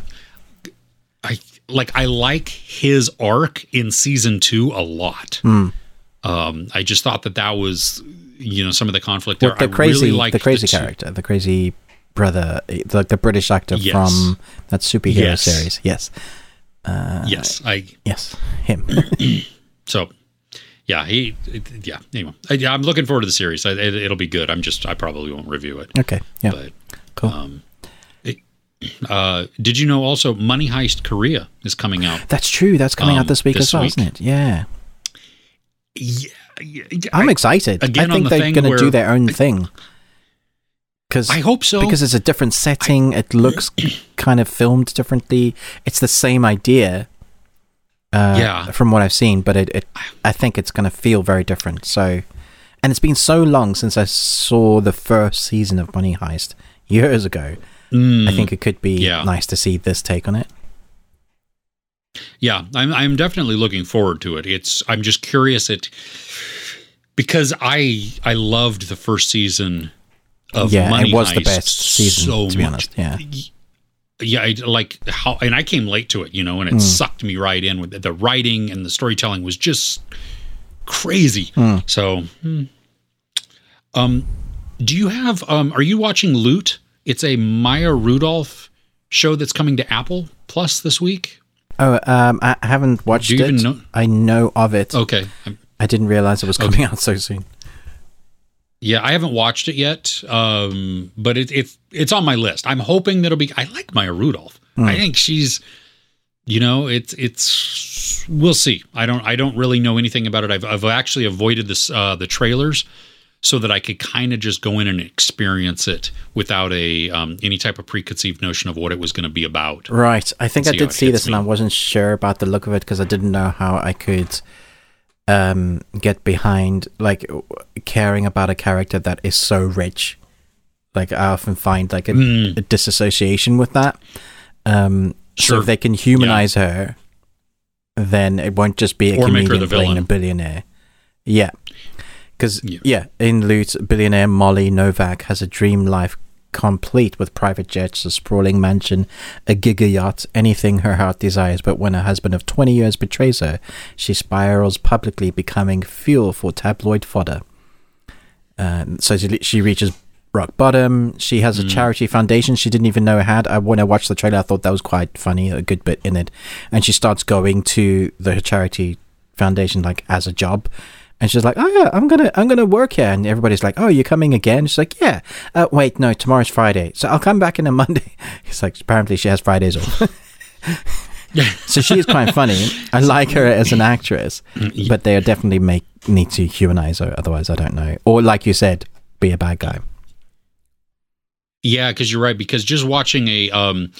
I like I like his arc in season 2 a lot. Hmm. Um I just thought that that was you know some of the conflict there. The I crazy, really the crazy two- character, the crazy brother, like the British actor Yes. from that superhero Yes. series. Yes, Yes, I yes, him. So, yeah, he, yeah. Anyway, I, I'm looking forward to the series. I, it, it'll be good. I'm just, I probably won't review it. okay, yeah, But, cool. um, uh, did you know also Money Heist Korea is coming out? That's true. That's coming out um, this week this as well, week. isn't it? Yeah, Yeah, yeah, I'm I, excited. again, I think the they're going to do their own thing. Because I hope so. because it's a different setting. it looks kind of filmed differently. It's the same idea. Uh, Yeah. From what I've seen, but it, it I think it's going to feel very different. So, and it's been so long since I saw the first season of Money Heist years ago. Mm, I think it could be yeah. nice to see this take on it. yeah, I'm, I'm definitely looking forward to it. It's, I'm just curious it because I, I loved the first season of yeah, Money it was the Heist best season so to be much. honest. Yeah, yeah I, like how and i came late to it you know and it sucked me right in with the, the writing and the storytelling was just crazy so hmm. um do you have um are you watching loot it's a maya rudolph show that's coming to apple plus this week. Oh, um, I haven't watched Do you it. even know- I know of it. okay I'm- I didn't realize it was coming out so soon. yeah i haven't watched it yet um but it, it's it's on my list. I'm hoping that'll be i like maya rudolph. I think she's you know it's it's we'll see. I don't i don't really know anything about it. I've, I've actually avoided this uh the trailers so that i could kind of just go in and experience it without a um any type of preconceived notion of what it was going to be about Right. I think I did see this and. I wasn't sure about the look of it because I didn't know how I could um, get behind like caring about a character that is so rich. Like I often find like a, Mm. a disassociation with that. Um, So if they can humanize her, then it won't just be a Or comedian playing a billionaire. Yeah. Because, Yeah. yeah. in Loot, billionaire Molly Novak has a dream life complete with private jets, a sprawling mansion, a giga yacht, anything her heart desires. But when her husband of 20 years betrays her, she spirals publicly, becoming fuel for tabloid fodder. Um, so she, she reaches rock bottom. She has a charity foundation she didn't even know had. I, when I watched the trailer, I thought that was quite funny, a good bit in it. And she starts going to the charity foundation like as a job. And she's like, "Oh yeah, I'm gonna, I'm gonna work here." And everybody's like, "Oh, you're coming again?" She's like, "Yeah." Uh, wait, no, tomorrow's Friday, so I'll come back in a Monday. It's like apparently she has Fridays off. so she is quite funny. I like her as an actress, but they definitely make need to humanize her. Otherwise, I don't know. Or like you said, be a bad guy. Yeah, because you're right. Because just watching a um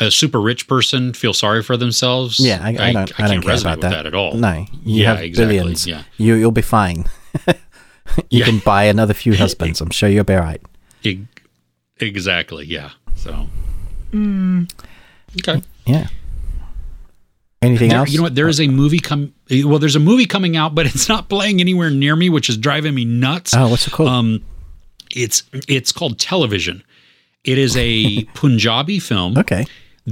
a super rich person feel sorry for themselves. Yeah, I, I, don't. I, can't don't care resonate about with that. that. at all. No, you Yeah, have exactly, billions. yeah. You you'll be fine. you Yeah. can buy another few husbands. I'm sure you'll be all right. Exactly. Yeah. So. Mm. Okay. Yeah. Anything There- else? you know what? There is a movie come. Well, there's a movie coming out, but it's not playing anywhere near me, which is driving me nuts. Oh, what's it called? Um, it's it's called Television. It is a Punjabi film okay.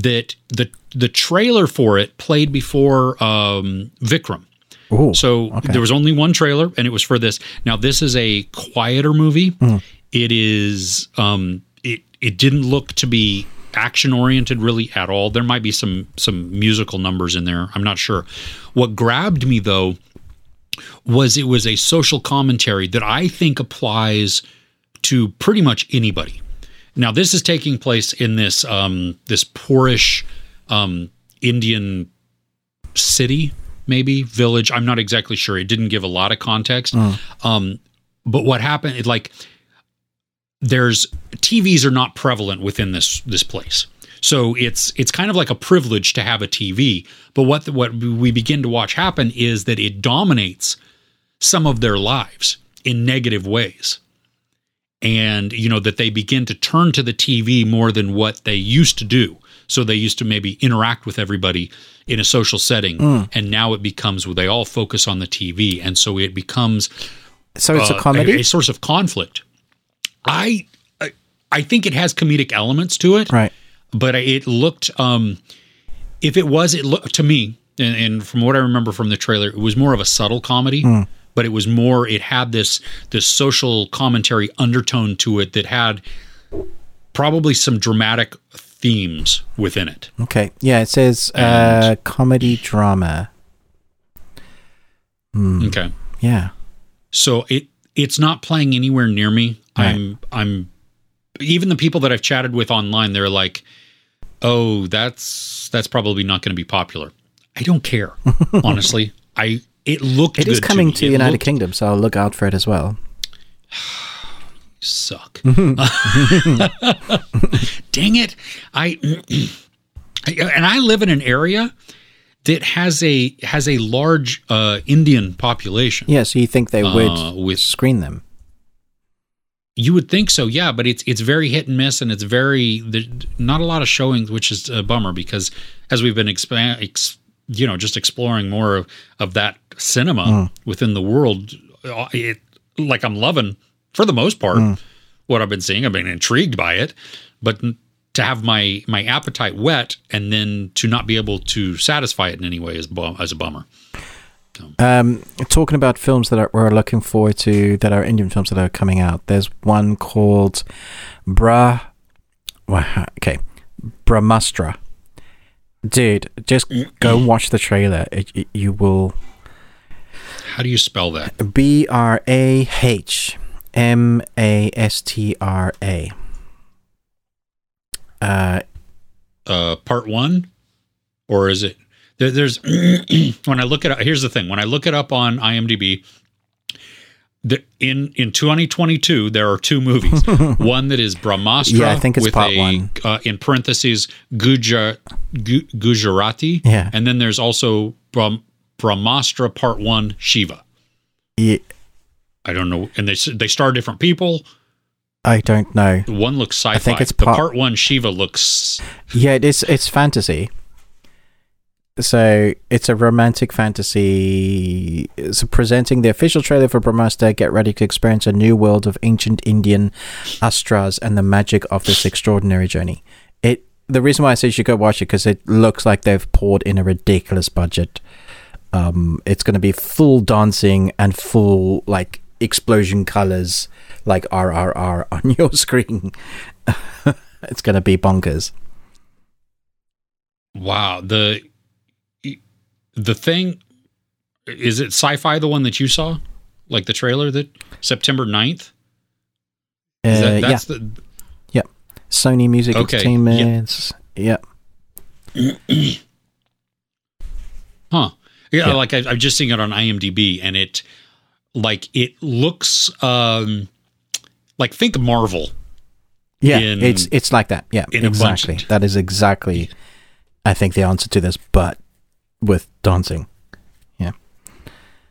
That the the trailer for it played before um, Vikram. Ooh, So okay. there was only one trailer, and it was for this. Now this is a quieter movie. Hmm. It is. Um, it it didn't look to be action oriented really at all. There might be some some musical numbers in there. I'm not sure. What grabbed me though was it was a social commentary that I think applies to pretty much anybody. Now this is taking place in this um, this poorish um, Indian city, maybe village. I'm not exactly sure. It didn't give a lot of context. Um, but what happened? It, like, there's TVs are not prevalent within this this place. So it's it's kind of like a privilege to have a TV. But what what we begin to watch happen is that it dominates some of their lives in negative ways. And you know that they begin to turn to the TV more than what they used to do. So they used to maybe interact with everybody in a social setting, and now it becomes where they all focus on the TV, and so it becomes so it's uh, a comedy, a, source of conflict. I I- I think it has comedic elements to it, right? but it looked um if it was it looked to me and, and from what i remember from the trailer it was more of a subtle comedy but it was more it had this this social commentary undertone to it that had probably some dramatic themes within it. Okay. Yeah, it says uh, comedy drama. okay. Yeah. so it it's not playing anywhere near me. I'm i'm even the people that i've chatted with online they're like oh that's that's probably not going to be popular. I don't care honestly. I it looked It is good to coming to, the United looked- Kingdom, so I'll look out for it as well. suck. Dang it. I and I live in an area that has a has a large uh, Indian population. Yeah, so you think they would Uh, with- screen them? You would think so, yeah, but it's it's very hit and miss, and it's very not a lot of showings, which is a bummer because as we've been expand, ex, you know, just exploring more of, of that cinema within the world, uh, it like I'm loving for the most part what I've been seeing. I've been intrigued by it, but to have my my appetite whet and then to not be able to satisfy it in any way is bum, is a bummer. Um, talking about films that are, we're looking forward to, that are Indian films that are coming out. There's one called Bra. Okay, Brahmastra. Dude, just go watch the trailer. It, it- you will How do you spell that? B R A H M A S T R A. Uh, uh, part one, or is it? There, there's when I look at it. Here's the thing: when I look it up on IMDb, the, in in 2022 there are two movies. one that is Brahmastra. Yeah, I think it's with part a, one. Uh, in parentheses, Guja, Gu, Gujarati. Yeah. and then there's also Brahm, Brahmastra Part One, Shiva. yeah, I don't know, and they they star different people. I don't know. One looks sci-fi. I think it's the part- part one Shiva looks Yeah, it is. It's fantasy. So it's a romantic fantasy. It's presenting the official trailer for Brahmastra. Get ready to experience a new world of ancient Indian astras and the magic of this extraordinary journey. It. The reason why I say you should go watch it because it looks like they've poured in a ridiculous budget. Um, it's going to be full dancing and full like explosion colors, like RRR on your screen. it's going to be bonkers. Wow. The the thing is it sci-fi the one that you saw? Like the trailer that September 9th? Is Uh, that, yeah, that's the Yep. Sony Music Okay, Entertainment. Yeah. huh. Yeah, Yeah. like I, I'm just seeing it on IMDb and it like it looks um like think Marvel. Yeah, in- it's it's like that. Yeah, exactly. That is exactly, I think, the answer to this, but with dancing. Yeah.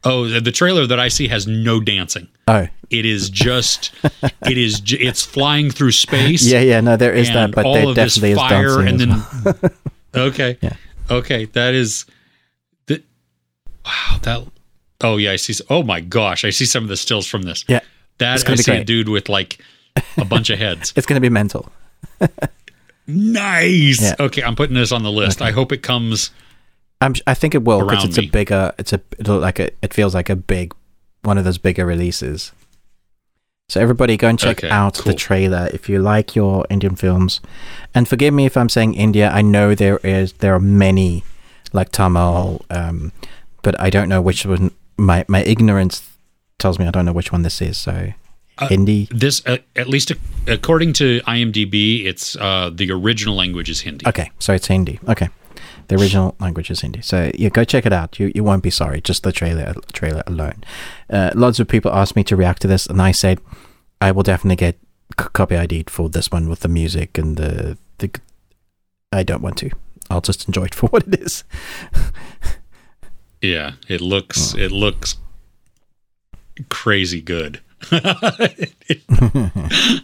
Oh, the, the trailer that I see has no dancing. Oh, It is just, it is, j- it's flying through space. yeah, yeah. No, there is that, but all there of this definitely is dancing. and then well. okay, Yeah. okay, that is, the, wow, that. Oh yeah, I see. Oh my gosh, I see some of the stills from this. yeah, that gonna I be see a dude with like a bunch of heads. it's going to be mental. Nice. Yeah. Okay, I'm putting this on the list. I hope it comes. I'm, I think it will because it's me. a bigger. It's a it'll like a. It feels like a big, one of those bigger releases. So everybody, go and check Okay, out cool. the trailer if you like your Indian films. And forgive me if I'm saying India. I know there is there are many, like Tamil, um, but I don't know which one. My my ignorance tells me I don't know which one this is. So Uh, Hindi. This, uh, at least according to IMDb, it's uh, the original language is Hindi. Okay, so it's Hindi. Okay, the original language is Hindi. So yeah, go check it out. You you won't be sorry. Just the trailer trailer alone. Uh, lots of people asked me to react to this, and I said I will definitely get c- copy ID'd for this one with the music and the the. I don't want to. I'll just enjoy it for what it is. Yeah, it looks Oh. it looks crazy good.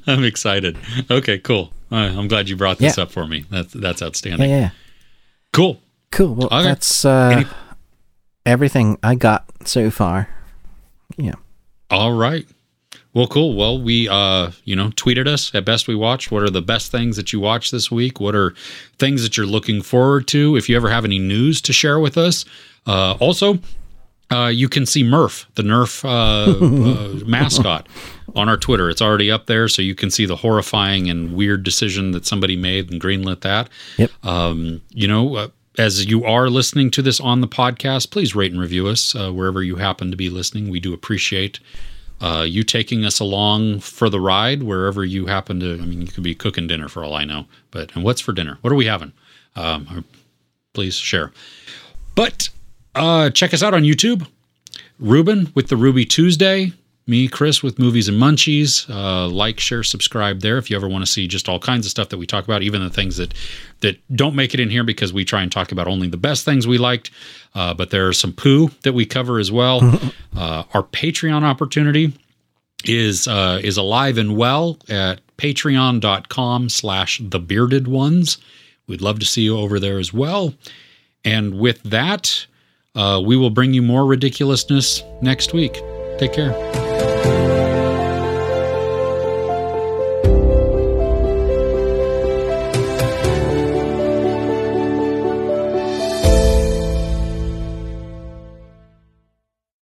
I'm excited. Okay, cool. Uh, I'm glad you brought this Yeah. up for me. That's that's outstanding. yeah, yeah. Cool. Cool. Well, Okay. that's uh, Any- everything I got so far. Yeah. All right. Well, cool. Well, we, uh, you know, tweeted us at Best We Watch. What are the best things that you watched this week? What are things that you're looking forward to? If you ever have any news to share with us, uh, also, uh, you can see Murph, the Nerf uh, uh, mascot, on our Twitter. It's already up there, so you can see the horrifying and weird decision that somebody made and greenlit that. Yep. Um, you know, uh, as you are listening to this on the podcast, please rate and review us uh, wherever you happen to be listening. We do appreciate uh, you taking us along for the ride wherever you happen to. I mean, you could be cooking dinner for all I know. But and what's for dinner? What are we having? Um, please share. But uh, check us out on YouTube. Ruben with the Ruby Tuesday. Me, Chris, with Movies and Munchies. Uh, like, share, subscribe there if you ever want to see just all kinds of stuff that we talk about, even the things that that don't make it in here because we try and talk about only the best things we liked. Uh, but there are some poo that we cover as well. uh, our Patreon opportunity is uh, is alive and well at patreon.com slash the bearded ones. We'd love to see you over there as well. And with that, uh, we will bring you more ridiculousness next week. Take care.